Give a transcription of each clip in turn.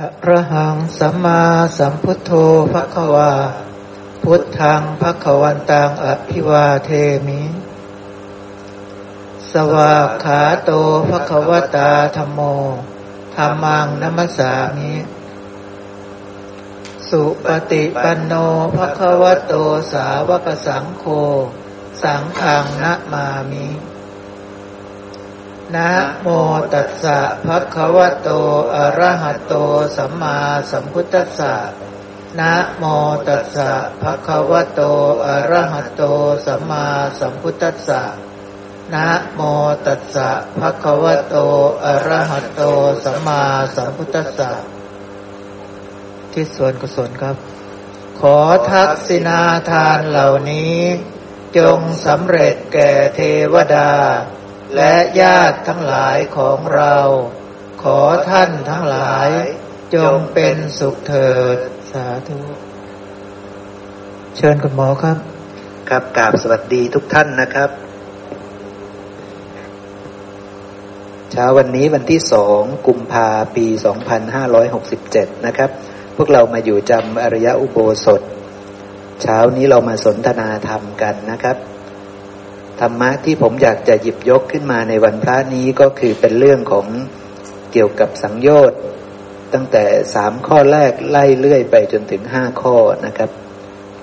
อะระหังสัมมาสัมพุทโธภะคะวา พุทธังภะคะวันตังอภิวาเทมิ สวากขาโตภะคะวตาธรรมโมธรรมังนัมสามิ สุปฏิปันโนภะคะวะโตสาวกสังโฆ สังฆังนะมามิ นะโมตัสสะภะคะวะโต อะระหะโต สัมมาสัมพุทธัสสะนะโมตัสสะภะคะวะโต อะระหะโต สัมมาสัมพุทธัสสะนะโมตัสสะภะคะวะโต อะระหะโต สัมมาสัมพุทธัสสะที่ส่วนกุศลครับ ขอทักษิณาทานเหล่านี้ จงสำเร็จแก่เทวดา และญาติทั้งหลายของเรา ขอท่านทั้งหลาย จงเป็นสุขเถิด สาธุ เชิญคุณหมอครับ ครับกราบสวัสดีทุกท่านนะครับ เช้าวันนี้วันที่สองกุมภาปี 2567 นะครับ พวกเรามาอยู่จำอริยอุโบสถ เช้านี้เรามาสนทนาธรรมกันนะครับ ธรรมะที่ผมอยากจะหยิบยกขึ้นมาในวันพระนี้ก็คือเป็นเรื่องของเกี่ยวกับสังโยชน์ ตั้งแต่สามข้อแรกไล่เลื่อยไปจนถึงห้าข้อนะครับ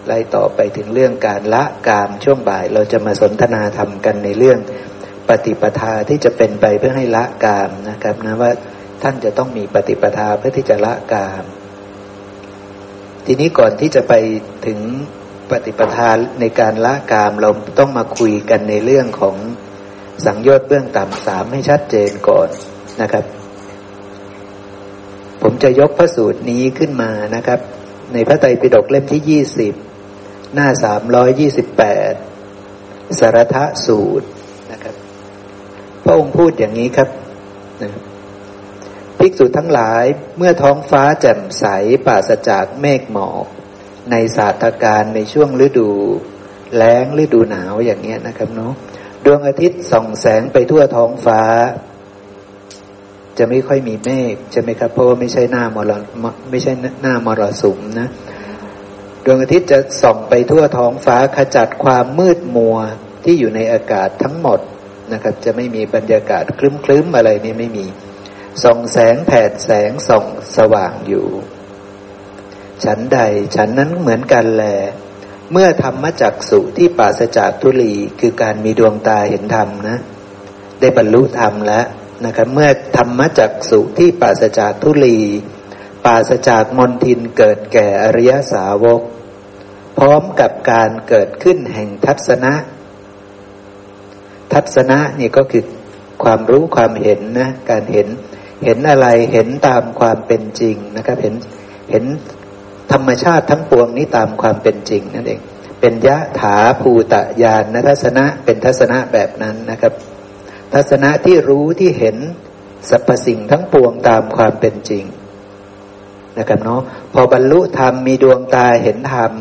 ไล่ต่อไปถึงเรื่องการละกามช่วงบ่าย เราจะมาสนทนาธรรมกันในเรื่องปฏิปทาที่จะเป็นไปเพื่อให้ละกามนะครับนะว่าท่านจะต้องมีปฏิปทาเพื่อที่จะละกาม ทีนี้ก่อนที่จะไปถึง ปฏิปทาในการละกามเราต้องมาคุยกันในเรื่องของสังโยชน์เบื้องต่ำสามให้ชัดเจนก่อนนะครับ ผมจะยกพระสูตรนี้ขึ้นมานะครับ ในพระไตรปิฎกเล่มที่ยี่สิบหน้าสามร้อยยี่สิบแปดสารทะสูตรนะครับ พระองค์พูดอย่างนี้ครับนะภิกษุทั้งหลายเมื่อท้องฟ้าแจ่มใสปราศจากเมฆหมอก ในศาสตรการในช่วงฤดูแล้งฤดูหนาวอย่างเงี้ยนะครับเนาะดวงอาทิตย์ส่องแสงไปทั่วท้องฟ้า จะไม่ค่อยมีเมฆใช่ไหมครับเพราะว่าไม่ใช่หน้ามรไม่ใช่หน้ามรสุมนะดวงอาทิตย์จะส่องไปทั่วท้องฟ้าขจัดความมืดมัวที่อยู่ในอากาศทั้งหมดนะครับ จะไม่มีบรรยากาศคลึ้มๆอะไรนี่ไม่มีส่องแสงแผดแสงส่องสว่างอยู่ ฉันใดฉันนั้นเหมือนกันแล เมื่อธรรมจักสุที่ปราศจากทุลีคือการมีดวงตาเห็นธรรมนะ ได้บรรลุธรรมแล้วนะครับ เมื่อธรรมจักสุที่ปราศจากทุลีปราศจากมนทินเกิดแก่อริยสาวก พร้อมกับการเกิดขึ้นแห่งทัศนะ ทัศนะนี่ก็คือความรู้ความเห็นนะ การเห็นเห็นอะไรเห็นตามความเป็นจริงนะครับ เห็นเห็น ธรรมชาติทั้งปวงนี้ตามความเป็นจริงนั่นเอง เป็นยะถาภูตะยานนทัศนะเป็นทัศนะแบบนั้นนะครับ ทัศนะที่รู้ที่เห็นสรรพสิ่งทั้งปวงตามความเป็นจริงนะครับเนาะพอบรรลุธรรมมีดวงตาเห็นธรรม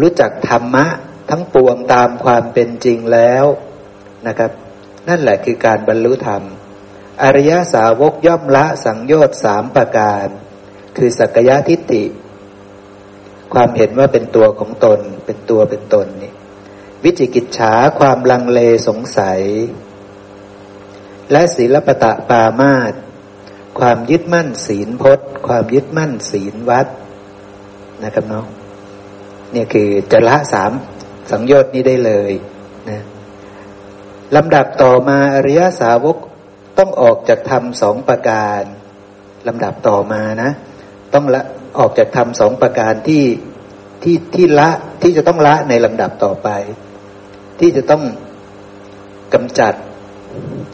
รู้จักธรรมะทั้งปวงตามความเป็นจริงแล้วนะครับ นั่นแหละคือการบรรลุธรรม อริยสาวกย่อมละสังโยชน์สามประการ คือสักยะทิฏฐิ ความเห็นว่าเป็นตัวของตน เป็นตัวเป็นตนนี่วิจิกิจฉาความลังเลสงสัย และศีลปตะปามาตความยึดมั่นศีลพจน์ ความยึดมั่นศีลวัดนะครับเนาะเนี่ยคือจะละสามสังโยชน์นี้ได้เลยนะลำดับต่อมาอริยสาวกต้องออกจากธรรมสองประการลำดับต่อมานะ ต้องละ ออกจากธรรมสองประการที่ที่ที่ละที่จะต้องละในลำดับต่อไป ที่จะต้องกำจัด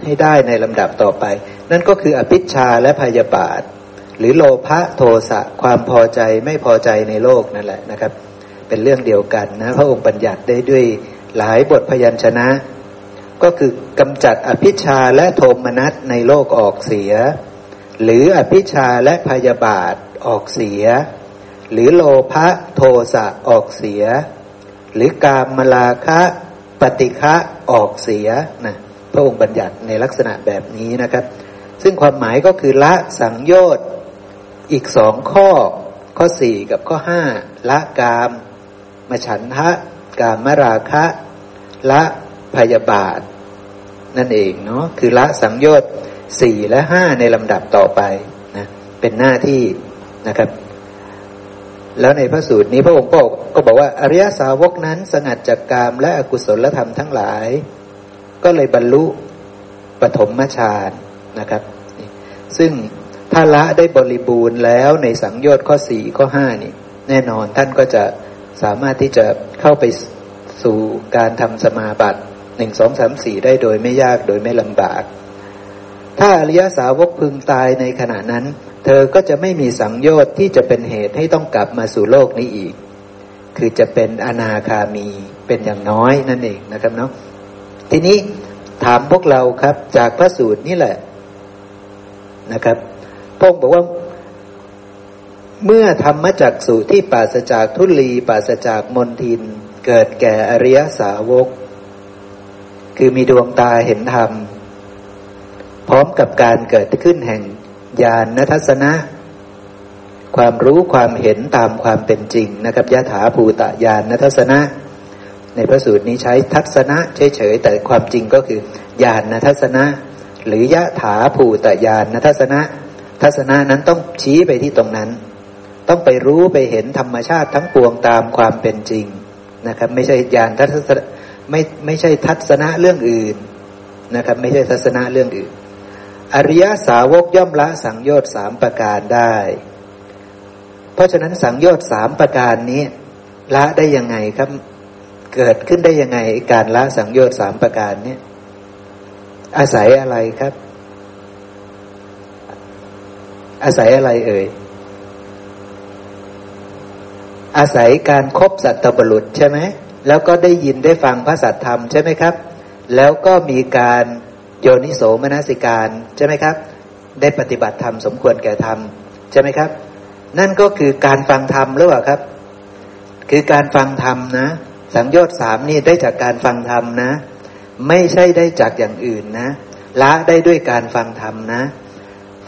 ให้ได้ในลำดับต่อไป นั่นก็คืออภิชาและพยาบาท หรือโลภะโทสะความพอใจไม่พอใจในโลกนั่นแหละนะครับ เป็นเรื่องเดียวกันนะพระองค์บัญญัติได้ด้วยหลายบทพยัญชนะ ก็คือกำจัดอภิชาและโทมนัสในโลกออกเสีย หรืออภิชาและพยาบาท ออกเสีย หรือโลภะโทสะออกเสีย หรือกามมลาคะปฏิฆะออกเสียนะพระองค์บัญญัติในลักษณะแบบนี้นะครับ ซึ่งความหมายก็คือละสังโยชน์อีกสองข้อ ข้อสี่กับข้อห้าละกามมฉันทะกามราคะ ละพยาบาท นั่นเองเนาะคือละสังโยชน์สี่และห้าในลำดับต่อไปนะเป็นหน้าที่ นะครับ แล้วในพระสูตรนี้พระองค์ก็บอกว่าอริยสาวกนั้นสงัดจากกามและอกุศลธรรมทั้งหลาย ก็เลยบรรลุปฐมฌานนะครับ ซึ่งถ้าละได้บริบูรณ์แล้วในสังโยชน์ข้อสี่ข้อห้านี่ แน่นอนท่านก็จะสามารถที่จะเข้าไปสู่การทำสมาบัติหนึ่งสองสามสี่ได้โดยไม่ยากโดยไม่ลำบาก ถ้าอริยสาวก พึงตายในขณะนั้น เธอก็จะไม่มีสังโยชน์ที่จะเป็นเหตุให้ต้องกลับมาสู่โลกนี้อีก คือจะเป็นอนาคามีเป็นอย่างน้อยนั่นเองนะครับเนาะทีนี้ถามพวกเราครับ จากพระสูตรนี่แหละนะครับพงบอกว่า เมื่อธรรมจักสุที่ปราศจากทุลีปราศจากมนทิน เกิดแก่อริยสาวก คือมีดวงตาเห็นธรรม พร้อมกับการเกิดขึ้นแห่งญาณทัศนะ ความรู้ความเห็นตามความเป็นจริงนะครับยะถาภูตะญาณทัศนะ ในพระสูตรนี้ใช้ทัศนะเฉยๆแต่ความจริงก็คือญาณทัศนะ หรือยะถาภูตะญาณทัศนะ ทัศนะนั้นต้องชี้ไปที่ตรงนั้น ต้องไปรู้ไปเห็นธรรมชาติทั้งปวงตามความเป็นจริงนะครับ ไม่ใช่ญาณทัศนะไม่ไม่ใช่ทัศนะเรื่องอื่นนะครับ ไม่ใช่ทัศนะเรื่องอื่น อริยสาวกย่อมละสังโยชน์สามประการได้ เพราะฉะนั้นสังโยชน์สามประการนี้ ละได้ยังไงครับ เกิดขึ้นได้ยังไงการละสังโยชน์สามประการนี้อาศัยอะไรครับ อาศัยอะไรเอ่ย อาศัยการครบสัตบรุษใช่ไหมแล้วก็ได้ยินได้ฟังพระสัตธรรมใช่ไหมครับ แล้วก็มีการ โยนิโสมนสิการใช่ไหมครับ ได้ปฏิบัติธรรมสมควรแก่ธรรมใช่ไหมครับ นั่นก็คือการฟังธรรมหรือเปล่าครับ คือการฟังธรรมนะ สังโยชน์สามนี่ได้จากการฟังธรรมนะ ไม่ใช่ได้จากอย่างอื่นนะละได้ด้วยการฟังธรรมนะ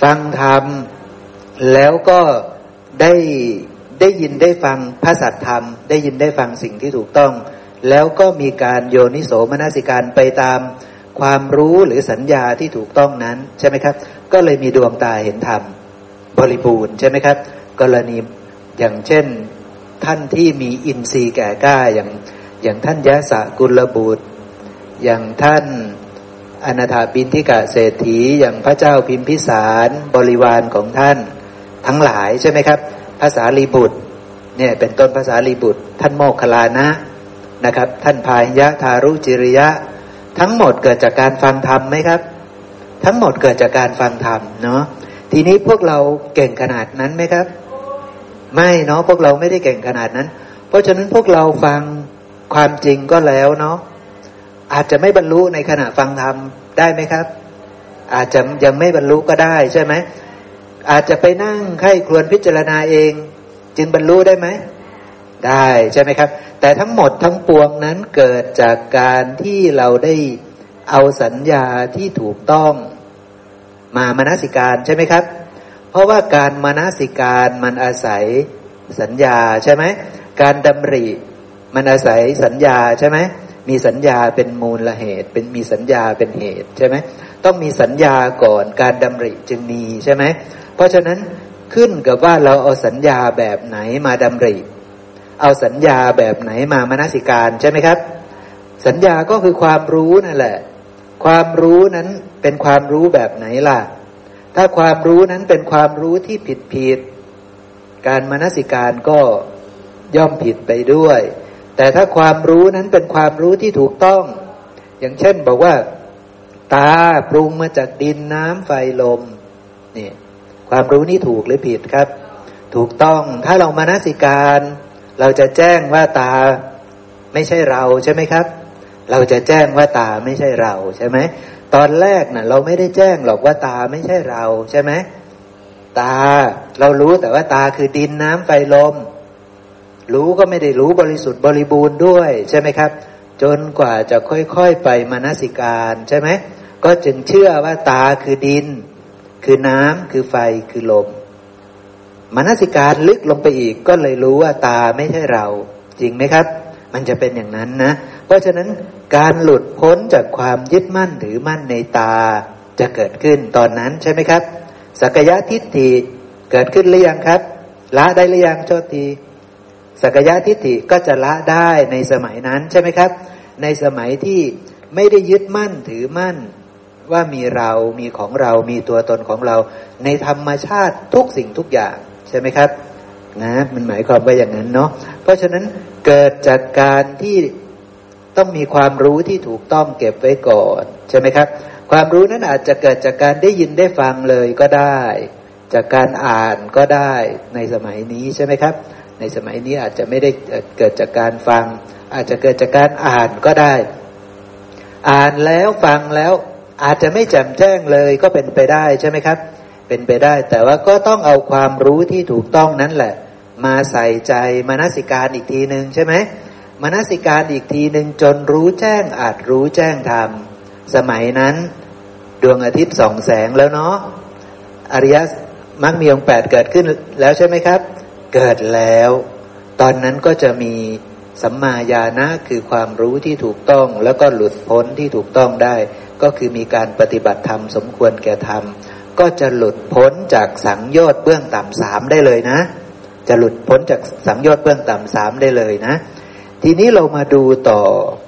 ฟังธรรมแล้วก็ได้ได้ยินได้ฟังพระสัตธรรม ได้ยินได้ฟังสิ่งที่ถูกต้อง แล้วก็มีการโยนิโสมนสิการไปตาม ความรู้หรือสัญญาที่ถูกต้องนั้นใช่ไหมครับ ก็เลยมีดวงตาเห็นธรรมบริบูรณ์ใช่ไหมครับ กรณีอย่างเช่นท่านที่มีอินทรีย์แก่กล้าอย่างอย่างท่านยะสะกุลบุตร อย่างท่านอนาถาบินทิกะเศรษฐีอย่างพระเจ้าพิมพิสารบริวารของท่านทั้งหลายใช่ไหมครับภาษาลีบุตรเนี่ยเป็นต้นภาษาลีบุตร ท่านโมคคลานะนะครับ ท่านพายยะทารุจิริยะ ทั้งหมดเกิดจากการฟังธรรมไหมครับ ทั้งหมดเกิดจากการฟังธรรมเนาะทีนี้พวกเราเก่งขนาดนั้นไหมครับ ไม่เนาะพวกเราไม่ได้เก่งขนาดนั้น เพราะฉะนั้นพวกเราฟังความจริงก็แล้วเนาะอาจจะไม่บรรลุในขณะฟังธรรมได้ไหมครับ อาจจะยังไม่บรรลุก็ได้ใช่ไหมอาจจะไปนั่งไข้ครวนพิจารณาเอง จึงบรรลุได้ไหม ได้ใช่ไหมครับ แต่ทั้งหมดทั้งปวงนั้นเกิดจากการที่เราได้เอาสัญญาที่ถูกต้องมามนสิการใช่ไหมครับ เพราะว่าการมนสิการมันอาศัยสัญญาใช่ไหมการดำริมันอาศัยสัญญาใช่ไหมมีสัญญาเป็นมูลละเหตุ เป็นมีสัญญาเป็นเหตุใช่ไหมต้องมีสัญญาก่อนการดำริจึงมีใช่ไหมเพราะฉะนั้นขึ้นกับว่าเราเอาสัญญาแบบไหนมาดำริ เอาสัญญาแบบไหนมามนสิการใช่ไหมครับ สัญญาก็คือความรู้นั่นแหละ ความรู้นั้นเป็นความรู้แบบไหนล่ะ ถ้าความรู้นั้นเป็นความรู้ที่ผิดผิดการมนสิการก็ย่อมผิดไปด้วย แต่ถ้าความรู้นั้นเป็นความรู้ที่ถูกต้อง อย่างเช่นบอกว่า ตาปรุงมาจากดินน้ำไฟลมนี่ความรู้นี่ถูกหรือผิดครับ ถูกต้องถ้าเรามานาสิการ เราจะแจ้งว่าตาไม่ใช่เราใช่ไหมครับ เราจะแจ้งว่าตาไม่ใช่เราใช่ไหมตอนแรกนะ่ะ เราไม่ได้แจ้งหรอกว่าตาไม่ใช่เราใช่ไหมตาเรารู้แต่ว่าตาคือดินน้ำไฟลม รู้ก็ไม่ได้รู้บริสุทธิ์บริบูรณ์ด้วย ใช่ไหมครับ จนกว่าจะค่อยๆไปมานสิการใช่ไหมก็จึงเชื่อว่าตาคือดิน คือน้ำคือไฟคือลม มนสิการลึกลงไปอีกก็เลยรู้ว่าตาไม่ใช่เรา จริงไหมครับ มันจะเป็นอย่างนั้นนะ เพราะฉะนั้นการหลุดพ้นจากความยึดมั่นถือมั่นในตาจะเกิดขึ้นตอนนั้นใช่ไหมครับ สักยะทิฏฐิเกิดขึ้นหรือยังครับละได้หรือยังโทษทีสักยะทิฏฐิก็จะละได้ในสมัยนั้นใช่ไหมครับ ในสมัยที่ไม่ได้ยึดมั่นถือมั่นว่ามีเรามีของเรามีตัวตนของเรา ในธรรมชาติทุกสิ่งทุกอย่าง ใช่ไหมครับนะมันหมายความว่าอย่างนั้นเนาะเพราะฉะนั้นเกิดจากการที่ต้องมีความรู้ที่ถูกต้องเก็บไว้ก่อนใช่ไหมครับ ความรู้นั้นอาจจะเกิดจากการได้ยินได้ฟังเลยก็ได้ จากการอ่านก็ได้ในสมัยนี้ใช่ไหมครับ ในสมัยนี้อาจจะไม่ได้เกิดจากการฟัง อาจจะเกิดจากการอ่านก็ได้ อ่านแล้วฟังแล้วอาจจะไม่แจ่มแจ้งเลยก็เป็นไปได้ใช่ไหมครับ เป็นไปได้ แต่ว่าก็ต้องเอาความรู้ที่ถูกต้องนั้นแหละ มาใส่ใจมนสิการอีกทีหนึ่งใช่ไหมมนสิการอีกทีหนึ่งจนรู้แจ้งอาจรู้แจ้งธรรมสมัยนั้น ดวงอาทิตย์สองแสงแล้วเนาะอริยมรรคมีองแปดเกิดขึ้นแล้วใช่ไหมครับ เกิดแล้ว ตอนนั้นก็จะมีสัมมาญาณะคือความรู้ที่ถูกต้อง แล้วก็หลุดพ้นที่ถูกต้องได้ ก็คือมีการปฏิบัติธรรมสมควรแก่ธรรม ก็จะหลุดพ้นจากสังโยชน์เบื้องต่ำสามได้เลยนะ จะหลุดพ้นจากสังโยชน์เบื้องต่ำสามได้เลยนะ ทีนี้เรามาดูต่อ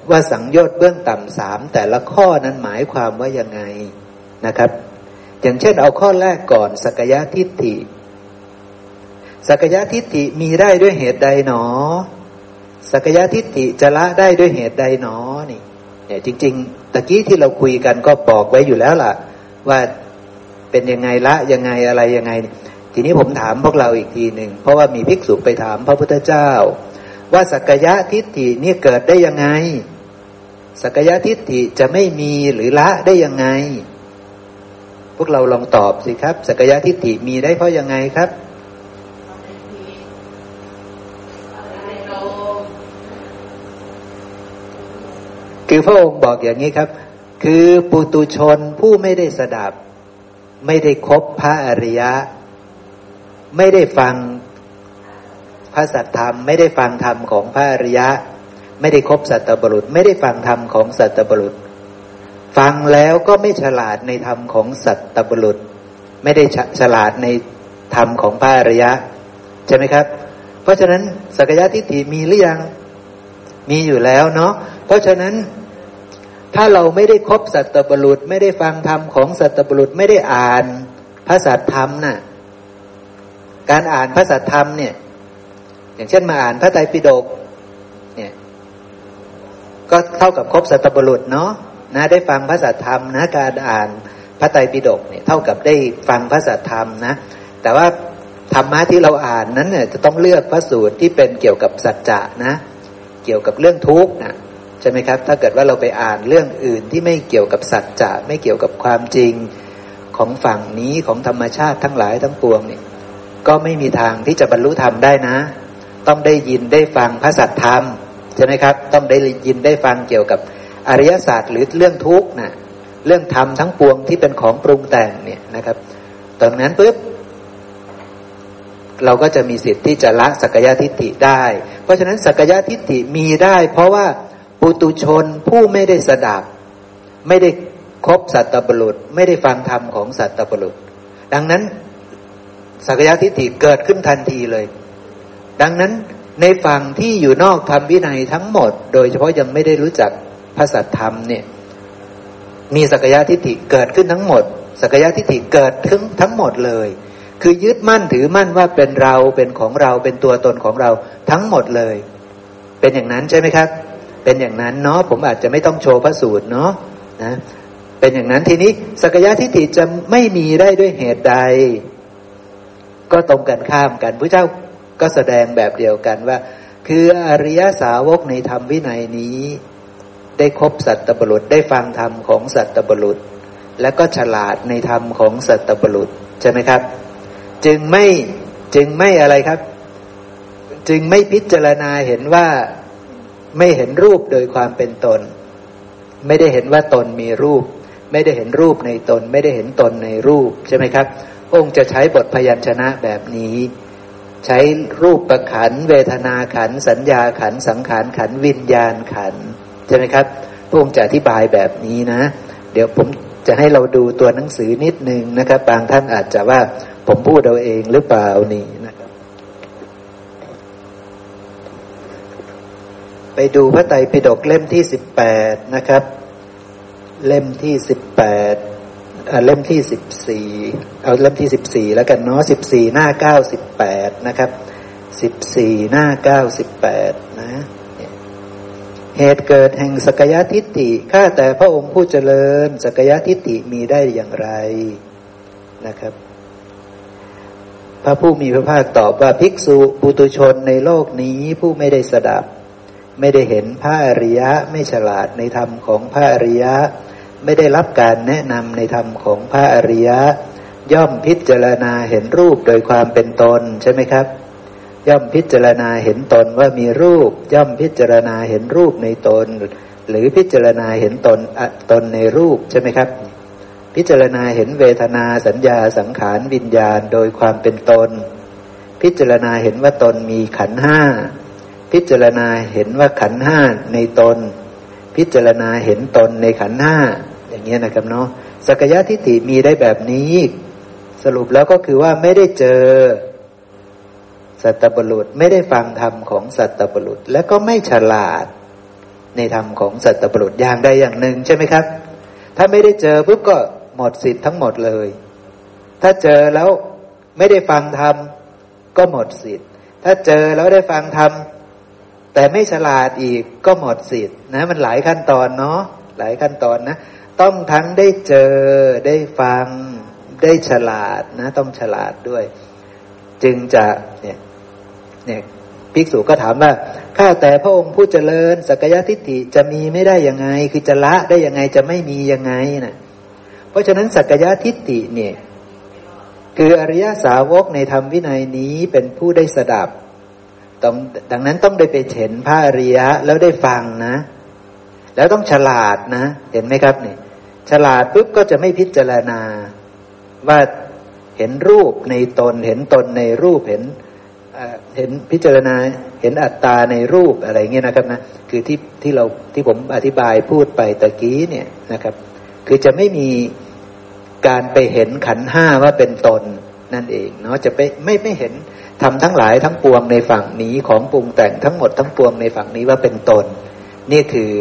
ว่าสังโยชน์เบื้องต่ำสามแต่ละข้อนั้นหมายความว่ายังไงนะครับ อย่างเช่นเอาข้อแรกก่อนสักยะทิฏฐิสักยะทิฏฐิมีได้ด้วยเหตุใดหนอ สักยะทิฏฐิจะละได้ด้วยเหตุใดหนอนี่เนี่ยจริง ๆ ตะกี้ที่เราคุยกันก็บอกไว้อยู่แล้วล่ะ ว่า เป็นยังไงละยังไงอะไรยังไง ทีนี้ผมถามพวกเราอีกทีหนึ่งเพราะว่ามีภิกษุไปถามพระพุทธเจ้า ว่าสักยะทิฏฐินี่เกิดได้ยังไง สักยะทิฏฐิจะไม่มีหรือละได้ยังไง พวกเราลองตอบสิครับ สักยะทิฏฐิมีได้เพราะยังไงครับคือพระองค์บอกอย่างนี้ครับ คือปุตุชนผู้ไม่ได้สดับ ไม่ได้คบพระอริยะ ไม่ได้ฟังพระสัตธรรม ไม่ได้ฟังธรรมของพระอริยะ ไม่ได้คบสัตบุรุษ ไม่ได้ฟังธรรมของสัตบุรุษ ฟังแล้วก็ไม่ฉลาดในธรรมของสัตบุรุษ ไม่ได้ฉลาดในธรรมของพระอริยะ ใช่ไหมครับ เพราะฉะนั้นสักยะทิฏฐิมีหรือยังมีอยู่แล้วเนาะเพราะฉะนั้น ถ้าเราไม่ได้คบสัตบุรุษ ไม่ได้ฟังธรรมของสัตบุรุษไม่ได้อ่านพระสัตธรรมนะ่ะ การอ่านพระสัตธรรมเนี่ย อย่างเช่นมาอ่านพระไตรปิฎกเนี่ย ก็เท่ากับคบสัตบุรุษเนาะนะได้ฟังพระสัตธรรมนะ การอ่านพระไตรปิฎกเนี่ยเท่ากับได้ฟังพระสัตธรรมนะ แต่ว่าธรรมะที่เราอ่านนั้นเนี่ยจะต้องเลือกพระสูตรที่เป็นเกี่ยวกับสัจจะนะ เกี่ยวกับเรื่องทุกข์นะ ใช่ไหมครับ ถ้าเกิดว่าเราไปอ่านเรื่องอื่นที่ไม่เกี่ยวกับสัจจะไม่เกี่ยวกับความจริงของฝั่งนี้ของธรรมชาติทั้งหลายทั้งปวงเนี่ยก็ไม่มีทางที่จะบรรลุธรรมได้นะ ต้องได้ยินได้ฟังพระสัจธรรมใช่ไหมครับ ต้องได้ยินได้ฟังเกี่ยวกับอริยศาสตร์หรือเรื่องทุกข์นะเรื่องธรรมทั้งปวงที่เป็นของปรุงแต่งเนี่ยนะครับตรงนั้นปุ๊บเราก็จะมีสิทธิ์ที่จะละสักยะทิฏฐิได้ เพราะฉะนั้นสักยะทิฏฐิมีได้ เพราะว่า ปุตุชนผู้ไม่ได้สดับ ไม่ได้คบสัตตบุรุษ ไม่ได้ฟังธรรมของสัตตบุรุษ ดังนั้นสักยะทิฏฐิเกิดขึ้นทันทีเลย ดังนั้นในฝั่งที่อยู่นอกธรรมวินัยทั้งหมด โดยเฉพาะยังไม่ได้รู้จักพระสัตธรรมเนี่ยมีสักยะทิฏฐิเกิดขึ้นทั้งหมดสักยะทิฏฐิเกิดถึงทั้งหมดเลย คือยึดมั่นถือมั่นว่าเป็นเราเป็นของเราเป็นตัวตนของเราทั้งหมดเลย เป็นอย่างนั้นใช่ไหมครับ เป็นอย่างนั้นเนาะผมอาจจะไม่ต้องโชว์พระสูตรเนาะนะเป็นอย่างนั้นทีนี้สักยะทิฏฐิจะไม่มีได้ด้วยเหตุใด ก็ตรงกันข้ามกันพระเจ้าก็แสดงแบบเดียวกันว่า คืออริยสาวกในธรรมวินัยนี้ ได้คบสัตตบรุษได้ฟังธรรมของสัตตบรุษ และก็ฉลาดในธรรมของสัตตบรุษใช่ไหมครับ จึงไม่จึงไม่อะไรครับ จึงไม่พิจารณาเห็นว่า ไม่เห็นรูปโดยความเป็นตน ไม่ได้เห็นว่าตนมีรูป ไม่ได้เห็นรูปในตน ไม่ได้เห็นตนในรูปใช่ไหมครับ องค์จะใช้บทพยัญชนะแบบนี้ ใช้รูปประขัน เวทนาขัน สัญญาขัน สังขารขัน วิญญาณขันใช่ไหมครับพระองค์จะอธิบายแบบนี้นะ เดี๋ยวผมจะให้เราดูตัวหนังสือนิดนึงนะครับ บางท่านอาจจะว่าผมพูดเอาเองหรือเปล่านี่นะครับ ไปดูพระไตรปิฎกเล่มที่สิบแปดนะครับ เล่มที่สิบแปดเล่มที่สิบสี่เอาเล่มที่สิบสี่แล้วกันเนาะสิบสี่หน้าเก้าสิบแปดนะครับสิบสี่หน้าเก้าสิบแปดนะเหตุเกิดแห่งสกยทิฏฐิข้าแต่พระองค์ผู้เจริญ สกยทิฏฐิมีได้อย่างไรนะครับ พระผู้มีพระภาคตอบว่าภิกษุปุตุชนในโลกนี้ผู้ไม่ได้สดับ ไม่ได้เห็นพระอริยะไม่ฉลาดในธรรมของพระอริยะ ไม่ได้รับการแนะนำในธรรมของพระอริยะ ย่อมพิจารณาเห็นรูปโดยความเป็นตนใช่ไหมครับ ย่อมพิจารณาเห็นตนว่ามีรูป ย่อมพิจารณาเห็นรูปในตน หรือพิจารณาเห็นตนตนในรูปใช่ไหมครับ พิจารณาเห็นเวทนาสัญญาสังขารวิญญาณโดยความเป็นตน พิจารณาเห็นว่าตนมีขันห้า พิจารณาเห็นว่าขันห้าในตน พิจารณาเห็นตนในขันห้าอย่างเงี้ยนะครับเนาะสักยะทิฏฐิมีได้แบบนี้ สรุปแล้วก็คือว่าไม่ได้เจอสัตบุรุษไม่ได้ฟังธรรมของสัตบุรุษ และก็ไม่ฉลาดในธรรมของสัตบุรุษอย่างใดอย่างหนึ่งใช่ไหมครับ ถ้าไม่ได้เจอปุ๊บก็หมดสิทธิ์ทั้งหมดเลย ถ้าเจอแล้วไม่ได้ฟังธรรมก็หมดสิทธิ์ ถ้าเจอแล้วได้ฟังธรรม แต่ไม่ฉลาดอีกก็หมดสิทธิ์นะ มันหลายขั้นตอนเนาะหลายขั้นตอนนะ ต้องทั้งได้เจอได้ฟังได้ฉลาดนะ ต้องฉลาดด้วย จึงจะเนี่ยเนี่ยภิกษุก็ถามว่าข้าแต่พระองค์ผู้เจริญสักยะทิฏฐิจะมีไม่ได้ยังไง คือจะละได้ยังไงจะไม่มียังไงนะเพราะฉะนั้นสักยะทิฏฐิเนี่ยคืออริยสาวกในธรรมวินัยนี้เป็นผู้ได้สดับ ต้องดังนั้นต้องได้ไปเห็นพระอริยะแล้วได้ฟังนะ แล้วต้องฉลาดนะ เห็นไหมครับนี่ฉลาดปุ๊บก็จะไม่พิจารณา ว่าเห็นรูปในตน เห็นตนในรูปเห็นเห็นพิจารณาเห็นอัตตาในรูปอะไรเงี้ยนะครับนะคือที่ที่เราที่ผมอธิบายพูดไปตะกี้เนี่ยนะครับ คือจะไม่มีการไปเห็นขันห้าว่าเป็นตนนั่นเองเนาะจะไปไม่ไม่เห็น ทำทั้งหลายทั้งปวงในฝั่งนี้ของปรุงแต่งทั้งหมดทั้งปวงในฝั่งนี้ว่าเป็นตน นี่คือ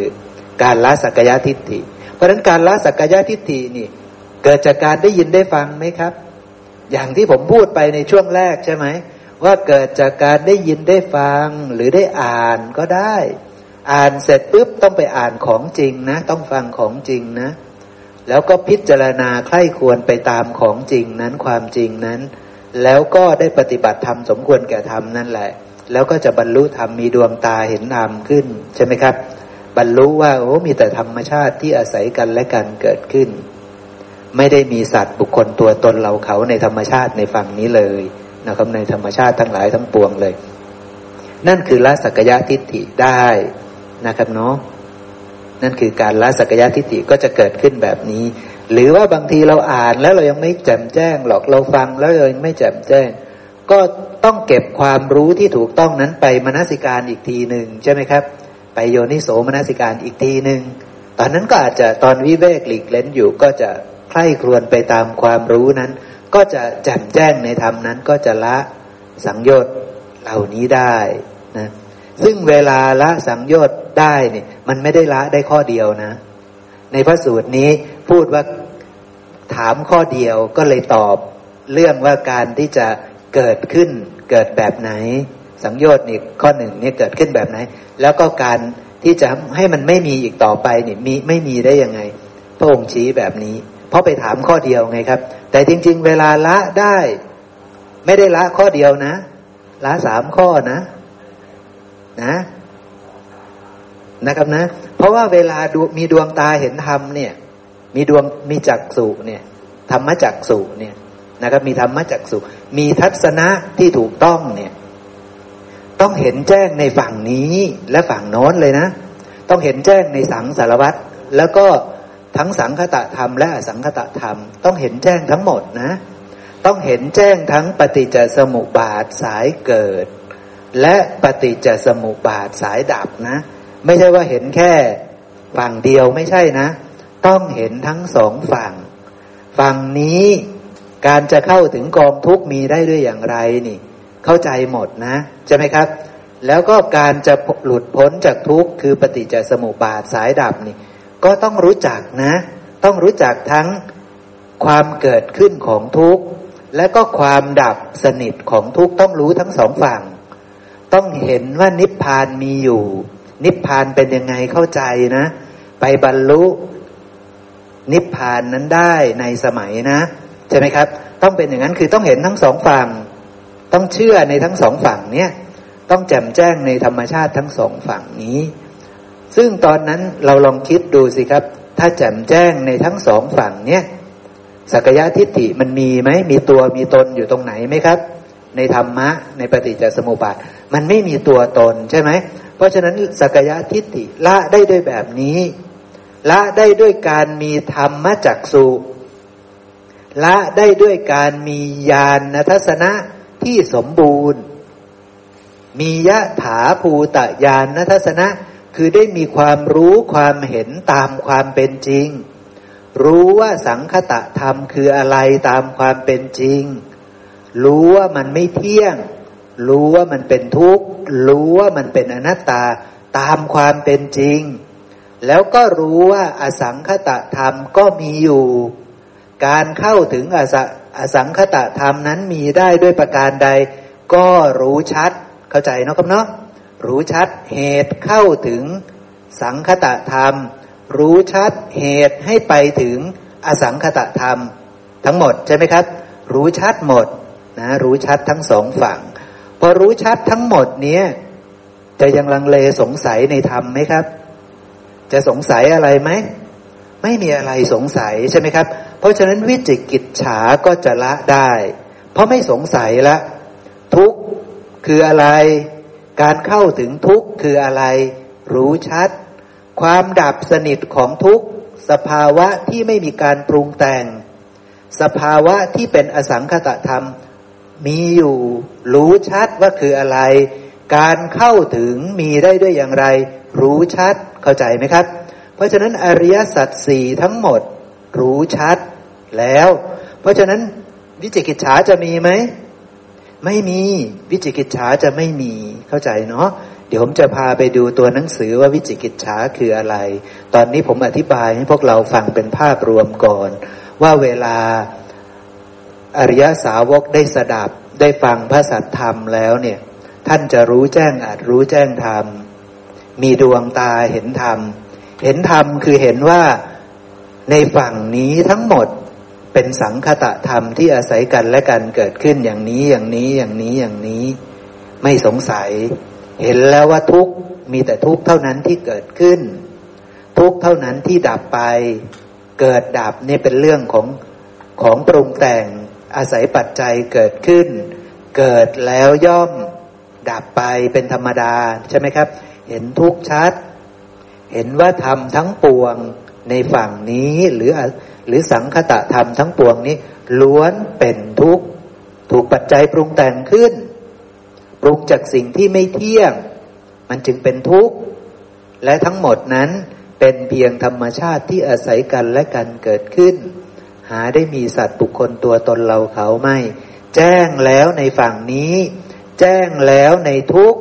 การละสักยะทิฏฐิ เพราะฉะนั้นการละสักยะทิฏฐินี่ เกิดจากการได้ยินได้ฟังไหมครับ อย่างที่ผมพูดไปในช่วงแรกใช่ไหมว่าเกิดจากการได้ยินได้ฟังหรือได้อ่านก็ได้ อ่านเสร็จปุ๊บต้องไปอ่านของจริงนะ ต้องฟังของจริงนะ แล้วก็พิจารณาใคร่ควรไปตามของจริงนั้นความจริงนั้น แล้วก็ได้ปฏิบัติธรรมสมควรแก่ธรรมนั่นแหละ แล้วก็จะบรรลุธรรมมีดวงตาเห็นธรรมขึ้น ใช่ไหมครับ บรรลุว่าโอ้มีแต่ธรรมชาติที่อาศัยกันและกันเกิดขึ้น ไม่ได้มีสัตว์บุคคลตัวตนเราเขาในธรรมชาติในฝั่งนี้เลยนะครับในธรรมชาติทั้งหลายทั้งปวงเลย นั่นคือละสักยะทิฏฐิได้นะครับเนาะนั่นคือการละสักยะทิฏฐิก็จะเกิดขึ้นแบบนี้ หรือว่าบางทีเราอ่านแล้วเรายังไม่แจ่มแจ้งหรอกเราฟังแล้วเรายังไม่แจ่มแจ้ง ก็ต้องเก็บความรู้ที่ถูกต้องนั้นไปมนสิการอีกทีหนึ่งใช่ไหมครับ ไปโยนิโสมนสิการอีกทีหนึ่งตอนนั้นก็อาจจะตอนวิเวกหลีกเล้นอยู่ก็จะใคร่ครวญไปตามความรู้นั้น ก็จะแจ่มแจ้งในธรรมนั้นก็จะละสังโยชน์เหล่านี้ได้นะซึ่งเวลาละสังโยชน์ได้เนี่ยมันไม่ได้ละได้ข้อเดียวนะ ในพระสูตรนี้พูดว่า ถามข้อเดียวก็เลยตอบเรื่องว่าการที่จะเกิดขึ้นเกิดแบบไหน สังโยชน์นี่ข้อหนึ่งนี่เกิดขึ้นแบบไหน แล้วก็การที่จะให้มันไม่มีอีกต่อไปนี่มีไม่มีได้ยังไง พระองค์ชี้แบบนี้ เพราะไปถามข้อเดียวไงครับ แต่จริง ๆ เวลาละได้ ไม่ได้ละข้อเดียวนะ ละสามข้อนะ นะนะครับนะ เพราะว่าเวลาดูมีดวงตาเห็นธรรมเนี่ย มีดวงมีจักสุเนี่ยธรรมจักสุเนี่ยนะครับ มีธรรมจักสุมีทัศนะที่ถูกต้องเนี่ย ต้องเห็นแจ้งในฝั่งนี้และฝั่งโน้นเลยนะ ต้องเห็นแจ้งในสังสารวัตรแล้วก็ทั้งสังคตะธรรมและอสังคตะธรรม ต้องเห็นแจ้งทั้งหมดนะ ต้องเห็นแจ้งทั้งปฏิจจสมุปบาทสายเกิด และปฏิจจสมุปบาทสายดับนะ ไม่ใช่ว่าเห็นแค่ฝั่งเดียวไม่ใช่นะ ต้องเห็นทั้งสองฝั่ง ฝั่งนี้การจะเข้าถึงกองทุกมีได้ด้วยอย่างไรนี่ เข้าใจหมดนะ ใช่ไหมครับ แล้วก็การจะหลุดพ้นจากทุกข์คือปฏิจจสมุปบาทสายดับนี่ ก็ต้องรู้จักนะ ต้องรู้จักทั้งความเกิดขึ้นของทุกข์และก็ความดับสนิทของทุกข์ต้องรู้ทั้งสองฝั่ง ต้องเห็นว่านิพพานมีอยู่ นิพพานเป็นยังไงเข้าใจนะ ไปบรรลุ นิพพานนั้นได้ในสมัยนะ ใช่ไหมครับ ต้องเป็นอย่างนั้นคือต้องเห็นทั้งสองฝั่ง ต้องเชื่อในทั้งสองฝั่งเนี่ยต้องแจ่มแจ้งในธรรมชาติทั้งสองฝั่งนี้ ซึ่งตอนนั้นเราลองคิดดูสิครับ ถ้าแจ่มแจ้งในทั้งสองฝั่งเนี่ยสักยะทิฏฐิมันมีไหมมีตัวมีตนอยู่ตรงไหนไหมครับ ในธรรมะ ในปฏิจจสมุปบาทมันไม่มีตัวตนใช่ไหมเพราะฉะนั้นสักยะทิฏฐิละได้ด้วยแบบนี้ ละได้ด้วยการมีธรรมจักสุละได้ด้วยการมีญาณทัศนะที่สมบูรณ์ มียะถาภูตะญาณทัศนะคือได้มีความรู้ความเห็นตามความเป็นจริง รู้ว่าสังคตะธรรมคืออะไรตามความเป็นจริง รู้ว่ามันไม่เที่ยง รู้ว่ามันเป็นทุกข์ รู้ว่ามันเป็นอนัตตาตามความเป็นจริง แล้วก็รู้ว่าอสังคตะธรรมก็มีอยู่ การเข้าถึงอสอสังคตะธรรมนั้นมีได้ด้วยประการใด ก็รู้ชัด เข้าใจเนาะครับเนาะรู้ชัดเหตุเข้าถึงสังคตะธรรม รู้ชัดเหตุให้ไปถึงอสังคตะธรรม ทั้งหมดใช่ไหมครับ รู้ชัดหมดนะรู้ชัดทั้งสองฝั่ง พอรู้ชัดทั้งหมดเนี้ยจะยังลังเลสงสัยในธรรมไหมครับ จะสงสัยอะไรไหมไม่มีอะไรสงสัยใช่ไหมครับ เพราะฉะนั้นวิจิกิจฉาก็จะละได้ เพราะไม่สงสัยละ ทุกคืออะไร การเข้าถึงทุกคืออะไร รู้ชัด ความดับสนิทของทุกสภาวะที่ไม่มีการปรุงแต่ง สภาวะที่เป็นอสังคตธรรม มีอยู่รู้ชัดว่าคืออะไร การเข้าถึงมีได้ด้วยอย่างไร รู้ชัดเข้าใจไหมครับ เพราะฉะนั้นอริยสัจสี่ทั้งหมดรู้ชัดแล้ว เพราะฉะนั้นวิจิกิจฉาจะมีไหม ไม่มีวิจิกิจฉาจะไม่มีเข้าใจเนาะเดี๋ยวผมจะพาไปดูตัวหนังสือว่าวิจิกิจฉาคืออะไร ตอนนี้ผมอธิบายให้พวกเราฟังเป็นภาพรวมก่อน ว่าเวลาอริยสาวกได้สดับได้ฟังพระสัทธรรมแล้วเนี่ย ท่านจะรู้แจ้งอาจรู้แจ้งธรรม มีดวงตาเห็นธรรม เห็นธรรมคือเห็นว่าในฝั่งนี้ทั้งหมดเป็นสังคตะธรรมที่อาศัยกันและกันเกิดขึ้นอย่างนี้อย่างนี้อย่างนี้อย่างนี้ ไม่สงสัย เห็นแล้วว่าทุกมีแต่ทุกเท่านั้นที่เกิดขึ้น ทุกเท่านั้นที่ดับไป เกิดดับนี่เป็นเรื่องของของปรุงแต่งอาศัยปัจจัยเกิดขึ้น เกิดแล้วย่อมดับไปเป็นธรรมดาใช่ไหมครับ เห็นทุกชัด เห็นว่าธรรมทั้งปวงในฝั่งนี้หรือหรือสังคตะธรรมทั้งปวงนี้ ล้วนเป็นทุกถูกปัจจัยปรุงแต่งขึ้น ปรุงจากสิ่งที่ไม่เที่ยง มันจึงเป็นทุกข์ และทั้งหมดนั้นเป็นเพียงธรรมชาติที่อาศัยกันและกันเกิดขึ้น หาได้มีสัตว์บุคคลตัวตนเราเขาไม่ แจ้งแล้วในฝั่งนี้ แจ้งแล้วในทุกข์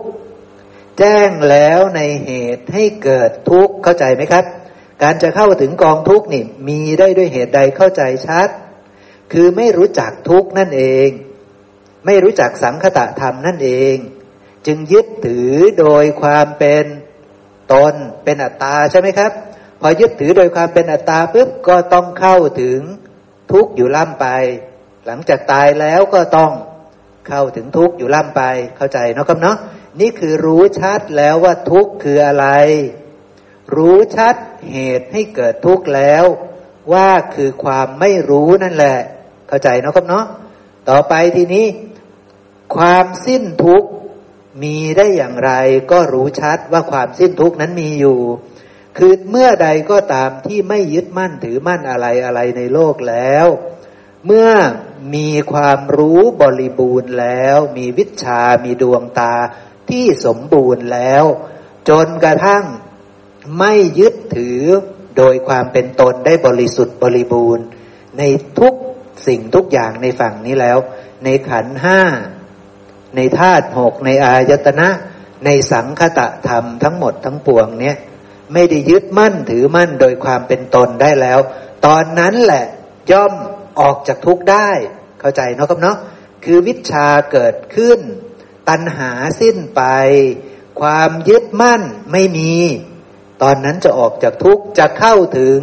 แจ้งแล้วในเหตุให้เกิดทุกข์เข้าใจไหมครับ การจะเข้าถึงกองทุกข์นี่มีได้ด้วยเหตุใดเข้าใจชัด คือไม่รู้จักทุกข์นั่นเอง ไม่รู้จักสังคตะธรรมนั่นเอง จึงยึดถือโดยความเป็นตนเป็นอัตตาใช่ไหมครับ พอยึดถือโดยความเป็นอัตตาปุ๊บก็ต้องเข้าถึงทุกข์อยู่ล่ำไป หลังจากตายแล้วก็ต้องเข้าถึงทุกข์อยู่ล่ำไปเข้าใจเนาะครับเนาะ นี่คือรู้ชัดแล้วว่าทุกข์คืออะไร รู้ชัดเหตุให้เกิดทุกข์แล้ว ว่าคือความไม่รู้นั่นแหละ เข้าใจเนาะครับเนาะต่อไปทีนี้ ความสิ้นทุกข์มีได้อย่างไร ก็รู้ชัดว่าความสิ้นทุกข์นั้นมีอยู่ คือเมื่อใดก็ตามที่ไม่ยึดมั่นถือมั่นอะไรอะไรในโลกแล้ว เมื่อมีความรู้บริบูรณ์แล้ว มีวิชามีดวงตา ที่สมบูรณ์แล้ว จนกระทั่งไม่ยึดถือโดยความเป็นตนได้บริสุทธิ์บริบูรณ์ ในทุกสิ่งทุกอย่างในฝั่งนี้แล้ว ในขันห้าในธาตุหกในอายตนะ ในสังคตะธรรมทั้งหมดทั้งปวงเนี่ยไม่ได้ยึดมั่นถือมั่นโดยความเป็นตนได้แล้ว ตอนนั้นแหละย่อมออกจากทุกข์ได้ เข้าใจเนาะครับเนาะคือวิชาเกิดขึ้น ตัณหาสิ้นไป ความยึดมั่นไม่มี ตอนนั้นจะออกจากทุกข์จะเข้าถึง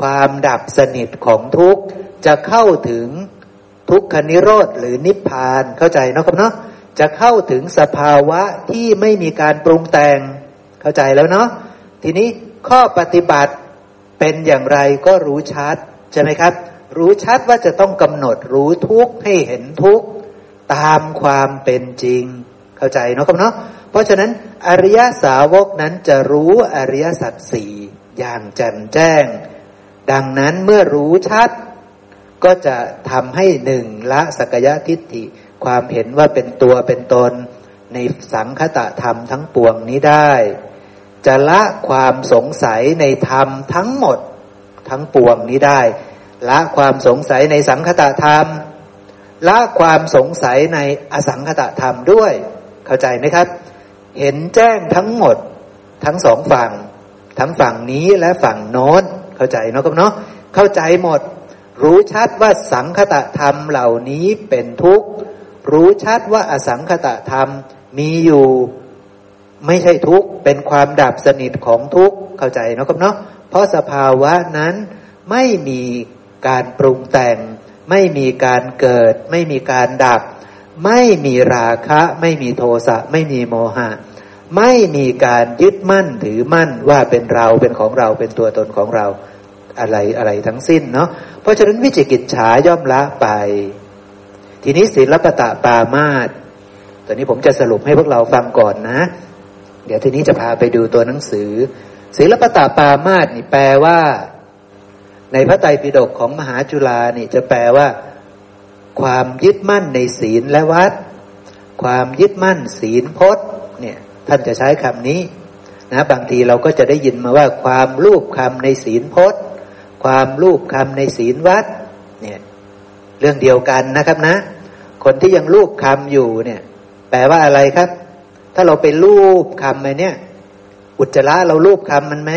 ความดับสนิทของทุกข์จะเข้าถึงทุกขนิโรธหรือนิพพานเข้าใจเนาะครับเนาะจะเข้าถึงสภาวะที่ไม่มีการปรุงแต่งเข้าใจแล้วเนาะทีนี้ข้อปฏิบัติเป็นอย่างไรก็รู้ชัดใช่ไหมครับ รู้ชัดว่าจะต้องกำหนดรู้ทุกข์ให้เห็นทุกข์ ตามความเป็นจริง เข้าใจเนาะครับเนาะเพราะฉะนั้นอริยสาวกนั้นจะรู้อริยสัจสี่อย่างแจ่มแจ้ง ดังนั้นเมื่อรู้ชัด ก็จะทำให้หนึ่งละสกยทิฏฐิ ความเห็นว่าเป็นตัวเป็นตน ในสังคตะธรรมทั้งปวงนี้ได้ จะละความสงสัยในธรรมทั้งหมดทั้งปวงนี้ได้ ละความสงสัยในสังคตะธรรม ละความสงสัยในอสังคตธรรมด้วย เข้าใจไหมครับ เห็นแจ้งทั้งหมดทั้งสองฝั่ง ทั้งฝั่งนี้และฝั่งโน้นเข้าใจเนาะครับเนาะเข้าใจหมด รู้ชัดว่าสังคตธรรมเหล่านี้เป็นทุกข์ รู้ชัดว่าอสังคตธรรมมีอยู่ไม่ใช่ทุกข์ เป็นความดับสนิทของทุกข์ เข้าใจเนาะครับเนาะเพราะสภาวะนั้นไม่มีการปรุงแต่ง ไม่มีการเกิด ไม่มีการดับ ไม่มีราคะ ไม่มีโทสะ ไม่มีโมหะ ไม่มีการยึดมั่นถือมั่นว่าเป็นเราเป็นของเราเป็นตัวตนของเราอะไรอะไรทั้งสิ้นเนาะเพราะฉะนั้นวิจิกิจฉาย่อมละไป ทีนี้ศีลปตะปามาตตอนนี้ผมจะสรุปให้พวกเราฟังก่อนนะ เดี๋ยวทีนี้จะพาไปดูตัวหนังสือศิลปตาปามาสนี่แปลว่า ในพระไตรปิฎกของมหาจุฬานี่จะแปลว่า ความยึดมั่นในศีลและวัด ความยึดมั่นศีลพจน์เนี่ยท่านจะใช้คำนี้นะบางทีเราก็จะได้ยินมาว่า ความรูปคำในศีลพจน์ ความรูปคำในศีลวัดเนี่ยเรื่องเดียวกันนะครับนะ คนที่ยังรูปคำอยู่เนี่ย แปลว่าอะไรครับ ถ้าเราไปรูปคำไปเนี่ย อุจจาระเรารูปคำมันไหม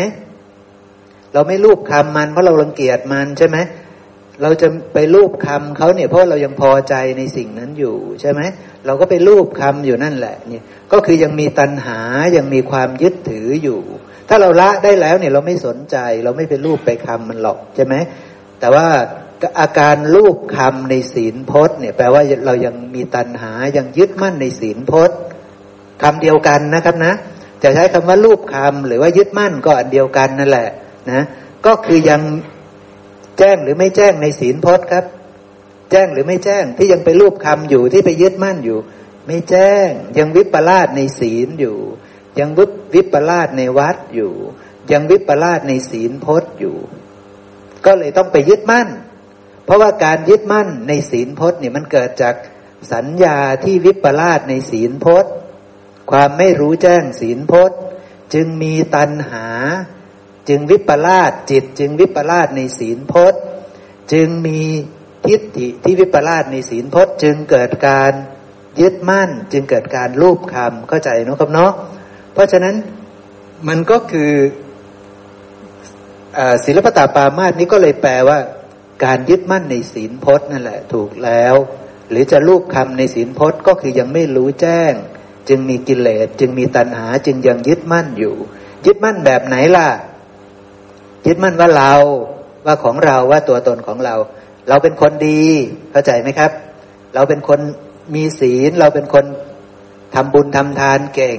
เราไม่รูปคำมันเพราะเรารังเกียจมันใช่ไหมเราจะไปรูปคำเขาเนี่ยเพราะเรายังพอใจในสิ่งนั้นอยู่ใช่ไหมเราก็ไปรูปคำอยู่นั่นแหละนี่ก็คือยังมีตัณหายังมีความยึดถืออยู่ ถ้าเราละได้แล้วเนี่ยเราไม่สนใจ เราไม่ไปรูปไปคำมันหรอกใช่ไหมแต่ว่าอาการรูปคำในศีลพจน์เนี่ยแปลว่าเรายังมีตัณหายังยึดมั่นในศีลพจน์คำเดียวกันนะครับนะ จะใช้คำว่ารูปคำหรือว่ายึดมั่นก็อันเดียวกันนั่นแหละ นะก็คือยังแจ้งหรือไม่แจ้งในศีลพจน์ครับ แจ้งหรือไม่แจ้งที่ยังไปรูปคำอยู่ที่ไปยึดมั่นอยู่ ไม่แจ้ง ยังวิปลาสในศีลอยู่ ยังวิวิปลาสในวัดอยู่ ยังวิปลาสในศีลพจน์อยู่ ก็เลยต้องไปยึดมั่น เพราะว่าการยึดมั่นในศีลพจน์เนี่ยมันเกิดจากสัญญาที่วิปลาสในศีลพจน์ ความไม่รู้แจ้งศีลพจน์ จึงมีตัณหา จึงวิปลาสจิต จึงวิปลาสในศีลพจน์ จึงมีทิฏฐิที่วิปลาสในศีลพจน์ จึงเกิดการยึดมั่น จึงเกิดการรูปคำเข้าใจนะครับเนาะเพราะฉะนั้นมันก็คือศิลปตาปามาสนี้ก็เลยแปลว่า การยึดมั่นในศีลพจน์นั่นแหละถูกแล้ว หรือจะรูปคำในศีลพจน์ก็คือยังไม่รู้แจ้ง จึงมีกิเลสจึงมีตัณหาจึงยังยึดมั่นอยู่ ยึดมั่นแบบไหนล่ะ ยึดมั่นว่าเราว่าของเราว่าตัวตนของเรา เราเป็นคนดีเข้าใจไหมครับ เราเป็นคนมีศีล เราเป็นคนทำบุญทำทานเก่ง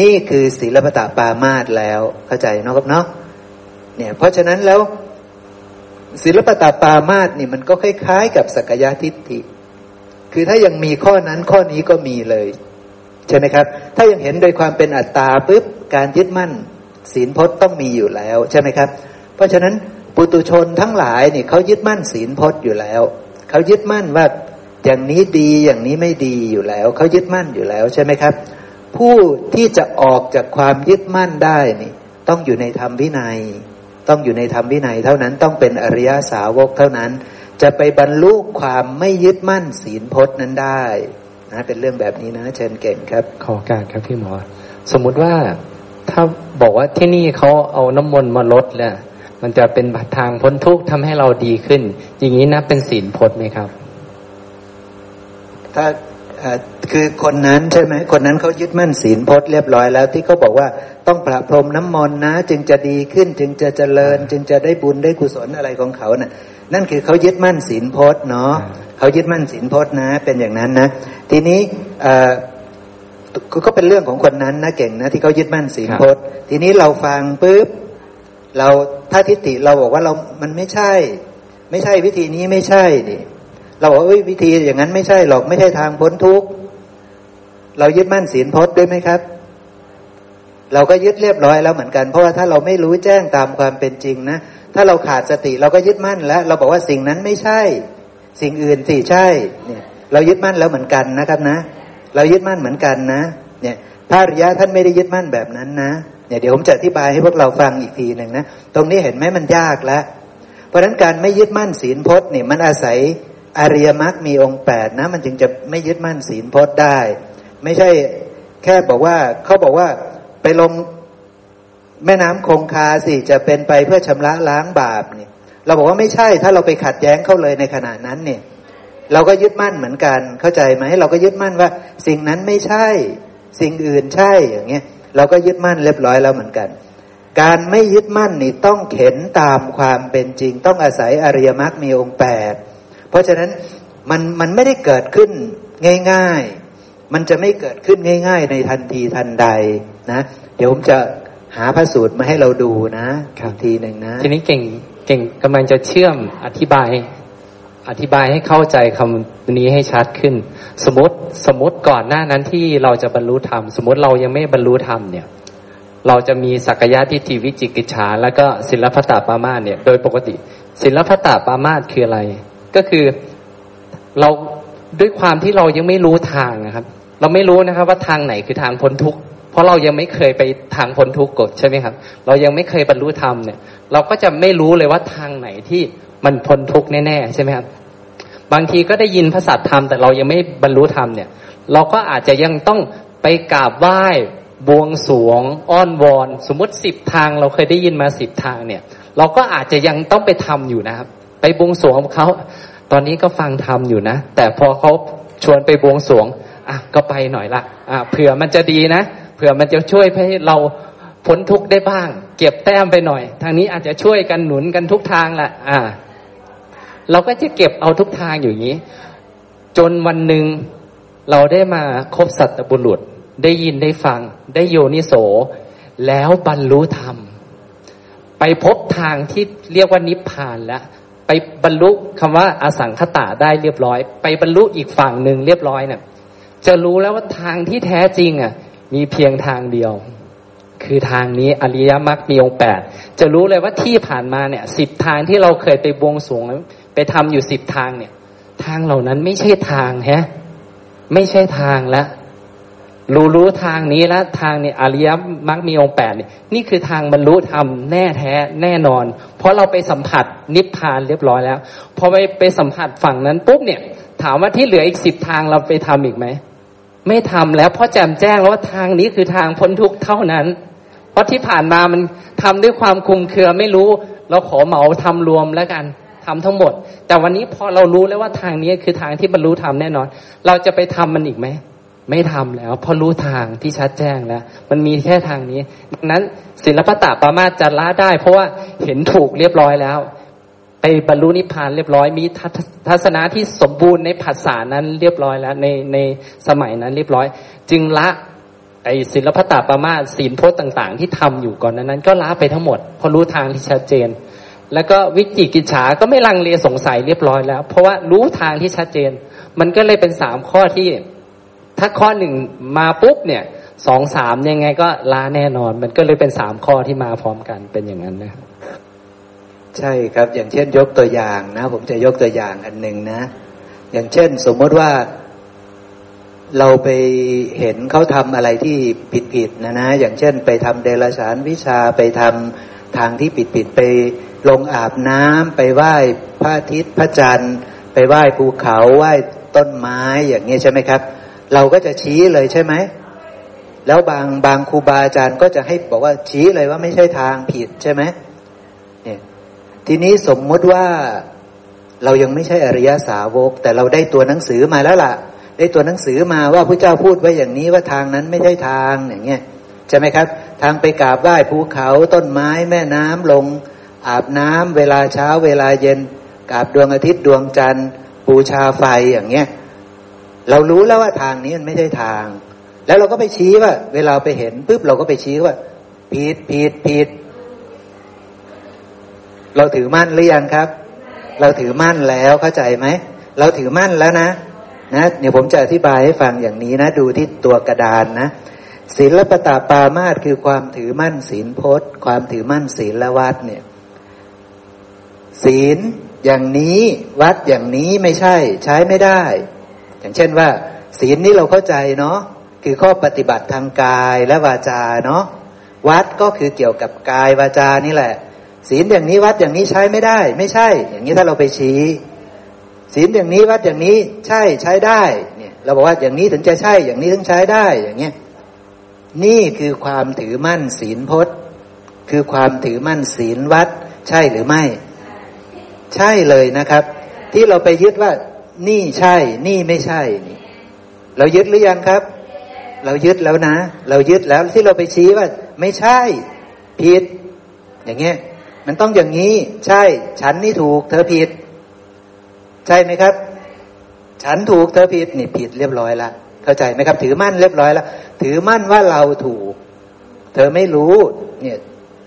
นี่คือศีลปตาปามาตแล้วเข้าใจเนาะครับเนาะเนี่ยเพราะฉะนั้นแล้วศีลปตาปามาตนี่มันก็คล้ายๆ กับสักยะทิฏฐิ คือถ้ายังมีข้อนั้นข้อนี้ก็มีเลย ใช่ไหมครับ ถ้ายังเห็นโดยความเป็นอัตตาปุ๊บการยึดมั่น ศีลพจน์ต้องมีอยู่แล้ว ใช่ไหมครับ เพราะฉะนั้นปุตุชนทั้งหลายนี่เขายึดมั่นศีลพจน์อยู่แล้ว เขายึดมั่นว่าอย่างนี้ดีอย่างนี้ไม่ดีอยู่แล้ว เขายึดมั่นอยู่แล้วใช่ไหมครับ ผู้ที่จะออกจากความยึดมั่นได้นี่ต้องอยู่ในธรรมวินัย ต้องอยู่ในธรรมวินัย เท่านั้นต้องเป็นอริยสาวกเท่านั้น จะไปบรรลุความไม่ยึดมั่นศีลพจน์นั้นได้นะเป็นเรื่องแบบนี้นะเชิญเก่งครับ ขอการครับพี่หมอ สมมุติว่าถ้าบอกว่าที่นี่เขาเอาน้ำมนต์มาลดแล้ว มันจะเป็นทางพ้นทุกข์ทำให้เราดีขึ้น อย่างนี้นะเป็นศีลพจน์ไหมครับ ถ้าคือคนนั้นใช่ไหมคนนั้นเขายึดมั่นศีลพจน์เรียบร้อยแล้วที่เขาบอกว่าต้องประพรมน้ำมนต์นะ จึงจะดีขึ้น จึงจะเจริญ จึงจะได้บุญได้กุศลอะไรของเขานะ่ะ นั่นคือเขายึดมั่นศีลพจน์เนาะเขายึดมั่นศีลพจน์นะ เป็นอย่างนั้นนะ ทีนี้ก็เป็นเรื่องของคนนั้นนะเก่งนะที่เขายึดมั่นศีลพจน์ ทีนี้เราฟังปุ๊บ เราถ้าทิฏฐิเราบอกว่าเรา มันไม่ใช่ ไม่ใช่วิธีนี้ไม่ใช่ดิเราบอกว่าวิธีอย่างนั้นไม่ใช่หรอกไม่ใช่ทางพ้นทุกข์เรายึดมั่นศีลพจน์ด้วยไหมครับ เราก็ยึดเรียบร้อยแล้วเหมือนกันเพราะว่าถ้าเราไม่รู้แจ้งตามความเป็นจริงนะถ้าเราขาดสติเราก็ยึดมั่นแล้ว เราบอกว่าสิ่งนั้นไม่ใช่ สิ่งอื่นสิใช่เนี่ย เรายึดมั่นแล้วเหมือนกันนะครับนะ เรายึดมั่นเหมือนกันนะ เนี่ยพระอริยะท่านไม่ได้ยึดมั่นแบบนั้นนะ เนี่ยเดี๋ยวผมจะอธิบายให้พวกเราฟังอีกทีหนึ่งนะ ตรงนี้เห็นไหมมันยากแล้ว เพราะฉะนั้นการไม่ยึดมั่นศีลพจน์เนี่ยมันอาศัยอริยมรรคมีองค์แปดนะ มันจึงจะไม่ยึดมั่นศีลพจน์ได้ ไม่ใช่แค่บอกว่าเขาบอกว่าไปลงแม่น้ำคงคาสิจะเป็นไปเพื่อชำระล้างบาปเนี่ย เราบอกว่าไม่ใช่ถ้าเราไปขัดแย้งเข้าเลยในขณะนั้นเนี่ย เราก็ยึดมั่นเหมือนกันเข้าใจไหมเราก็ยึดมั่นว่า สิ่งนั้นไม่ใช่ สิ่งอื่นใช่อย่างเงี้ย เราก็ยึดมั่นเรียบร้อยแล้วเหมือนกัน การไม่ยึดมั่นนี่ต้องเข็นตามความเป็นจริง ต้องอาศัยอริยมรรคมีองค์แปดเพราะฉะนั้นมันมันไม่ได้เกิดขึ้นง่าย ๆ มันจะไม่เกิดขึ้นง่าย ๆ ในทันทีทันใดนะ เดี๋ยวผมจะหาพระสูตรมาให้เราดูนะอีกทีหนึ่งนะ ทีนี้เก่งเก่งกำลังจะเชื่อมอธิบาย อธิบายให้เข้าใจคำนี้ให้ชัดขึ้น สมมติสมมติก่อนหน้านั้นที่เราจะบรรลุธรรม สมมติเรายังไม่บรรลุธรรมเนี่ย เราจะมีสักยะทิฏฐิวิจิกิจฉาแล้วก็ศิลปตาปามาเนี่ย โดยปกติ ศิลปตาปามาคืออะไร ก็คือเราด้วยความที่เรายังไม่รู้ทางนะครับ เราไม่รู้นะครับ ว่าทางไหนคือทางพ้นทุกข์เพราะเรายังไม่เคยไปทางพ้นทุกข์กดใช่ไหมครับ เรายังไม่เคยบรรลุธรรมเนี่ย เราก็จะไม่รู้เลยว่าทางไหนที่ มันพ้นทุกข์แน่ๆใช่ไหมครับบางทีก็ได้ยินพระสัทธรรมแต่เรายังไม่บรรลุธรรมเนี่ย เราก็อาจจะยังต้องไปกราบไหว้บวงสวง อ้อนวอน สมมติสิบทาง เราเคยได้ยินมาสิบทางเนี่ย เราก็อาจจะยังต้องไปทำอยู่นะครับ ไปบวงสวงเขาตอนนี้ก็ฟังทำอยู่นะ แต่พอเขาชวนไปบวงสวงอะก็ไปหน่อยละอะเผื่อมันจะดีนะเผื่อมันจะช่วยให้เราพ้นทุกข์ได้บ้าง เก็บแต้มไปหน่อย ทางนี้อาจจะช่วยกันหนุนกันทุกทางแหละอ่า เราก็จะเก็บเอาทุกทางอยู่อย่างนี้ จนวันหนึ่งเราได้มาคบสัตบุรุษ ได้ยินได้ฟัง ได้โยนิโส แล้วบรรลุธรรม ไปพบทางที่เรียกว่านิพพานแล้ว ไปบรรลุคำว่าอาสังขตาได้เรียบร้อย ไปบรรลุอีกฝั่งหนึ่งเรียบร้อยเนะ่ยจะรู้แล้วว่าทางที่แท้จริงอะ มีเพียงทางเดียว คือทางนี้อริยมรรคมีองค์แปดจะรู้เลยว่าที่ผ่านมาเนี่ยสิบทางที่เราเคยไปบวงสรวง ไปทำอยู่สิบทางเนี่ย ทางเหล่านั้นไม่ใช่ทางแฮะ ไม่ใช่ทางแล้วรู้รู้ทางนี้แล้วทางเนี่ยอริยมรรคมีองค์แปดเนี่ยนี่คือทางบรรลุธรรมแน่แท้แน่นอน เพราะเราไปสัมผัสนิพพานเรียบร้อยแล้วพอไปไปสัมผัสฝั่งนั้นปุ๊บเนี่ย ถามว่าที่เหลืออีกสิบทางเราไปทำอีกไหมไม่ทำแล้วเพราะแจมแจ้งแล้วว่าทางนี้คือทางพ้นทุกข์เท่านั้น เพราะที่ผ่านมามันทำด้วยความคุมเครือไม่รู้ เราขอเหมาทำรวมแล้วกัน ทำทั้งหมด แต่วันนี้พอเรารู้แล้วว่าทางนี้คือทางที่บรรลุธรรมแน่นอน เราจะไปทำมันอีกไหมไม่ทำแล้วเพราะรู้ทางที่ชัดแจ้งแล้ว มันมีแค่ทางนี้ดังนั้นศิลปตะปามาจะละได้ เพราะว่าเห็นถูกเรียบร้อยแล้ว ไปบรรลุนิพพานเรียบร้อย มีทัศนะที่สมบูรณ์ในภาษานั้นเรียบร้อยแล้ว ในในสมัยนั้นเรียบร้อย จึงละไอศิลปตะปามาศีลโพสต่าง ๆ ที่ทำอยู่ก่อนนั้น ก็ละไปทั้งหมดเพราะรู้ทางที่ชัดเจน แล้วก็วิจิกิจฉาก็ไม่ลังเลสงสัยเรียบร้อยแล้ว เพราะว่ารู้ทางที่ชัดเจน มันก็เลยเป็นสามข้อที่ ถ้าข้อหนึ่งมาปุ๊บเนี่ยสองสามยังไงก็ลาแน่นอน มันก็เลยเป็นสามข้อที่มาพร้อมกันเป็นอย่างนั้นนะครับใช่ครับ อย่างเช่นยกตัวอย่างนะ ผมจะยกตัวอย่างอันหนึ่งนะ อย่างเช่นสมมติว่าเราไปเห็นเขาทำอะไรที่ผิดๆนะนะ อย่างเช่น ไปทำเดรัจฉานวิชาไปทำ ทางที่ผิดๆไปลงอาบน้ำไปไหว้พระอาทิตย์พระจันทร์ ไปไหว้ภูเขาไหว้ต้นไม้อย่างนี้ใช่ไหมครับ เราก็จะชี้เลยใช่ไหมแล้วบางบางครูบาอาจารย์ก็จะให้บอกว่าชี้เลยว่าไม่ใช่ทางผิดใช่ไหมเนี่ยทีนี้สมมติว่าเรายังไม่ใช่อริยสาวก แต่เราได้ตัวหนังสือมาแล้วล่ะ ได้ตัวหนังสือมาว่าพระเจ้าพูดไว้อย่างนี้ว่าทางนั้นไม่ใช่ทางอย่างเงี้ย ใช่ไหมครับ ทางไปกราบไหว้ภูเขาต้นไม้แม่น้ำลง อาบน้ำเวลาเช้าเวลาเย็นกราบดวงอาทิตย์ดวงจันทร์บูชาไฟอย่างเงี้ยเรารู้แล้วว่าทางนี้มันไม่ใช่ทาง แล้วเราก็ไปชี้ว่า เวลาไปเห็นปุ๊บเราก็ไปชี้ว่าผิดผิดผิดเราถือมั่นหรือยังครับ เราถือมั่นแล้วเข้าใจไหมเราถือมั่นแล้วนะนะเดี๋ยวผมจะอธิบายให้ฟังอย่างนี้นะ ดูที่ตัวกระดานนะ ศีลปตาปามาตคือความถือมั่นศีลพจน์ ความถือมั่นศีลวัดเนี่ย ศีลอย่างนี้วัดอย่างนี้ไม่ใช่ใช้ไม่ได้ อย่างเช่นว่า ศีลนี้เราเข้าใจเนาะคือข้อปฏิบัติทางกายและวาจาเนาะวัดก็คือเกี่ยวกับกายวาจานี่แหละ ศีลอย่างนี้วัดอย่างนี้ใช้ไม่ได้ ไม่ใช่ อย่างนี้ถ้าเราไปชี้ ศีลอย่างนี้วัดอย่างนี้ใช่ใช้ได้เนี่ยเราบอกว่าอย่างนี้ถึงจะใช่ อย่างนี้ถึงใช้ได้อย่างเงี้ย นี่คือความถือมั่นศีลพจน์ คือความถือมั่นศีลวัด ใช่หรือไม่ ใช่เลยนะครับ ที่เราไปยึดว่า นี่ใช่ นี่ไม่ใช่นี่เรายึดหรือยังครับ เรายึดแล้วนะ เรายึดแล้วที่เราไปชี้ว่า ไม่ใช่ผิด อย่างเงี้ยมันต้องอย่างนี้ ใช่ ฉันนี่ถูก เธอผิด ใช่ไหมครับ ฉันถูกเธอผิดนี่ผิดเรียบร้อยละ เข้าใจไหมครับ ถือมั่นเรียบร้อยแล้ว ถือมั่นว่าเราถูก เธอไม่รู้ เนี่ย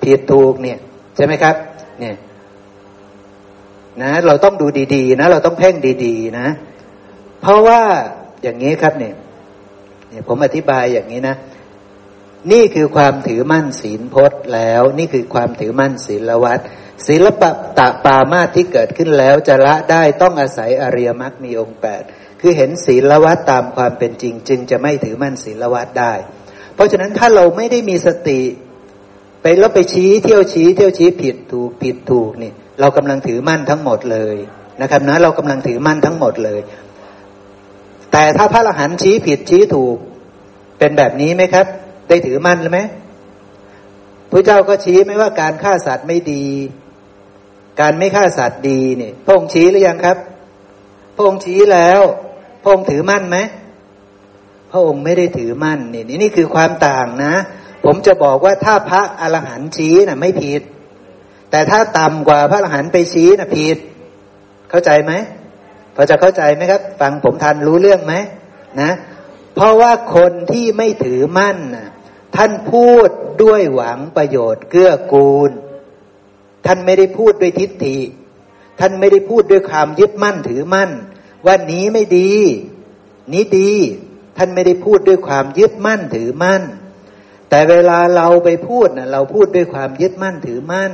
ผิดถูกเนี่ย ใช่ไหมครับ เนี่ย นะ เราต้องดูดีๆ นะ เราต้องเพ่งดีๆ นะ เพราะว่าอย่างนี้ครับเนี่ย เนี่ย ผมอธิบายอย่างนี้นะนี่คือความถือมั่นศีลพจน์แล้ว นี่คือความถือมั่นศีลวัตศีลปะตะปามาที่เกิดขึ้นแล้วจะละได้ต้องอาศัยอริยมรรคมีองค์แปด คือเห็นศีลวัตตามความเป็นจริง จึงจะไม่ถือมั่นศีลวัตได้ เพราะฉะนั้นถ้าเราไม่ได้มีสติ ไปแล้วไปชี้เที่ยวชี้ เที่ยวชี้ผิดถูกผิดถูกนี่ เรากำลังถือมั่นทั้งหมดเลยนะครับนะเรากำลังถือมั่นทั้งหมดเลย แต่ถ้าพระอรหันต์ชี้ผิดชี้ถูก เป็นแบบนี้ไหมครับ ได้ถือมั่นหรือไหมพระเจ้าก็ชี้ไม่ว่าการฆ่าสัตว์ไม่ดี การไม่ฆ่าสัตว์ดีนี่พระองค์ชี้หรือยังครับพระองค์ชี้แล้ว พระองค์ถือมั่นไหมพระองค์ไม่ได้ถือมั่นนี่นี่คือความต่างนะ ผมจะบอกว่าถ้าพระอรหันต์ชี้นะ่ะไม่ผิด แต่ถ้าต่ำกว่าพระอรหันต์ไปชี้นะ่ะผิด เข้าใจไหมพอจะเข้าใจไหมครับ ฟังผมทันรู้เรื่องไหมนะ เพราะว่าคนที่ไม่ถือมั่นนะท่านพูดด้วยหวังประโยชน์เกื้อกูล ท่านไม่ได้พูดด้วยทิฏฐิ ท่านไม่ได้พูดด้วยความยึดมั่นถือมั่น ว่านี้ไม่ดี นี้ดี ท่านไม่ได้พูดด้วยความยึดมั่นถือมั่น แต่เวลาเราไปพูดนะเราพูดด้วยความยึดมั่นถือมั่น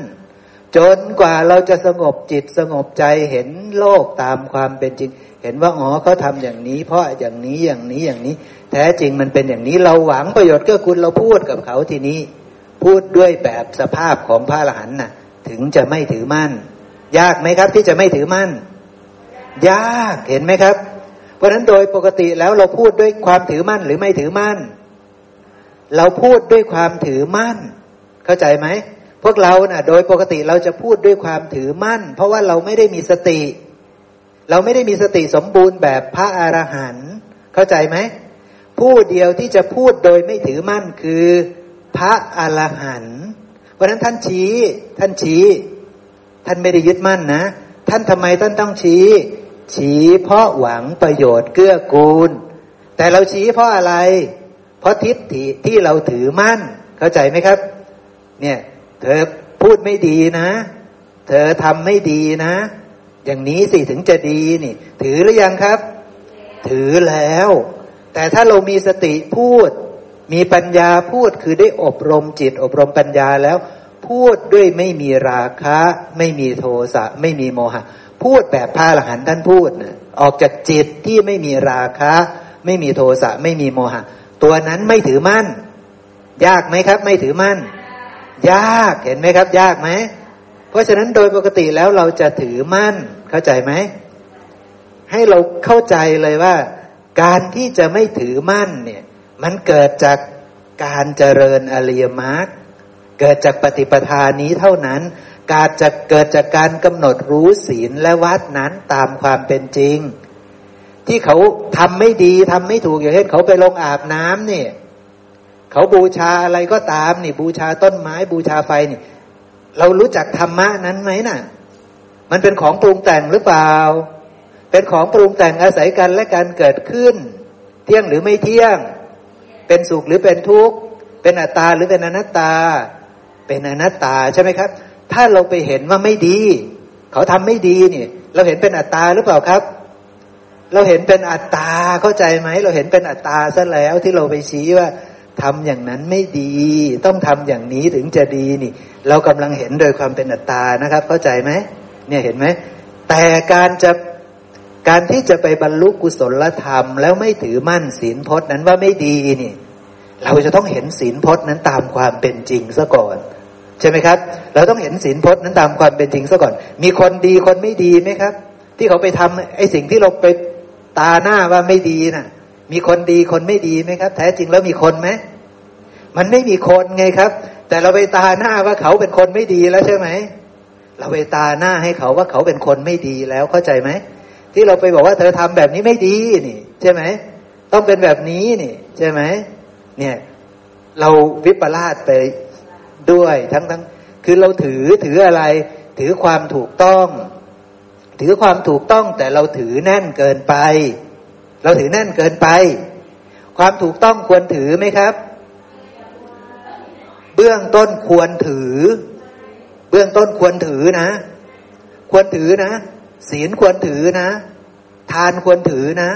จนกว่าเราจะสงบจิตสงบใจเห็นโลกตามความเป็นจริง เห็นว่าอ๋อเขาทำอย่างนี้ เพราะอย่างนี้อย่างนี้อย่างนี้ แท้จริงมันเป็นอย่างนี้เราหวังประโยชน์ก็คุณเราพูดกับเขาทีนี้ พูดด้วยแบบสภาพของพระอรหันต์น่ะ ถึงจะไม่ถือมั่น ยากไหมครับที่จะไม่ถือมั่น ยากเห็นไหมครับ เพราะฉะนั้นโดยปกติแล้วเราพูดด้วยความถือมั่นหรือไม่ถือมั่น เราพูดด้วยความถือมั่น เข้าใจไหมพวกเรานะ่ะ โดยปกติเราจะพูดด้วยความถือมั่น เพราะว่าเราไม่ได้มีสติ เราไม่ได้มีสติสมบูรณ์แบบพระอรหันต์เข้าใจไหมผู้เดียวที่จะพูดโดยไม่ถือมั่นคือพระอรหันต์เพราะนั้นท่านชี้ ท่านชี้ ท่านไม่ได้ยึดมั่นนะ ท่านทำไมท่านต้องชี้ ชี้เพราะหวังประโยชน์เกื้อกูล แต่เราชี้เพราะอะไร เพราะทิฏฐิที่เราถือมั่น เข้าใจไหมครับ เนี่ยเธอพูดไม่ดีนะ เธอทำไม่ดีนะ อย่างนี้สิถึงจะดีนี่ ถือหรือยังครับ ถือแล้ว แต่ถ้าเรามีสติพูด มีปัญญาพูดคือได้อบรมจิต อบรมปัญญาแล้ว พูดด้วยไม่มีราคะ ไม่มีโทสะไม่มีโมหะ พูดแบบพระอรหันต์ท่านพูดนะออกจากจิตที่ไม่มีราคะ ไม่มีโทสะไม่มีโมหะ ตัวนั้นไม่ถือมั่น ยากไหมครับ ไม่ถือมั่น ยากเห็นไหมครับ ยากไหมเพราะฉะนั้นโดยปกติแล้วเราจะถือมั่น เข้าใจไหมให้เราเข้าใจเลยว่า การที่จะไม่ถือมั่นเนี่ย มันเกิดจากการเจริญอริยมรรคเกิดจากปฏิปทานี้เท่านั้น การจะเกิดจากการกำหนดรู้ศีลและวัดนั้นตามความเป็นจริง ที่เขาทำไม่ดีทำไม่ถูกอย่างเช่นเขาไปลงอาบน้ำเนี่ยเขาบูชาอะไรก็ตามนี่ บูชาต้นไม้บูชาไฟนี่ เรารู้จักธรรมะนั้นไหมน่ะ มันเป็นของปรุงแต่งหรือเปล่า เป็นของปรุงแต่งอาศัยกันและการเกิดขึ้น เที่ยงหรือไม่เที่ยง เป็นสุขหรือเป็นทุกข์เป็นอัตตาหรือเป็นอนัตตา เป็นอนัตตาใช่ไหมครับ ถ้าเราไปเห็นว่าไม่ดี เขาทำไม่ดีนี่ เราเห็นเป็นอัตตาหรือเปล่าครับ เราเห็นเป็นอัตตาเข้าใจไหมเราเห็นเป็นอัตตาซะแล้วที่เราไปชี้ว่าทำอย่างนั้นไม่ดี ต้องทำอย่างนี้ถึงจะดีนี่ เรากำลังเห็นโดยความเป็นอัตตานะครับ เข้าใจไหมเนี่ยเห็นไหมแต่การจะการที่จะไปบรรลุกุศลธรรม แล้วไม่ถือมั่นศีลพจน์นั้นว่าไม่ดีนี่ เราจะต้องเห็นศีลพจน์นั้นตามความเป็นจริงซะก่อน ใช่ไหมครับ เราต้องเห็นศีลพจน์นั้นตามความเป็นจริงซะก่อน มีคนดีคนไม่ดีไหมครับ ที่เขาไปทำไอ้สิ่งที่เราไปตาหน้าว่าไม่ดีนะ่ะ มีคนดีคนไม่ดีไหมครับ แท้จริงแล้วมีคนไหมมันไม่มีคนไงครับ แต่เราไปตาหน้าว่าเขาเป็นคนไม่ดีแล้วใช่ไหมเราไปตาหน้าให้เขาว่าเขาเป็นคนไม่ดีแล้วเข้าใจไหมที่เราไปบอกว่าเธอทำแบบนี้ไม่ดีนี่ ใช่ไหมต้องเป็นแบบนี้นี่ ใช่ไหมเนี่ย เราวิปลาสไป ด้วยทั้งทั้งคือเราถือถืออะไร ถือความถูกต้อง ถือความถูกต้องแต่เราถือแน่นเกินไป เราถือแน่นเกินไป ความถูกต้องควรถือไหมครับ เบื้องต้นควรถือ เบื้องต้นควรถือนะ ควรถือนะ ศีลควรถือนะ ทานควรถือนะ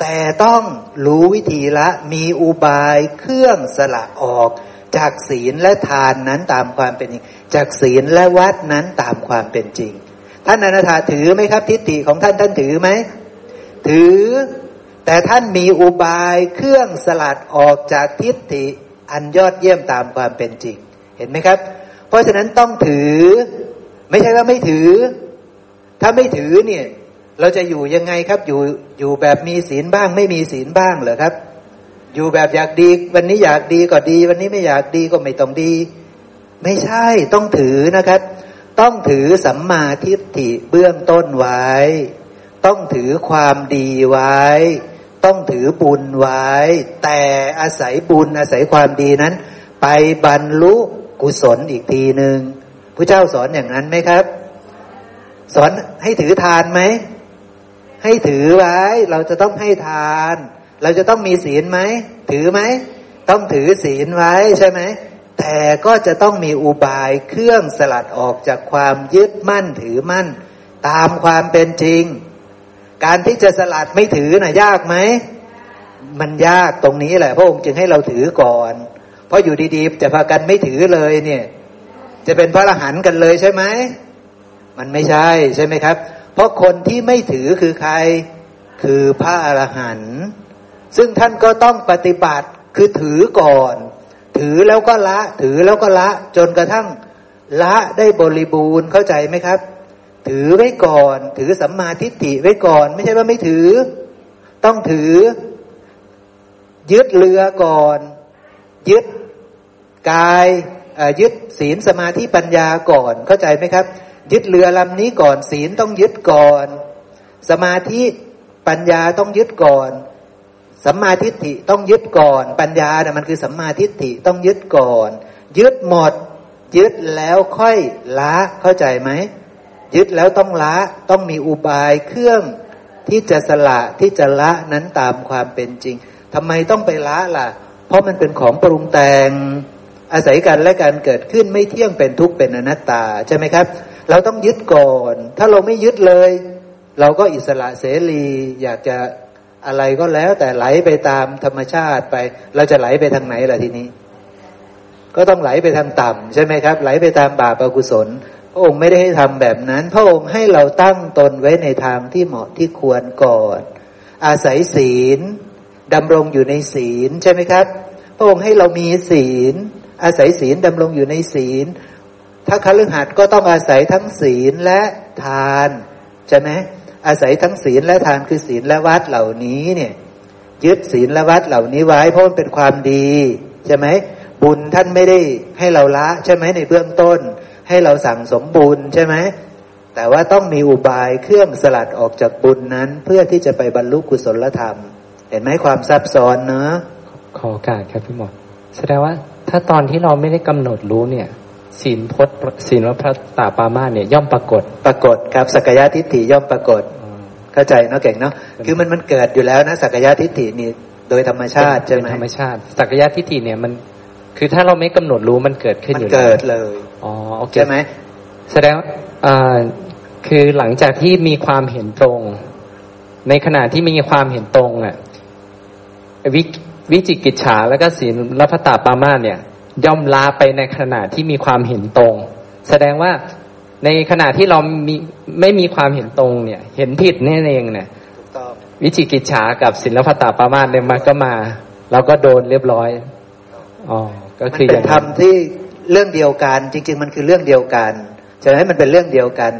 แต่ต้องรู้วิธีละมีอุบายเครื่องสละออก จากศีลและทานนั้นตามความเป็นจริง จากศีลและวัดนั้นตามความเป็นจริง ท่านอนาถาถือไหมครับ ทิฏฐิของท่านท่านถือไหมถือ แต่ท่านมีอุบายเครื่องสลัดออกจากทิฏฐิอันยอดเยี่ยมตามความเป็นจริง เห็นไหมครับ เพราะฉะนั้นต้องถือ ไม่ใช่ว่าไม่ถือ ถ้าไม่ถือเนี่ย เราจะอยู่ยังไงครับอยู่อยู่แบบมีศีลบ้าง ไม่มีศีลบ้างเหรอครับ อยู่แบบอยากดี วันนี้อยากดีก็ดี วันนี้ไม่อยากดีก็ไม่ต้องดี ไม่ใช่ต้องถือนะครับ ต้องถือสัมมาทิฏฐิเบื้องต้นไว้ ต้องถือความดีไว้ ต้องถือบุญไว้ แต่อาศัยบุญอาศัยความดีนั้น ไปบรรลุกุศลอีกทีหนึ่งพระเจ้าสอนอย่างนั้นไหมครับ สอนให้ถือทานไหมให้ถือไว้ เราจะต้องให้ทาน เราจะต้องมีศีลไหม ถือไหม ต้องถือศีลไว้ใช่ไหม แต่ก็จะต้องมีอุบายเครื่องสลัดออกจากความยึดมั่นถือมั่น ตามความเป็นจริง การที่จะสลัดไม่ถือน่ะยากไหม มันยากตรงนี้แหละ พระองค์จึงให้เราถือก่อน เพราะอยู่ดีๆจะพากันไม่ถือเลยเนี่ย จะเป็นพระอรหันต์กันเลยใช่ไหม มันไม่ใช่ใช่ไหมครับ เพราะคนที่ไม่ถือคือใคร คือพระอรหันต์ ซึ่งท่านก็ต้องปฏิบัติคือถือก่อน ถือแล้วก็ละ ถือแล้วก็ละ จนกระทั่งละได้บริบูรณ์เข้าใจไหมครับ ถือไว้ก่อน ถือสัมมาทิฏฐิไว้ก่อน ไม่ใช่ว่าไม่ถือ ต้องถือ ยึดเรือก่อน ยึดกายยึดศีลสมาธิปัญญาก่อนเข้าใจไหมครับ ยึดเรือลำนี้ก่อนศีลต้องยึดก่อน สมาธิปัญญาต้องยึดก่อน สัมมาทิฏฐิต้องยึดก่อน ปัญญาเนี่ยมันคือสัมมาทิฏฐิต้องยึดก่อน ยึดหมด ยึดแล้วค่อยละเข้าใจไหมยึดแล้วต้องละต้องมีอุบายเครื่องที่จะสละที่จะละนั้นตามความเป็นจริงทำไมต้องไปละล่ะ เพราะมันเป็นของปรุงแต่ง อาศัยกันและการเกิดขึ้นไม่เที่ยงเป็นทุกข์เป็นอนัตตาใช่ไหมครับ เราต้องยึดก่อน ถ้าเราไม่ยึดเลย เราก็อิสระเสรีอยากจะ อะไรก็แล้วแต่ไหลไปตามธรรมชาติไป เราจะไหลไปทางไหนล่ะทีนี้ ก็ต้องไหลไปทางต่ำใช่ไหมครับ ไหลไปตามบาปอกุศล พระองค์ไม่ได้ให้ทำแบบนั้น พระองค์ให้เราตั้งตนไว้ในทางที่เหมาะที่ควรก่อน อาศัยศีลดำรงอยู่ในศีลใช่ไหมครับ พระองค์ให้เรามีศีล อาศัยศีลดำรงอยู่ในศีล ถ้าคฤหัสถ์ก็ต้องอาศัยทั้งศีลและทานใช่ไหม อาศัยทั้งศีลและทานคือศีลและวัดเหล่านี้เนี่ยยึดศีลและวัดเหล่านี้ไว้เพราะมันเป็นความดีใช่ไหมบุญท่านไม่ได้ให้เราละใช่ไหมในเบื้องต้น ให้เราสั่งสมบุญใช่ไหมแต่ว่าต้องมีอุบายเครื่องสลัดออกจากบุญนั้น เพื่อที่จะไปบรรลุกุศลธรรม เห็นไหมความซับซ้อนเนอะขอโอกาสครับพี่หมอแสดงว่าถ้าตอนที่เราไม่ได้กำหนดรู้เนี่ย ศีลพจน์ศีลพระตาปามาสเนี่ยย่อมปรากฏ ปรากฏครับสักยะทิฏฐิย่อมปรากฏ เข้าใจเนาะเก่งเนาะคือมันมันเกิดอยู่แล้วนะสักยะทิฏฐินี่โดยธรรมชาติใช่ไหมเป็นธรรมชาติสักยะทิฏฐิเนี่ยมันคือถ้าเราไม่กำหนดรู้มันเกิดขึ้นมันอยู่แล้วเกิดเลยอ๋อโอเคใช่ไหมแสดงว่าอ่าคือหลังจากที่มีความเห็นตรง ในขณะที่มีความเห็นตรงอะวิวิจิกิจฉาแล้วก็ศีลรัพตาปามาสเนี่ย ย่อมลาไปในขณะที่มีความเห็นตรง แสดงว่าในขณะที่เรามีไม่มีความเห็นตรงเนี่ย เห็นผิดนี่เองเนี่ยวิจิกิจฉากับศิลปตาปามาสเนี่ยมันก็มาเราก็โดนเรียบร้อยอ๋อก็คืออเป็นย่างธรรมที่เรื่องเดียวกันจริง ๆ มันคือเรื่องเดียวกันฉะนั้นมันเป็นเรื่องเดียวกัน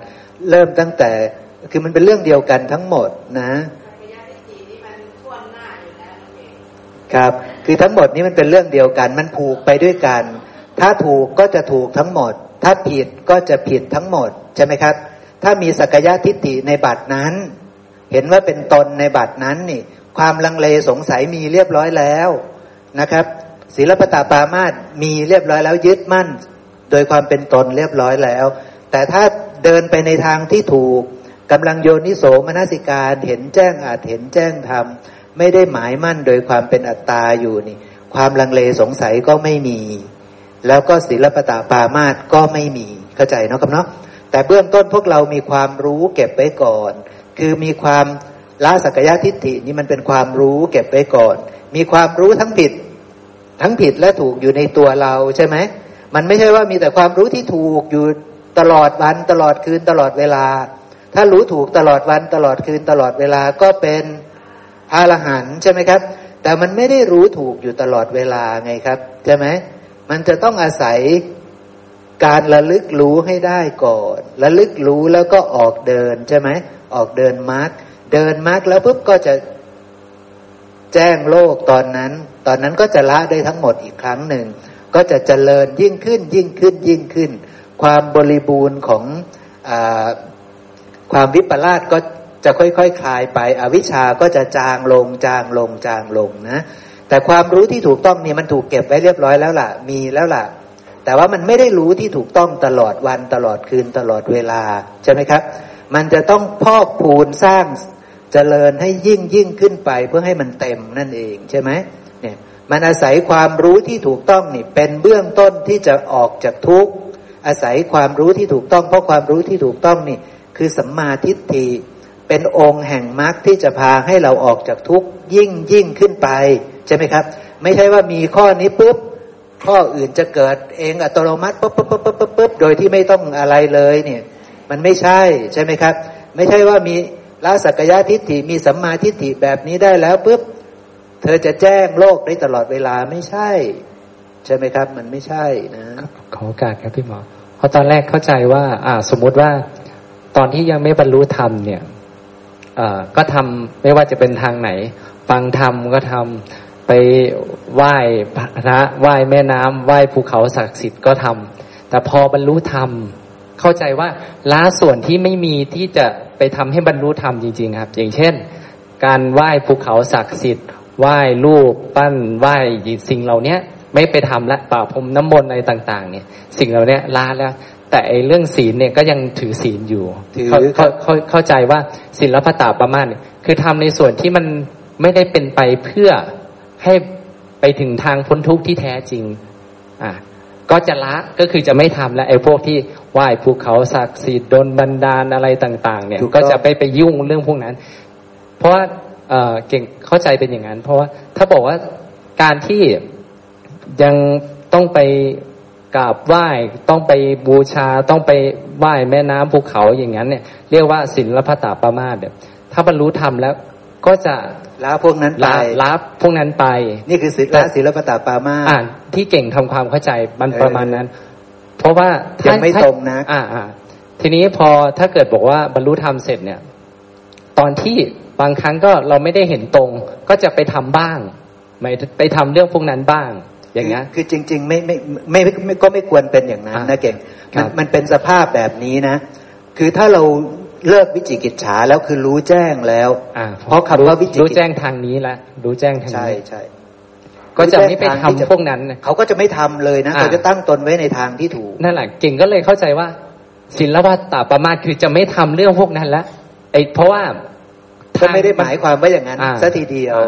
เริ่มตั้งแต่คือมันเป็นเรื่องเดียวกันทั้งหมดนะ ครับ คือทั้งหมดนี้มันเป็นเรื่องเดียวกัน มันผูกไปด้วยกัน ถ้าถูกก็จะถูกทั้งหมด ถ้าผิดก็จะผิดทั้งหมดใช่ไหมครับ ถ้ามีสักยะทิฏฐิในบัตรนั้น เห็นว่าเป็นตนในบัตรนั้นนี่ความลังเลสงสัยมีเรียบร้อยแล้วนะครับศีลปตาปามาสมีเรียบร้อยแล้วยึดมั่น โดยความเป็นตนเรียบร้อยแล้ว แต่ถ้าเดินไปในทางที่ถูกกำลังโยนิโสมนสิการเห็นแจ้งอาจเห็นแจ้งธรรม ไม่ได้หมายมั่นโดยความเป็นอัตตาอยู่นี่ ความลังเลสงสัยก็ไม่มี แล้วก็ศีลปตาปามาสก็ไม่มีเข้าใจเนาะครับเนาะแต่เบื้องต้นพวกเรามีความรู้เก็บไว้ก่อน คือมีความละสักยะทิฏฐินี่มันเป็นความรู้เก็บไว้ก่อน มีความรู้ทั้งผิด ทั้งผิดและถูกอยู่ในตัวเราใช่ไหมมันไม่ใช่ว่ามีแต่ความรู้ที่ถูกอยู่ตลอดวันตลอดคืนตลอดเวลา ถ้ารู้ถูกตลอดวันตลอดคืนตลอดเวลาก็เป็น อรหันต์ใช่ไหมครับ แต่มันไม่ได้รู้ถูกอยู่ตลอดเวลาไงครับใช่ไหมมันจะต้องอาศัยการระลึกรู้ให้ได้ก่อน ระลึกรู้แล้วก็ออกเดินใช่ไหมออกเดินมาร์กเดินมาร์กแล้วปุ๊บก็จะแจ้งโลกตอนนั้น ตอนนั้นก็จะละได้ทั้งหมดอีกครั้งหนึ่ง ก็จะเจริญยิ่งขึ้นยิ่งขึ้นยิ่งขึ้น ความบริบูรณ์ของอความวิปลาสก็ จะค่อยๆคคลายไป อวิชาก็จะจางลงจางลงจางลงนะแต่ความรู้ที่ถูกต้องนี่มันถูกเก็บไว้เรียบร้อยแล้วล่ะ มีแล้วล่ะ แต่ว่ามันไม่ได้รู้ที่ถูกต้องตลอดวันตลอดคืนตลอดเวลาใช่ไหมครับ มันจะต้องพอกพูนสร้างเจริญให้ยิ่งยิ่งขึ้นไปเพื่อให้มันเต็มนั่นเองใช่ไหมเนี่ยมันอาศัยความรู้ที่ถูกต้องนี่เป็นเบื้องต้นที่จะออกจากทุกข์อาศัยความรู้ที่ถูกต้อง เพราะความรู้ที่ถูกต้องนี่คือสัมมาทิฏฐิ เป็นองค์แห่งมรรคที่จะพาให้เราออกจากทุกข์ยิ่งยิ่งขึ้นไป ใช่ไหมครับ ไม่ใช่ว่ามีข้อนี้ปุ๊บข้ออื่นจะเกิดเองอัตโนมัติปุ๊บปุ๊บปุ๊บปุ๊บปุ๊บปุ๊บโดยที่ไม่ต้องอะไรเลยเนี่ยมันไม่ใช่ใช่ไหมครับ ไม่ใช่ว่ามีละสักยะทิฏฐิมีสัมมาทิฏฐิแบบนี้ได้แล้วปุ๊บเธอจะแจ้งโลกได้ตลอดเวลาไม่ใช่ ใช่ไหมครับ มันไม่ใช่นะขอโอกาสครับพี่หมอเพราะตอนแรกเข้าใจว่า อ่า สมมุติว่า ตอนที่ยังไม่บรรลุธรรมเนี่ย ก็ทำไม่ว่าจะเป็นทางไหน ฟังธรรมก็ทำไปไหว้พระไหว้แม่น้ำไหว้ภูเขาศักดิ์สิทธิ์ก็ทำแต่พอบรรลุธรรม เข้าใจว่าละส่วนที่ไม่มีที่จะไปทำให้บรรลุธรรมจริง ๆ ครับ อย่างเช่น การไหว้ภูเขาศักดิ์สิทธิ์ไหว้รูปปั้นไหว้สิ่งเหล่าเนี้ยไม่ไปทำละป่าพรมน้ำมนต์อะไรต่าง ๆ เนี่ย สิ่งเหล่านี้ละแล้ว แต่ไอเรื่องศีลเนี่ยก็ยังถือศีลอยู่ถือเข้าเข้าเข้าเข้าใจว่าศีลพัตตาประมาณเนี่ยคือทำในส่วนที่มันไม่ได้เป็นไปเพื่อให้ไปถึงทางพ้นทุกข์ที่แท้จริง อะก็จะละก็คือจะไม่ทำแล้วไอ้พวกที่ไหว้ภูเขาศักดิ์สิทธิ์โดนบันดาลอะไรต่าง ๆ เนี่ยถูกต้องก็จะไปไปยุ่งเรื่องพวกนั้น เพราะว่าเอ่อเก่งเข้าใจเป็นอย่างนั้น เพราะว่าถ้าบอกว่าการที่ยังต้องไป กราบไหว้ต้องไปบูชาต้องไปไหว้แม่น้ำภูเขาอย่างนั้นเนี่ยเรียกว่าศิลปตาประมาทเดี๋ยถ้าบรรลุธรรมแล้วก็จะละพวกนั้นไปละพวกนั้นไป นี่คือศิลปศิลปตาปามาอ่านที่เก่งทำความเข้าใจมันประมาณนั้น เพราะว่ายังไม่ตรงนะอ่าอ่าทีนี้พอถ้าเกิดบอกว่าบรรลุธรรมเสร็จเนี่ย ตอนที่บางครั้งก็เราไม่ได้เห็นตรง ก็จะไปทำบ้างไม่ไปทำเรื่องพวกนั้นบ้าง อย่างเงี้ยคือจริงๆไม่ไม่ไม่ไม่ก็ไม่ควรเป็นอย่างนั้นนะเก่งมันมันเป็นสภาพแบบนี้นะ คือถ้าเราเลิกวิจิกิจฉาแล้วคือรู้แจ้งแล้วเพราะคำว่าวิจิรู้แจ้งทางนี้ละรู้แจ้งทางนี้ใช่ใช่ก็จะไม่ไปทำพวกนั้นเขาก็จะไม่ทำเลยนะเขาจะตั้งตนไว้ในทางที่ถูกนั่นแหละเก่งก็เลยเข้าใจว่าศิลปะตาประมาทคือจะไม่ทำเรื่องพวกนั้นแล้วไอ้เพราะว่าก็ไม่ได้หมายความว่าอย่างนั้นซะทีเดียว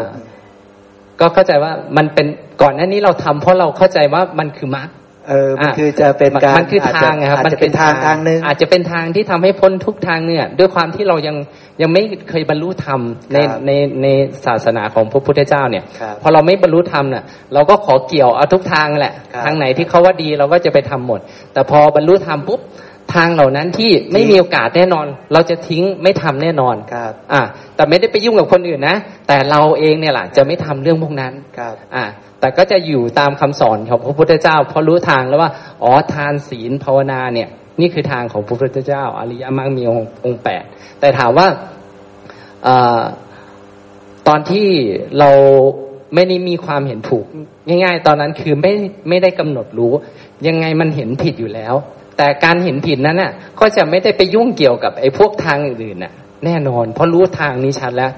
ก็เข้าใจว่ามันเป็นก่อนหน้านี้เราทำเพราะเราเข้าใจว่ามันคือมรรคเออมันคือจะเป็นการมันคือทางครับมันเป็นทางทางหนึ่งอาจจะเป็นทางที่ทำให้พ้นทุกทางเนี่ย ด้วยความที่เรายังยังไม่เคยบรรลุธรรมในในในศาสนาของพระพุทธเจ้าเนี่ย พอเราไม่บรรลุธรรมเนี่ยเราก็ขอเกี่ยวเอาทุกทางแหละ ทางไหนที่เขาว่าดีเราก็จะไปทำหมด แต่พอบรรลุธรรมปุ๊บ ทางเหล่านั้นที่ไม่มีโอกาสแน่นอน เราจะทิ้งไม่ทำแน่นอนครับ อ่า แต่ไม่ได้ไปยุ่งกับคนอื่นนะ แต่เราเองเนี่ยแหละจะไม่ทำเรื่องพวกนั้นครับ อ่า แต่ก็จะอยู่ตามคำสอนของพระพุทธเจ้า เพราะรู้ทางแล้วว่าอ๋อทานศีลภาวนาเนี่ย นี่คือทางของพระพุทธเจ้า อริยมรรคมีองค์แปดแต่ถามว่าอตอนที่เราไม่ได้มีความเห็นถูก ง่าย ๆ ตอนนั้นคือไม่ไม่ได้กำหนดรู้ ยังไงมันเห็นผิดอยู่แล้ว แต่การเห็นผิดนั้นน่ะ ก็จะไม่ได้ไปยุ่งเกี่ยวกับไอ้พวกทางอื่นน่ะ แน่นอน เพราะรู้ทางนี้ชัดแล้ว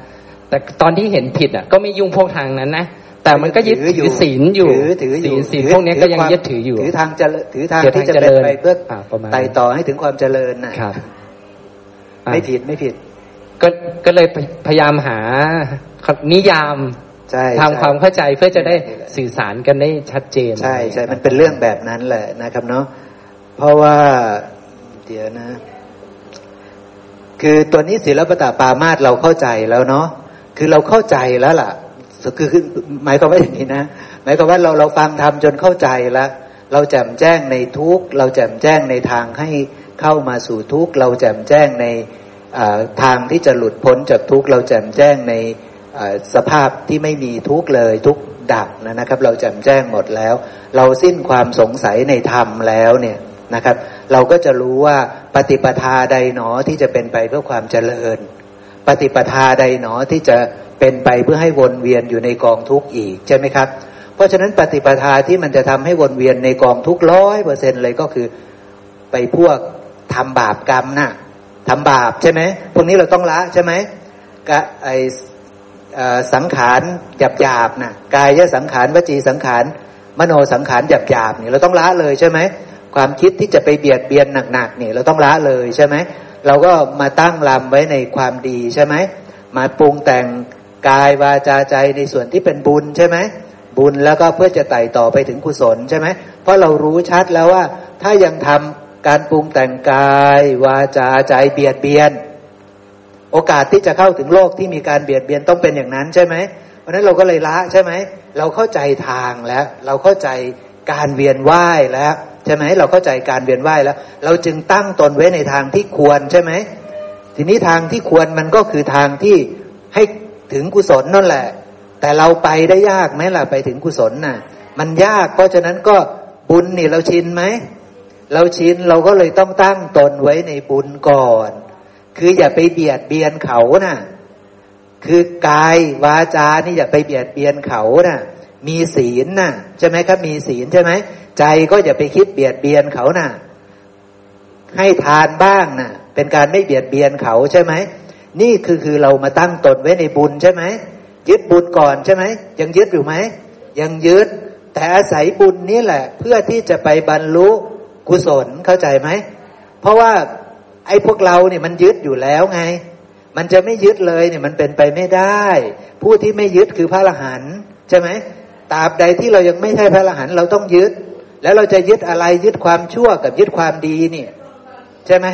แต่ตอนที่เห็นผิดอะ ก็ไม่ยุ่งพวกทางนั้นนะแต่มันก็ยึดถือศีลอยู่ถืออยู่ศีลพวกนี้ก็ยังยึดถืออยู่ ถือทางจะถือทางที่จะเป็นไปเพื่อไต่ต่อให้ถึงความเจริญนะครับ ไม่ผิดไม่ผิด ก็ก็เลยพยายามหานิยามทำความเข้าใจเพื่อจะได้สื่อสารกันได้ชัดเจน ใช่ใช่มันเป็นเรื่องแบบนั้นแหละนะครับเนาะ เพราะว่าเดี๋ยวนะ คือตัวนี้ศิลปะปามาตเราเข้าใจแล้วเนาะคือเราเข้าใจแล้วล่ะคือคือหมายความว่าอย่างนี้นะหมายความว่าเราเราฟังทำจนเข้าใจแล้วเราแจ่มแจ้งในทุกเราแจ่มแจ้งในทางให้เข้ามาสู่ทุกเราแจ่มแจ้งในทางที่จะหลุดพ้นจากทุกเราแจ่มแจ้งในสภาพที่ไม่มีทุกเลยทุกดับนะครับ เราแจ่มแจ้งหมดแล้ว เราสิ้นความสงสัยในธรรมแล้วเนี่ย นะครับ เราก็จะรู้ว่าปฏิปทาใดหนอที่จะเป็นไปเพื่อความเจริญ ปฏิปทาใดหนอที่จะเป็นไปเพื่อให้วนเวียนอยู่ในกองทุกข์อีกใช่ไหมครับ เพราะฉะนั้นปฏิปทาที่มันจะทำให้วนเวียนในกองทุกข์ร้อยเปอร์เซ็นเลยก็คือไปพวกทำบาปกรรมนะ่ะทำบาปใช่ไหมพวกนี้เราต้องละใช่ไหมกะไอสังขารหยาบหยาบนะกายสังขารวจีสังขารมโนสังขารหยาบหยาบนี่เราต้องละเลยใช่ไหม ความคิดที่จะไปเบียดเบียนหนักๆเนี่ยเราต้องละเลยใช่ไหมเราก็มาตั้งลำไว้ในความดีใช่ไหมมาปรุงแต่งกายวาจาใจในส่วนที่เป็นบุญใช่ไหมบุญแล้วก็เพื่อจะไต่ต่อไปถึงกุศลใช่ไหมเพราะเรารู้ชัดแล้วว่า ถ้ายังทำการปรุงแต่งกาย วาจาใจเบียดเบียน โอกาสที่จะเข้าถึงโลกที่มีการเบียดเบียนต้องเป็นอย่างนั้นใช่ไหมเพราะนั้นเราก็เลยละใช่ไหมเราเข้าใจทางแล้ว เราเข้าใจการเวียนว่ายแล้ว ใช่ไหมเราเข้าใจการเวียนว่ายแล้ว เราจึงตั้งตนไว้ในทางที่ควรใช่ไหมทีนี้ทางที่ควรมันก็คือทางที่ให้ถึงกุศลนั่นแหละ แต่เราไปได้ยากไหมล่ะไปถึงกุศลน่ะ มันยากเพราะฉะนั้นก็บุญนี่เราชินไหมเราชินเราก็เลยต้องตั้งตนไว้ในบุญก่อน คืออย่าไปเบียดเบียนเขาน่ะคือกายวาจานี่อย่าไปเบียดเบียนเขาน่ะ มีศีลน่ะใช่ไหมครับ มีศีลใช่ไหมใจก็อย่าไปคิดเบียดเบียนเขาน่ะ ให้ทานบ้างน่ะ เป็นการไม่เบียดเบียนเขาใช่ไหมนี่คือคือเรามาตั้งตนไว้ในบุญใช่ไหมยึดบุญก่อนใช่ไหมยังยึดอยู่ไหมยังยึด แต่อาศัยบุญนี้แหละ เพื่อที่จะไปบรรลุกุศลเข้าใจไหมเพราะว่าไอ้พวกเราเนี่ยมันยึดอยู่แล้วไง มันจะไม่ยึดเลยเนี่ยมันเป็นไปไม่ได้ ผู้ที่ไม่ยึดคือพระอรหันต์ใช่ไหม ตราบใดที่เรายังไม่ใช่พระอรหันต์เราต้องยึด แล้วเราจะยึดอะไรยึดความชั่วกับยึดความดีเนี่ยใช่ไหม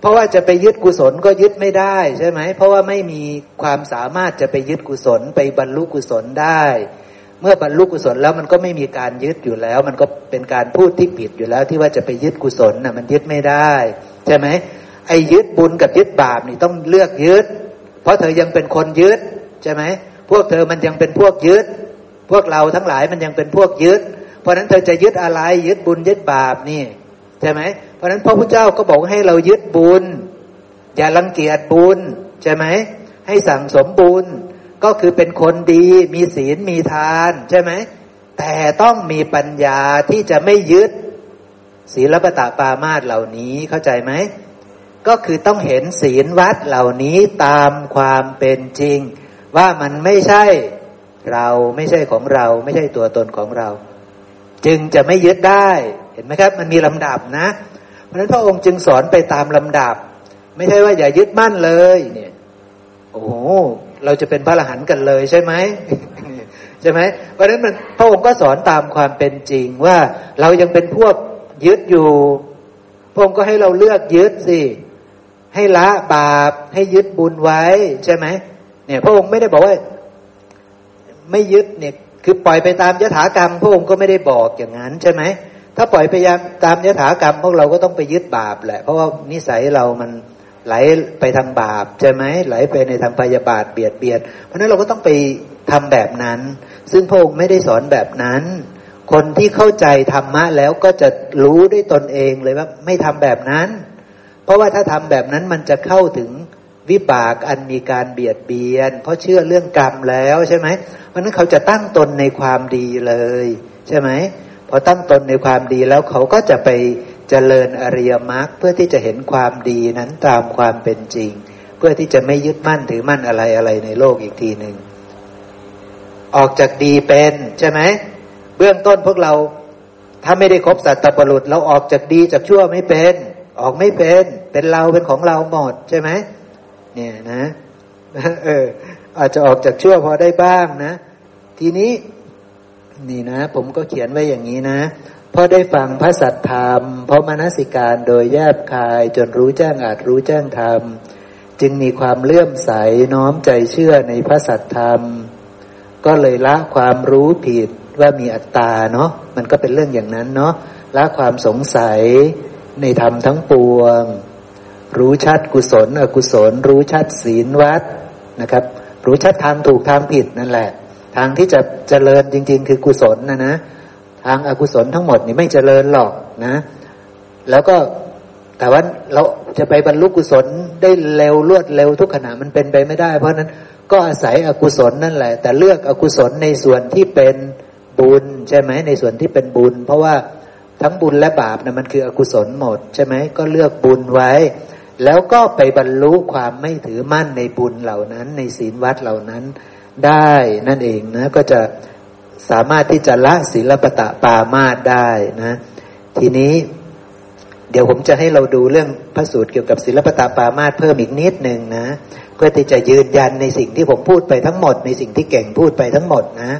เพราะว่าจะไปยึดกุศลก็ยึดไม่ได้ใช่ไหมเพราะว่าไม่มีความสามารถจะไปยึดกุศลไปบรรลุกุศลได้ เมื่อบรรลุกุศลแล้วมันก็ไม่มีการยึดอยู่แล้ว มันก็เป็นการพูดที่ผิดอยู่แล้ว ที่ว่าจะไปยึดกุศลนะ่ะมันยึดไม่ได้ ใช่ไหมไอ้ยึดบุญกับยึดบาปนี่ต้องเลือกยึด เพราะเธอยังเป็นคนยึดใช่ไหมพวกเธอมันยังเป็นพวกยึด พวกเราทั้งหลายมันยังเป็นพวกยึด เพราะนั้นเธอจะยึดอะไรยึดบุญยึดบาปนี่ใช่ไหมเพราะนั้นพระพุทธเจ้าก็บอกให้เรายึดบุญ อย่ารังเกียจบุญใช่ไหมให้สั่งสมบุญก็คือเป็นคนดี มีศีลมีทานใช่ไหมแต่ต้องมีปัญญาที่จะไม่ยึดศีลปตะปามาตเหล่านี้เข้าใจไหมก็คือต้องเห็นศีลวัดเหล่านี้ตามความเป็นจริง ว่ามันไม่ใช่ เราไม่ใช่ของเรา ไม่ใช่ตัวตนของเรา จึงจะไม่ยึดได้เห็นไหมครับ มันมีลำดับนะ เพราะฉะนั้นพระองค์จึงสอนไปตามลำดับ ไม่ใช่ว่าอย่ายึดมั่นเลยเนี่ยโอ้โหเราจะเป็นพระอรหันต์กันเลยใช่ไหมใช่ไหมเพราะฉะนั้นมันพระองค์ก็สอนตามความเป็นจริงว่าเรายังเป็นพวกยึดอยู่ พระองค์ก็ให้เราเลือกยึดสิให้ละบาปให้ยึดบุญไว้ใช่ไหมเนี่ย พระองค์ไม่ได้บอกว่า ไม่ยึดเนี่ย คือปล่อยไปตามยถากรรมพระองค์ก็ไม่ได้บอกอย่างนั้นใช่ไหมถ้าปล่อยไปตามยถากรรมพวกเราก็ต้องไปยึดบาปแหละ เพราะว่านิสัยเรามันไหลไปทางบาปใช่ไหมไหลไปในทางพยาบาทเบียดเบียนเพราะนั้นเราก็ต้องไปทำแบบนั้น ซึ่งพระองค์ไม่ได้สอนแบบนั้น คนที่เข้าใจธรรมะแล้วก็จะรู้ด้วยตนเองเลยว่าไม่ทำแบบนั้น เพราะว่าถ้าทำแบบนั้นมันจะเข้าถึง วิบากอันมีการเบียดเบียน เพราะเชื่อเรื่องกรรมแล้วใช่ไหมเพราะนั้นเขาจะตั้งตนในความดีเลย ใช่ไหมพอตั้งตนในความดีแล้วเขาก็จะไปเจริญอริยมรรคเพื่อที่จะเห็นความดีนั้นตามความเป็นจริง เพื่อที่จะไม่ยึดมั่นถือมั่นอะไรอะไรในโลกอีกทีหนึ่งออกจากดีเป็นใช่ไหมเบื้องต้นพวกเราถ้าไม่ได้ครบสัตตปรุษเราออกจากดีจากชั่วไม่เป็น ออกไม่เป็น เป็นเราเป็นของเราหมดใช่ไหม เนี่ยนะเอออาจจะออกจากชั่วพอได้บ้างนะ ทีนี้นี่นะ ผมก็เขียนไว้อย่างนี้นะพราะได้ฟังพระสัทธรรมเพราะมนสิการโดยแยบคายจนรู้แจ้งอาจรู้แจ้งธรรม จึงมีความเลื่อมใสน้อมใจเชื่อในพระสัทธรรม ก็เลยละความรู้ผิดว่ามีอัตตาเนาะมันก็เป็นเรื่องอย่างนั้นเนาะละความสงสัยในธรรมทั้งปวง รู้ชัดกุศลอกุศล รู้ชัดศีลวัดนะครับ รู้ชัดทางถูกทางผิดนั่นแหละ ทางที่จะเจริญจริง ๆ คือกุศลนะนะ ทางอากุศลทั้งหมดนี่ไม่เจริญหรอกนะ แล้วก็แต่ว่าเราจะไปบรรลุกุศลได้เร็วรวดเร็วทุกขณะมันเป็นไปไม่ได้ เพราะนั้นก็อาศัยอกุศลนั่นแหละ แต่เลือกอกุศลในส่วนที่เป็นบุญใช่ไหมในส่วนที่เป็นบุญ เพราะว่าทั้งบุญและบาปนะมันคืออกุศลหมด ใช่ไหมก็เลือกบุญไว้ แล้วก็ไปบรรลุความไม่ถือมั่นในบุญเหล่านั้น ในศีลวัดเหล่านั้นได้นั่นเองนะก็จะสามารถที่จะละศีลปตะปามาตได้นะ ทีนี้ เดี๋ยวผมจะให้เราดูเรื่องพระสูตรเกี่ยวกับศีลปตะปามาตเพิ่มอีกนิดหนึ่งนะ เพื่อที่จะยืนยันในสิ่งที่ผมพูดไปทั้งหมด ในสิ่งที่เก่งพูดไปทั้งหมดนะ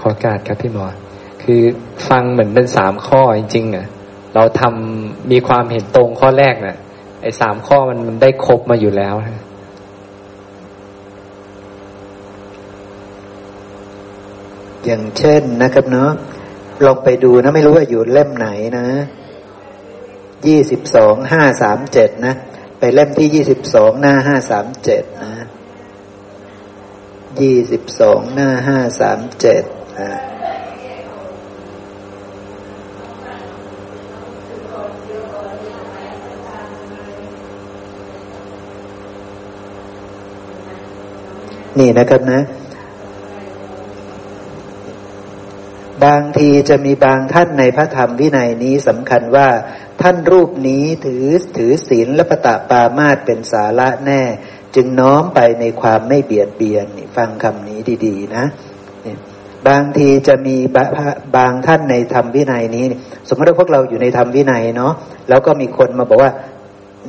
ขอการครับพี่หมอคือฟังเหมือนเป็นสามข้อจริงๆอะ เราทำมีความเห็นตรงข้อแรกนะ่ะ ไอ้สามข้อมันมันได้ครบมาอยู่แล้วนะอย่างเช่นนะครับเนาะลองไปดูนะไม่รู้ว่าอยู่เล่มไหนนะยี่สิบสองห้าสามเจ็ดนะ ไปเล่มที่ยี่สิบสองหน้าห้าสามเจ็ดนะยี่สิบสองหน้าห้าสามเจ็ดนะ นี่นะครับนะ บางทีจะมีบางท่านในพระธรรมวินัยนี้สำคัญว่า ท่านรูปนี้ถือถือศีลและปตะปามาตเป็นสาระแน่ จึงน้อมไปในความไม่เบียดเบียนฟังคำนี้ดีๆ นะบางทีจะมีบางท่านในธรรมวินัยนี้ สมมติว่าพวกเราอยู่ในธรรมวินัยเนาะแล้วก็มีคนมาบอกว่า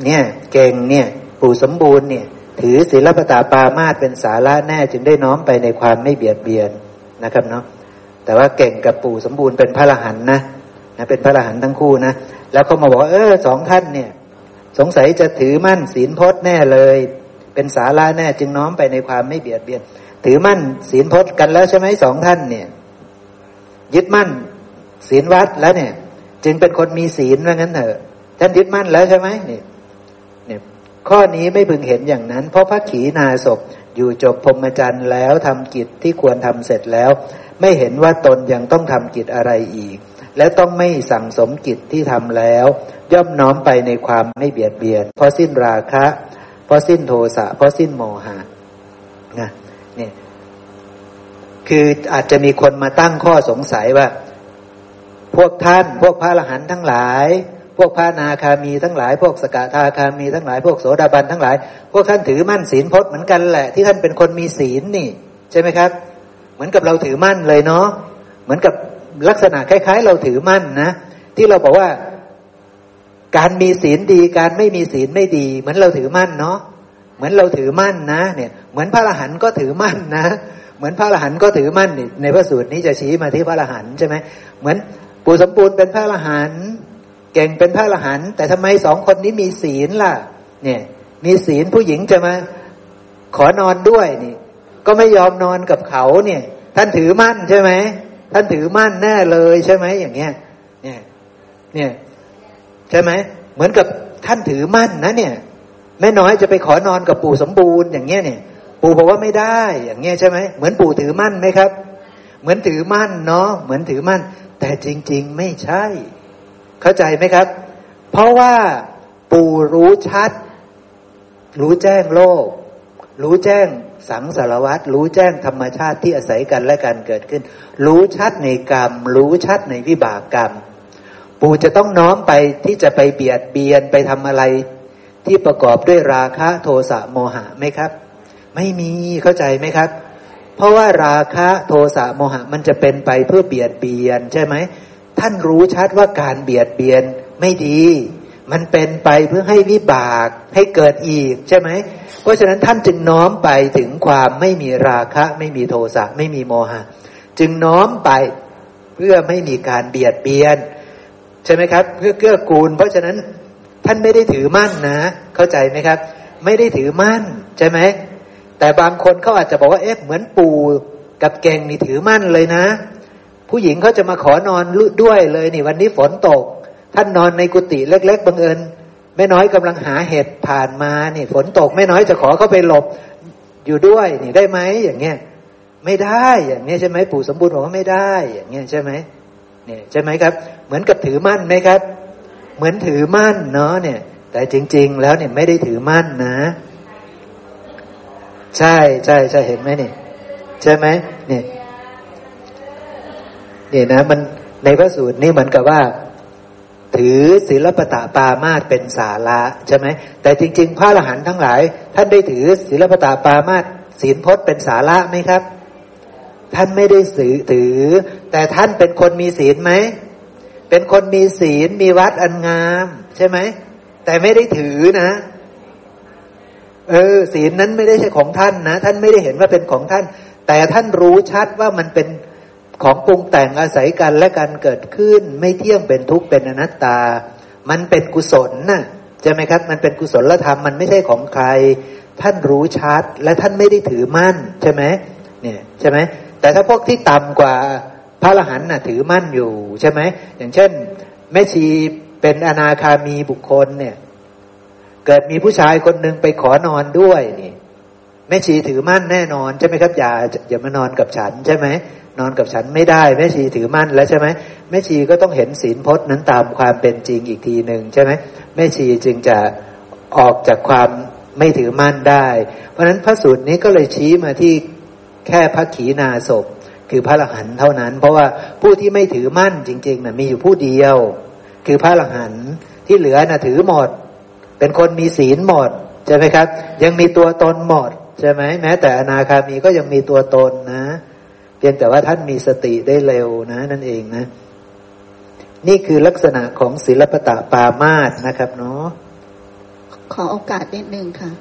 เนี่ยเก่งเนี่ยปู่สมบูรณ์เนี่ย ถือศีลปตาปามาตเป็นสาระแน่จึงได้น้อมไปในความไม่เบียดเบียนนะครับเนาะแต่ว่าเก่งกับปู่สมบูรณ์เป็นพระอรหันต์นะนะเป็นพระอรหันต์ทั้งคู่นะแล้วเขามาบอกว่าเออสองท่านเนี่ย สงสัยจะถือมั่นศีลพจน์แน่เลย เป็นสาระแน่จึงน้อมไปในความไม่เบียดเบียน ถือมั่นศีลพจน์กันแล้วใช่ไหมสองท่านเนี่ยยึดมั่นศีลวัดแล้วเนี่ย จึงเป็นคนมีศีลว่างั้นเถอะท่านยึดมั่นแล้วใช่ไหมนี่ยเนี่ย ข้อนี้ไม่พึงเห็นอย่างนั้น เพราะพระขีณาศพอยู่จบพรมจรรย์แล้วทำกิจที่ควรทำเสร็จแล้ว ไม่เห็นว่าตนยังต้องทำกิจอะไรอีก และต้องไม่สั่งสมกิจที่ทำแล้ว ย่อมน้อมไปในความไม่เบียดเบียน เพราะสิ้นราคะ เพราะสิ้นโทสะเพราะสิ้นโมหะนะเนี่ยคืออาจจะมีคนมาตั้งข้อสงสัยว่า พวกท่านพวกพระอรหันต์ทั้งหลาย พวกพระนาคามีทั้งหลาย พวกสกทาคามีทั้งหลาย พวกโสดาบันทั้งหลาย พวกท่านถือมั่นศีลพจน์เหมือนกันแหละ ที่ท่านเป็นคนมีศีลนี่ ใช่ไหมครับ เหมือนกับเราถือมั่นเลยเนาะเหมือนกับลักษณะคล้าย ๆ เราถือมั่นนะ ที่เราบอกว่า การมีศีลดี การไม่มีศีลไม่ดี เหมือนเราถือมั่นเนาะเหมือนเราถือมั่นนะ เนี่ย เหมือนพระอรหันต์ก็ถือมั่นนะเหมือนพระอรหันต์ก็ถือมั่นในพระสูตรนี้จะชี้มาที่พระอรหันต์ใช่ไหมเหมือนปู่สมบูรณ์เป็นพระอรหันต์ เก่งเป็นพระอรหันต์แต่ทำไมสองคนนี้มีศีลล่ะ เนี่ย มีศีลผู้หญิงจะมาขอนอนด้วยนี่ ก็ไม่ยอมนอนกับเขาเนี่ย ท่านถือมั่นใช่ไหมท่านถือมั่นแน่เลยใช่ไหมอย่างเงี้ย เนี่ย เนี่ย ใช่ไหมเหมือนกับท่านถือมั่นนะเนี่ยแม่น้อยจะไปขอนอนกับปู่สมบูรณ์อย่างเงี้ยเนี่ย ปู่บอกว่าไม่ได้อย่างเงี้ยใช่ไหมเหมือนปู่ถือมั่นไหมครับ เหมือนถือมั่นเนาะเหมือนถือมั่น แต่จริง ๆ ไม่ใช่ เข้าใจไหมครับ เพราะว่าปู่รู้ชัด รู้แจ้งโลก รู้แจ้งสังสารวัตรรู้แจ้งธรรมชาติที่อาศัยกันและการเกิดขึ้น รู้ชัดในกรรม รู้ชัดในวิบากกรรม ปู่จะต้องน้อมไปที่จะไปเบียดเบียนไปทำอะไร ที่ประกอบด้วยราคะโทสะโมหะไหมครับ ไม่มีเข้าใจไหมครับ เพราะว่าราคะโทสะโมหะมันจะเป็นไปเพื่อเบียดเบียนใช่ไหม ท่านรู้ชัดว่าการเบียดเบียนไม่ดี มันเป็นไปเพื่อให้วิบากให้เกิดอีกใช่ไหม เพราะฉะนั้นท่านจึงน้อมไปถึงความไม่มีราคะ ไม่มีโทสะไม่มีโมหะ จึงน้อมไปเพื่อไม่มีการเบียดเบียน ใช่ไหมครับ เพื่อเกื้อกูล เพราะฉะนั้นท่านไม่ได้ถือมั่นนะ เข้าใจไหมครับ ไม่ได้ถือมั่นใช่ไหมแต่บางคนเขาอาจจะบอกว่าเอ๊ะเหมือนปู่กับเก่งนี่ถือมั่นเลยนะ ผู้หญิงเขาจะมาขอนอนด้วยเลยนี่ วันนี้ฝนตก ท่านนอนในกุฏิเล็ก ๆบังเอิญแม่น้อยกำลังหาเห็ดผ่านมานี่ฝนตกแม่น้อยจะขอเข้าไปหลบอยู่ด้วยนี่ได้ไหมอย่างเงี้ยไม่ได้อย่างเงี้ยใช่ไหมปู่สมบูรณ์บอกว่าไม่ได้อย่างเงี้ยใช่ไหมเนี่ยใช่ไหมครับ เหมือนกับถือมั่นไหมครับ เหมือนถือมั่นเนาะเนี่ย แต่จริง ๆ แล้วเนี่ยไม่ได้ถือมั่นนะ ใช่ใช่ใช่เห็นไหมนี่ใช่ไหมเนี่ย เนี่ยนะมันในพระสูตรนี่เหมือนกับว่า ถือศีลปตะปามาตเป็นสาระใช่ไหมแต่จริง ๆ พระอรหันต์ทั้งหลาย ท่านได้ถือศีลปตะปามาตศีลพจน์เป็นสาระไหมครับ ท่านไม่ได้สือถือ แต่ท่านเป็นคนมีศีลไหมเป็นคนมีศีลมีวัดอันงาม ใช่ไหมแต่ไม่ได้ถือนะเออศีลนั้นไม่ได้ใช่ของท่านนะ ท่านไม่ได้เห็นว่าเป็นของท่าน แต่ท่านรู้ชัดว่ามันเป็น ของปรุงแต่งอาศัยกันและการเกิดขึ้น ไม่เที่ยงเป็นทุกข์เป็นอนัตตา มันเป็นกุศลนะ่ะใช่ไหมครับ มันเป็นกุศลธรรมมันไม่ใช่ของใคร ท่านรู้ชัดและท่านไม่ได้ถือมั่น ใช่ไหมเนี่ยใช่ไหมแต่ถ้าพวกที่ต่ำกว่าพระอรหันต์น่ะถือมั่นอยู่ใช่ไหมอย่างเช่น แม่ชีเป็นอนาคามีบุคคลเนี่ย เกิดมีผู้ชายคนหนึ่งไปขอนอนด้วยนี่แม่ชีถือมั่นแน่นอนใช่ไหมครับอย่าอย่ามานอนกับฉันใช่ไหม นอนกับฉันไม่ได้แม่ชีถือมั่นแล้วใช่ไหมแม่ชีก็ต้องเห็นศีลพจน์นั้นตามความเป็นจริงอีกทีหนึ่งใช่ไหมแม่ชีจึงจะออกจากความไม่ถือมั่นได้ เพราะฉะนั้นพระสูตรนี้ก็เลยชี้มาที่แค่พระขีณาศพคือพระอรหันต์เท่านั้น เพราะว่าผู้ที่ไม่ถือมั่นจริงๆนะ่ะมีอยู่ผู้เดียว คือพระอรหันต์ที่เหลือนะ่ะถือหมด เป็นคนมีศีลหมดใช่ไหมครับ ยังมีตัวตนหมดใช่ไหมแม้แต่อนาคามีก็ยังมีตัวตนนะ เพียงแต่ว่าท่านมีสติได้เร็วนะ นั่นเองนะ นี่คือลักษณะของศิลปตะปามาสนะครับเนาะขอโอกาสนิดนึงค่ะ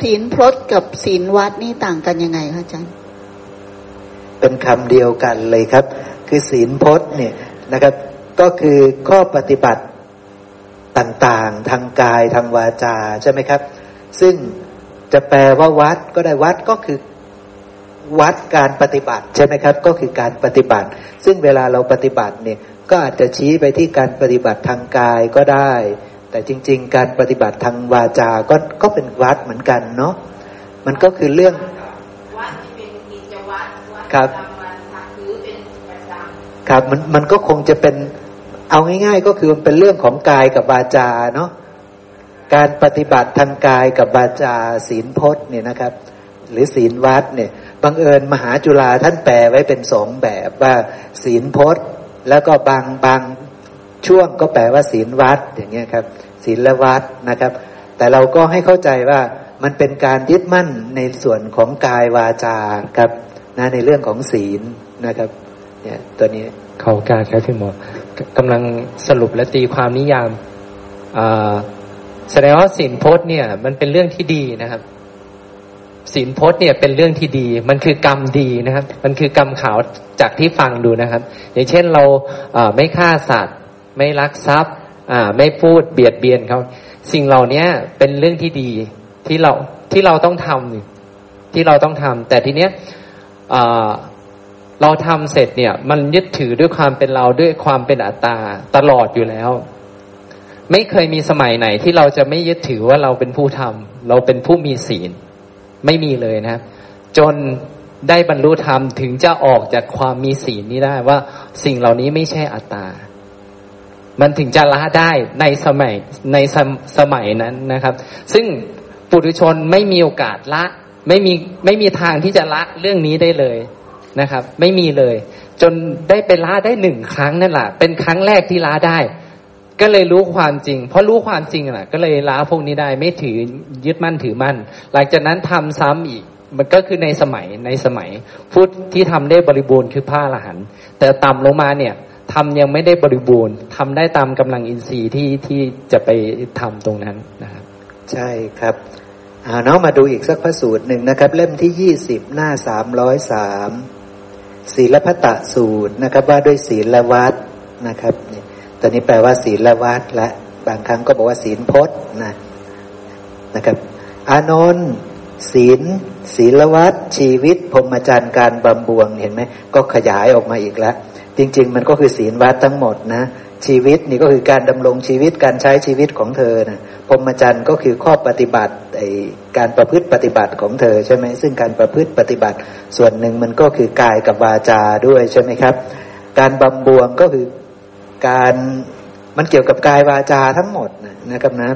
ศีลพรตกับศีลวัดนี่ต่างกันยังไงคะอาจารย์เป็นคำเดียวกันเลยครับ คือศีลพจน์เนี่ยนะครับ ก็คือข้อปฏิบัติต่างๆ ทางกายทางวาจาใช่ไหมครับ ซึ่งจะแปลว่าวัดก็ได้วัดก็คือ วัดการปฏิบัติใช่ไหมครับ ก็คือการปฏิบัติ ซึ่งเวลาเราปฏิบัติเนี่ยก็อาจจะชี้ไปที่การปฏิบัติทางกายก็ได้ แต่จริง ๆ การปฏิบัติทางวาจาก็ก็เป็นวัดเหมือนกันเนาะมันก็คือเรื่องวัดที่เป็นกิจวัตรวัดครับประจำวันค่ะถือเป็นประจำครับมันมันก็คงจะเป็นเอาง่าย ๆ ก็คือมันเป็นเรื่องของกายกับวาจาเนาะการปฏิบัติทางกายกับวาจาศีลพจน์เนี่ยนะครับ หรือศีลวัดเนี่ย บังเอิญมหาจุฬาท่านแปลไว้เป็นสองแบบว่า ศีลพจน์ แล้วก็บางบางช่วงก็แปลว่าศีลวัดอย่างเงี้ยครับ ศีลวัดนะครับ แต่เราก็ให้เข้าใจว่ามันเป็นการยึดมั่นในส่วนของกายวาจาครับนะในเรื่องของศีลนะครับเนี่ยตัวนี้ขอโอกาสครับพี่หมอกำลังสรุปและตีความนิยามอ่าแสดงว่าศีลพจน์เนี่ย มันเป็นเรื่องที่ดีนะครับ ศีลพจน์เนี่ยเป็นเรื่องที่ดี มันคือกรรมดีนะครับ มันคือกรรมขาวจากที่ฟังดูนะครับ อย่างเช่นเราไม่ฆ่าสัตว์ ไม่ลักทรัพย์ไม่พูดเบียดเบียนเขาสิ่งเหล่านี้เป็นเรื่องที่ดีที่เราที่เราต้องทำที่เราต้องทำแต่ทีเนี้ยเราทำเสร็จเนี่ย มันยึดถือด้วยความเป็นเราด้วยความเป็นอัตตาตลอดอยู่แล้ว ไม่เคยมีสมัยไหนที่เราจะไม่ยึดถือว่าเราเป็นผู้ทำเราเป็นผู้มีศีล ไม่มีเลยนะครับ จนได้บรรลุธรรมถึงจะออกจากความมีศีลนี้ได้ว่าสิ่งเหล่านี้ไม่ใช่อัตตา มันถึงจะละได้ในสมัยในสมสมัยนั้นนะครับ ซึ่งปุถุชนไม่มีโอกาสละ ไม่มีไม่มีทางที่จะละเรื่องนี้ได้เลยนะครับ ไม่มีเลย จนได้ไปละได้หนึ่งครั้งนั่นแหละเป็นครั้งแรกที่ละได้ ก็เลยรู้ความจริง เพราะรู้ความจริงแหละก็เลยละพวกนี้ได้ไม่ถือยึดมั่นถือมั่น หลังจากนั้นทำซ้ำอีก มันก็คือในสมัยในสมัยพุทธที่ทำได้บริบูรณ์คือพระอรหันต์แต่ต่ำลงมาเนี่ยทำยังไม่ได้บริบูรณ์ทำได้ตามกำลังอินทรีย์ที่ที่จะไปทำตรงนั้นนะครับ ใช่ครับเอาเนาะมาดูอีกสักพระสูตรหนึ่งนะครับ เล่มที่ยี่สิบหน้าสามร้อยสามศีลพัตตสูตรนะครับ ว่าด้วยศีลวัดนะครับนี่ ตอนนี้แปลว่าศีลละวัดละ บางครั้งก็บอกว่าศีลพจน์นะนะครับ อานนท์ศีลศีลวัดชีวิตพรหมจรรย์การบำบวงเห็นไหมก็ขยายออกมาอีกแล้วจริง ๆ มันก็คือศีลวัดทั้งหมดนะ ชีวิตนี่ก็คือการดำรงชีวิตการใช้ชีวิตของเธอนะพรหมจรรย์ก็คือข้อปฏิบัติไอการประพฤติปฏิบัติของเธอใช่ไหมซึ่งการประพฤติปฏิบัติ ส่วนหนึ่งมันก็คือกายกับวาจาด้วยใช่ไหมครับ การบำบวงก็คือ การมันเกี่ยวกับกายวาจาทั้งหมดนะครับนะ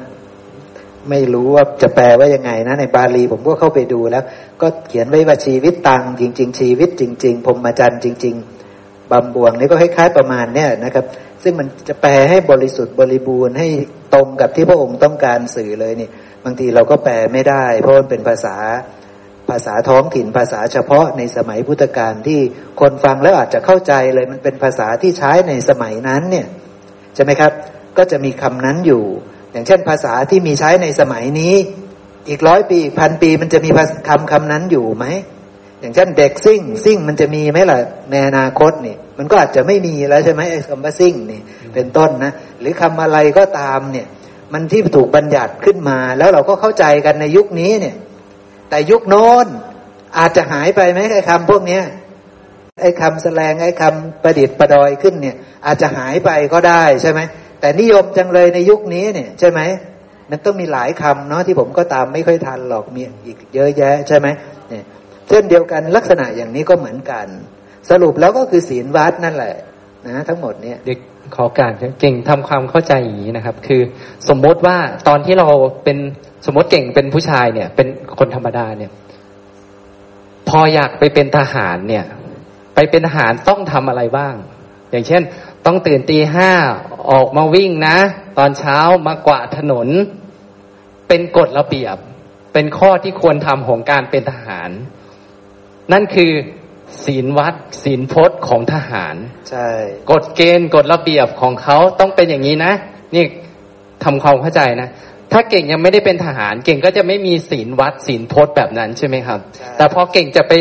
ไม่รู้ว่าจะแปลว่ายังไงนะ ในบาลีผมก็เข้าไปดูแล้ว ก็เขียนไว้ว่าชีวิตตังจริง ๆ ชีวิตจริง ๆพรมจรรย์จริง ๆบำบวงนี่ก็คล้ายๆประมาณเนี้ยนะครับ ซึ่งมันจะแปลให้บริสุทธิ์บริบูรณ์ให้ตรงกับที่พระองค์ต้องการสื่อเลยนี่ บางทีเราก็แปลไม่ได้ เพราะมันเป็นภาษา ภาษาท้องถิ่นภาษาเฉพาะในสมัยพุทธกาลที่คนฟังแล้วอาจจะเข้าใจเลยมันเป็นภาษาที่ใช้ในสมัยนั้นเนี่ยใช่ไหมครับ ก็จะมีคำนั้นอยู่ อย่างเช่นภาษาที่มีใช้ในสมัยนี้ อีกร้อยปีอีกพันปีมันจะมีคำคำนั้นอยู่ไหมอย่างเช่นเด็กซิ่งซิ่งมันจะมีไหมล่ะในอนาคตนี่ มันก็อาจจะไม่มีแล้วใช่ไหมไอ้คำว่าซิ่งนี่เป็นต้นนะหรือคำอะไรก็ตามเนี่ย มันที่ถูกบัญญัติขึ้นมา แล้วเราก็เข้าใจกันในยุคนี้เนี่ย แต่ยุคโน้นอาจจะหายไปไหมไอ้คำพวกเนี้ยไอ้คำแสลงไอ้คำประดิษฐ์ประดอยขึ้นเนี่ย อาจจะหายไปก็ได้ใช่ไหมแต่นิยมจังเลยในยุคนี้เนี่ย ใช่ไหมมันต้องมีหลายคำเนาะที่ผมก็ตามไม่ค่อยทันหรอกมีอีกเยอะแยะใช่ไหมเนี่ยเช่นเดียวกันลักษณะอย่างนี้ก็เหมือนกัน สรุปแล้วก็คือศีลวัดนั่นแหละนะทั้งหมดเนี่ยเด็ก ขอการเก่งทำความเข้าใจอย่างนี้นะครับ คือสมมติว่าตอนที่เราเป็นสมมติเก่งเป็นผู้ชายเนี่ย เป็นคนธรรมดาเนี่ย พออยากไปเป็นทหารเนี่ย ไปเป็นทหารต้องทำอะไรบ้าง อย่างเช่น ต้องตื่นตีห้าออกมาวิ่งนะ ตอนเช้ามากวาดถนน เป็นกฎระเบียบ เป็นข้อที่ควรทำของการเป็นทหาร นั่นคือ ศีลวัดศีลพจน์ของทหาร ใช่ กฎเกณฑ์กฎระเบียบของเขาต้องเป็นอย่างนี้นะ นี่ทำความเข้าใจนะ ถ้าเก่งยังไม่ได้เป็นทหาร เก่งก็จะไม่มีศีลวัดศีลพจน์แบบนั้นใช่ไหมครับใช่แต่พอเก่งจะไป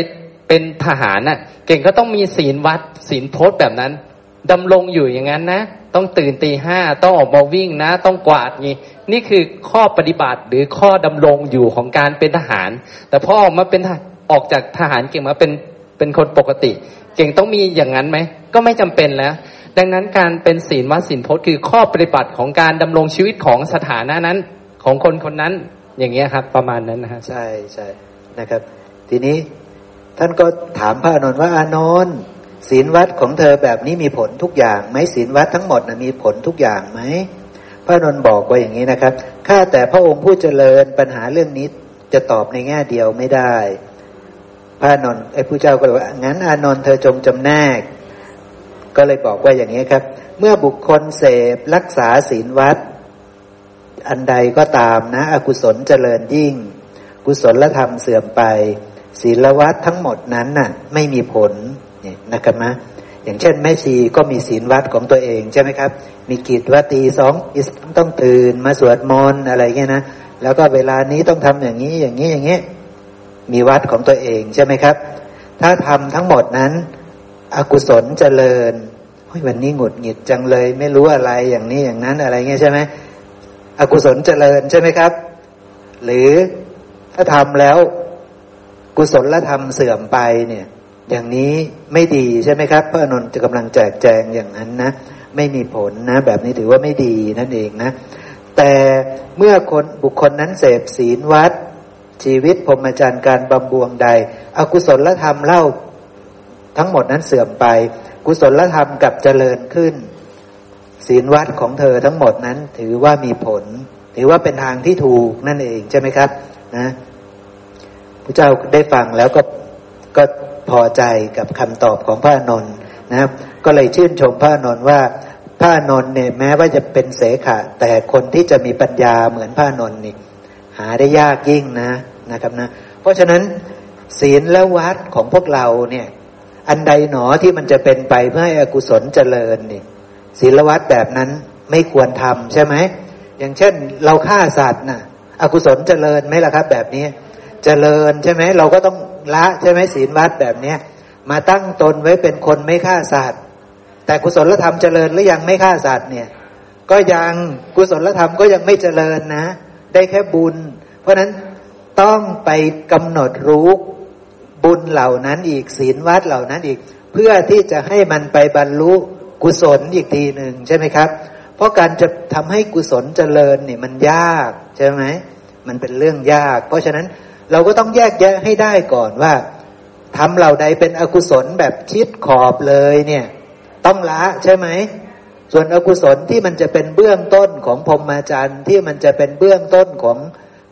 เป็นทหารน่ะ เก่งก็ต้องมีศีลวัดศีลพจน์แบบนั้นดำรงอยู่อย่างนั้นนะ ต้องตื่นตีห้าต้องออกมาวิ่งนะ ต้องกวาดงี้ นี่คือข้อปฏิบัติหรือข้อดำรงอยู่ของการเป็นทหาร แต่พอออกมาเป็นทหารออกจากทหารเก่งมาเป็น เป็นคนปกติ เก่งต้องมีอย่างนั้นไหม ก็ไม่จำเป็นแล้ว ดังนั้นการเป็นศีลวัดศีลพจน์คือข้อปฏิบัติของการดำรงชีวิตของสถานะนั้น ของคนคนนั้น อย่างเงี้ยครับ ประมาณนั้นนะฮะใช่ใช่นะครับ ทีนี้ท่านก็ถามพระอานนว่าอานนท์ศีลวัดของเธอแบบนี้มีผลทุกอย่างไหมศีลวัดทั้งหมดนะมีผลทุกอย่างไหมพระอานนท์บอกว่าอย่างนี้นะครับ ข้าแต่พระองค์ผู้เจริญปัญหาเรื่องนี้จะตอบในแง่เดียวไม่ได้ ระอนนท์ไอ้ผู้เจ้าก็เลยว่างั้นอานนท์เธอจงจำแนก ก็เลยบอกว่าอย่างนี้ครับ เมื่อบุคคลเสพรักษาศีลวัด อันใดก็ตามนะ อกุศลเจริญยิ่ง กุศลธรรมเสื่อมไป ศีลวัดทั้งหมดนั้นน่ะ ไม่มีผลนี่นะครับนะอย่างเช่นแม่ชีก็มีศีลวัดของตัวเองใช่ไหมครับ มีกิจว่าตีสองต้องตื่นมาสวดมนต์อะไรเงี้ยนะ แล้วก็เวลานี้ต้องทำอย่างนี้อย่างนี้อย่างนี้ มีวัดของตัวเองใช่ไหมครับ ถ้าทำทั้งหมดนั้น อกุศลเจริญวันนี้หงุดหงิดจังเลย ไม่รู้อะไรอย่างนี้อย่างนั้นอะไรเงี้ยใช่ไหมอกุศลเจริญใช่ไหมครับ หรือถ้าทำแล้วกุศลธรรมเสื่อมไปเนี่ย อย่างนี้ไม่ดีใช่ไหมครับ พระอนุนจะกำลังแจกแจงอย่างนั้นนะไม่มีผลนะ แบบนี้ถือว่าไม่ดีนั่นเองนะ แต่เมื่อคนบุคคลนั้นเสพศีลวัด ชีวิตพรหมจรรย์การบำบวงใด อกุศลธรรมเล่าทั้งหมดนั้นเสื่อมไป กุศลธรรมกลับเจริญขึ้น ศีลวัดของเธอทั้งหมดนั้นถือว่ามีผล ถือว่าเป็นทางที่ถูกนั่นเองใช่ไหมครับนะพระเจ้าได้ฟังแล้วก็ก็พอใจกับคำตอบของพระอานนท์นะครับ ก็เลยชื่นชมพระอานนท์ว่าพระอานนท์เนี่ยแม้ว่าจะเป็นเสขะแต่คนที่จะมีปัญญาเหมือนพระอานนท์นี่ หาได้ยากยิ่งนะนะครับนะ เพราะฉะนั้นศีลและวัดของพวกเราเนี่ย อันใดหนอที่มันจะเป็นไปเพื่อให้อกุศลเจริญนี่ศีลวัดแบบนั้นไม่ควรทำใช่ไหมอย่างเช่น เราฆ่าสัตว์น่ะ อกุศลเจริญไหมล่ะครับ แบบนี้เจริญใช่ไหมเราก็ต้องละใช่ไหมศีลวัดแบบเนี้ยมาตั้งตนไว้เป็นคนไม่ฆ่าสัตว์แต่กุศลธรรมเจริญหรือยังไม่ฆ่าสัตว์เนี่ย ก็ยังกุศลธรรมก็ยังไม่เจริญนะ ได้แค่บุญ เพราะนั้นต้องไปกำหนดรู้บุญเหล่านั้นอีกศีลวัดเหล่านั้นอีก เพื่อที่จะให้มันไปบรรลุกุศลอีกทีหนึ่งใช่ไหมครับ เพราะการจะทำให้กุศลเจริญเนี่ยมันยากใช่ไหมมันเป็นเรื่องยาก เพราะฉะนั้นเราก็ต้องแยกแยะให้ได้ก่อนว่าทำเหล่าใดเป็นอกุศลแบบชิดขอบเลยเนี่ย ต้องละใช่ไหม ส่วนอกุศลที่มันจะเป็นเบื้องต้นของพรหมจรรย์ที่มันจะเป็นเบื้องต้นของ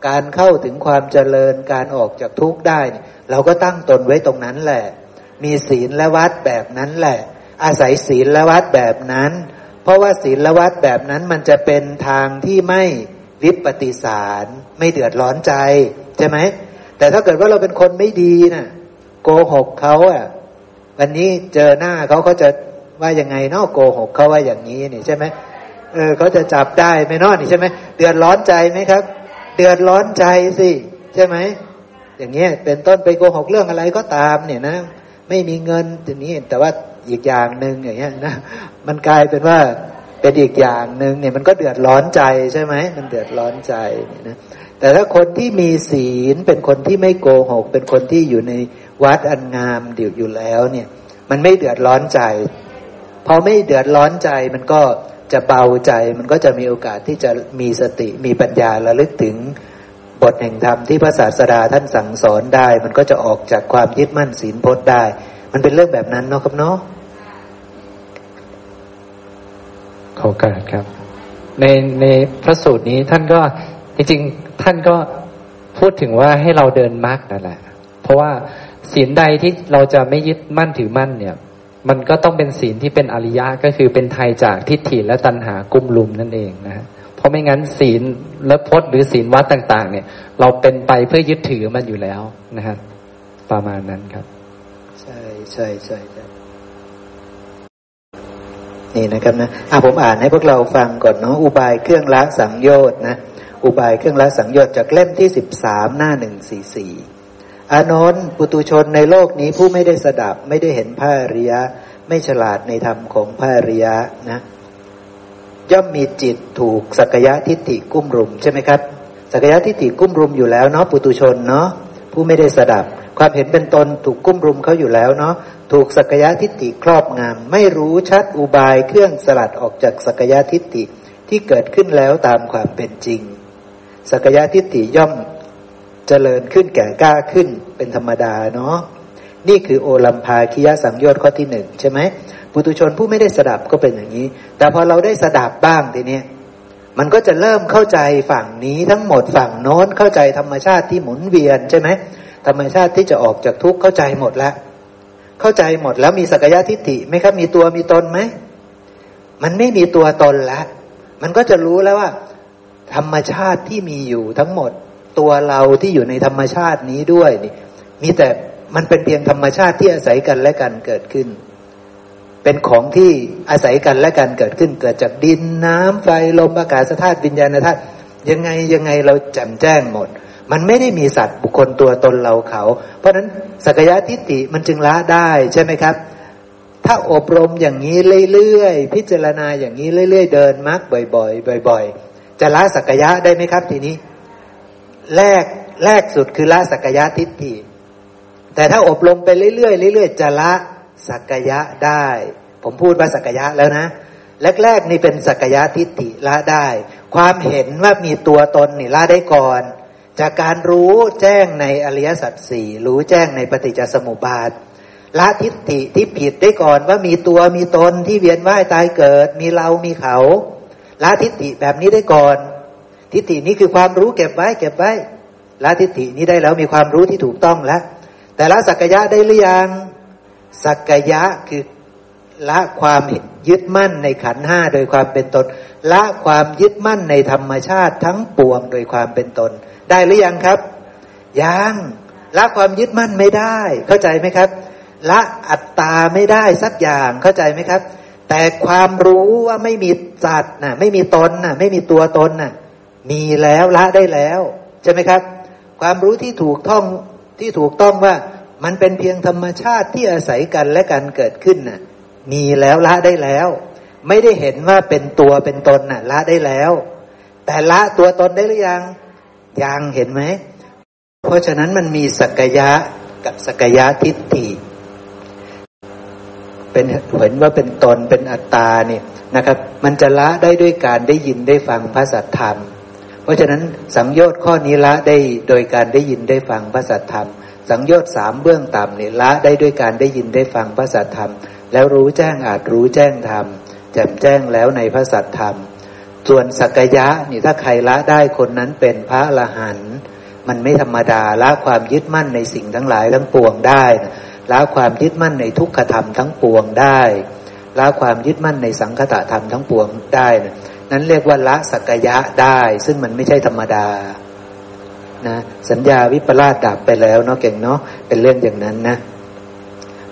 การเข้าถึงความเจริญการออกจากทุกข์ได้ เราก็ตั้งตนไว้ตรงนั้นแหละ มีศีลและวัดแบบนั้นแหละ อาศัยศีลและวัดแบบนั้น เพราะว่าศีลและวัดแบบนั้นมันจะเป็นทางที่ไม่วิปฏิสารไม่เดือดร้อนใจใช่ไหมแต่ถ้าเกิดว่าเราเป็นคนไม่ดีนะ่ะ โกหกเขาอะ วันนี้เจอหน้าเขาเขาจะ ว่ายังไงเนาะโกหกเขาว่าอย่างนี้นี่ใช่ไหมเออเขาจะจับได้ไหมเนาะนี่ใช่ไหมเดือดร้อนใจไหมครับ เดือดร้อนใจสิใช่ไหมอย่างเงี้ยเป็นต้นไปโกหกเรื่องอะไรก็ตามเนี่ยนะไม่มีเงินทีนี้แต่ว่าอีกอย่างหนึ่งอย่างเงี้ยนะมันกลายเป็นว่าเป็นอีกอย่างหนึ่งเนี่ยมันก็เดือดร้อนใจใช่ไหมมันเดือดร้อนใจเนี่ยนะแต่ถ้าคนที่มีศีลเป็นคนที่ไม่โกหก เป็นคนที่อยู่ในวัดอันงามเดี่ยวอยู่แล้วเนี่ย มันไม่เดือดร้อนใจ พอไม่เดือดร้อนใจมันก็จะเบาใจ มันก็จะมีโอกาสที่จะมีสติมีปัญญาระลึกถึงบทแห่งธรรมที่พระศาสดาท่านสั่งสอนได้ มันก็จะออกจากความยึดมั่นศีลพจน์ได้ มันเป็นเรื่องแบบนั้นเนาะครับเนาะขอการครับ ในในพระสูตรนี้ท่านก็จริงๆท่านก็พูดถึงว่าให้เราเดินมรรคนั่นแหละ เพราะว่าศีลใดที่เราจะไม่ยึดมั่นถือมั่นเนี่ย มันก็ต้องเป็นศีลที่เป็นอริยะก็คือเป็นไทยจากทิฏฐิและตัณหากุ้มลุมนั่นเองนะเพราะไม่งั้นศีลและพจน์หรือศีลวัดต่าง ๆ เนี่ย เราเป็นไปเพื่อยึดถือมันอยู่แล้วนะครับประมาณนั้นครับ ใช่ใช่ใช่ใช่นี่นะครับนะอะผมอ่านให้พวกเราฟังก่อนเนาะอุบายเครื่องละสังโยชน์นะอุบายเครื่องละสังโยชน์จากเล่มที่สิบสามหน้าหนึ่งสี่สี่ อานนท์ปุตุชนในโลกนี้ผู้ไม่ได้สดับ ไม่ได้เห็นพระอริยะ ไม่ฉลาดในธรรมของพระอริยะนะ ย่อมมีจิตถูกสักยะทิฏฐิกุ้มรุมใช่ไหมครับสักยะทิฏฐิกุ้มรุมอยู่แล้วเนาะปุตุชนเนาะผู้ไม่ได้สดับ ความเห็นเป็นตนถูกกุ้มรุมเขาอยู่แล้วเนาะถูกสักยะทิฏฐิครอบงำไม่รู้ชัดอุบายเครื่องสลัดออกจากสักยะทิฏฐิที่เกิดขึ้นแล้วตามความเป็นจริงสักยะทิฏฐิย่อม เจริญขึ้นแก่กล้าขึ้นเป็นธรรมดาเนาะนี่คือโอลัมพาคิยสังโยชน์ข้อที่หนึ่งใช่ไหมปุตุชนผู้ไม่ได้สดับก็เป็นอย่างนี้ แต่พอเราได้สดับบ้างทีนี้มันก็จะเริ่มเข้าใจฝั่งนี้ทั้งหมดฝั่งโน้นเข้าใจธรรมชาติที่หมุนเวียนใช่ไหมธรรมชาติที่จะออกจากทุกข์เข้าใจหมดแล้วเข้าใจหมดแล้วมีสักยะทิฏฐิไหมครับมีตัวมีตนไหมมันไม่มีตัวตนแล้วมันก็จะรู้แล้วว่า ธรรมชาติที่มีอยู่ทั้งหมด ตัวเราที่อยู่ในธรรมชาตินี้ด้วยนี่มีแต่มันเป็นเพียงธรรมชาติที่อาศัยกันและกันเกิดขึ้น เป็นของที่อาศัยกันและกันเกิดขึ้น เกิดจากดินน้ำไฟลมอากาศธาตุวิญญาณธาตุยังไงยังไงเราแจ่มแจ้งหมด มันไม่ได้มีสัตว์บุคคลตัวตนเราเขา เพราะฉะนั้นสักยะทิฏฐิมันจึงละได้ใช่ไหมครับ ถ้าอบรมอย่างนี้เรื่อยๆพิจารณาอย่างนี้เรื่อย ๆ เดินมรรคบ่อย ๆ บ่อย ๆ จะละสักยะได้ไหมครับทีนี้ แรกแรกสุดคือละสักยะทิฏฐิ แต่ถ้าอบรมไปเรื่อยๆเรื่อยๆจะละสักยะได้ ผมพูดว่าสักยะแล้วนะแรกๆนี่เป็นสักยะทิฏฐิละได้ ความเห็นว่ามีตัวตนนี่ละได้ก่อน จากการรู้แจ้งในอริยสัจสี่รู้แจ้งในปฏิจจสมุปบาทละทิฏฐิที่ผิดได้ก่อนว่ามีตัวมีตนที่เวียนว่ายตายเกิด มีเรามีเขาละทิฏฐิแบบนี้ได้ก่อน ทิฏฐินี้คือความรู้เก็บไว้ เก็บไว้ละทิฏฐินี้ได้แล้วมีความรู้ที่ถูกต้องแล้ว แต่ละสักยะได้หรือยังสักยะคือละความยึดมั่นในขันห้าโดยความเป็นตน ละความยึดมั่นในธรรมชาติทั้งปวงโดยความเป็นตน ได้หรือยังครับ ยังละความยึดมั่นไม่ได้ เข้าใจไหมครับ ละอัตตาไม่ได้สักอย่างเข้าใจไหมครับ แต่ความรู้ว่าไม่มีสัตว์น่ะไม่มีตนน่ะไม่มีตัวตนน่ะ มีแล้วละได้แล้วใช่ไหมครับ ความรู้ที่ถูกท่องที่ถูกต้องว่ามันเป็นเพียงธรรมชาติที่อาศัยกันและกันเกิดขึ้นน่ะ มีแล้วละได้แล้ว ไม่ได้เห็นว่าเป็นตัวเป็นตนน่ะ ละได้แล้ว แต่ละตัวตนได้หรือยังยังเห็นไหมเพราะฉะนั้นมันมีสักยะกับสักยะทิฏฐิเป็นเห็นว่าเป็นตนเป็นอัตตาเนี่ยนะครับ มันจะละได้ด้วยการได้ยินได้ฟังพระสัทธรรม เพราะฉะนั้นสังโยชน์ข้อนี้ละได้โดยการได้ยินได้ฟังพระสัทธรรม สังโยชน์สามเบื้องต่ำเนี่ยละได้ด้วยการได้ยินได้ฟังพระสัทธรรม แล้วรู้แจ้งอาจรู้แจ้งธรรมแจ่มแจ้งแล้วในพระสัทธรรม ส่วนสักยะนี่ถ้าใครละได้คนนั้นเป็นพระละหันมันไม่ธรรมดาละความยึดมั่นในสิ่งทั้งหลายทั้งปวงได้ละความยึดมั่นในทุกขธรรมทั้งปวงได้ละความยึดมั่นในสังคตะธรรมทั้งปวงได้นะ นั้นเรียกว่าละสักยะได้ ซึ่งมันไม่ใช่ธรรมดานะสัญญาวิปลาสดับไปแล้วเนาะเก่งเนาะเป็นเรื่องอย่างนั้นนะ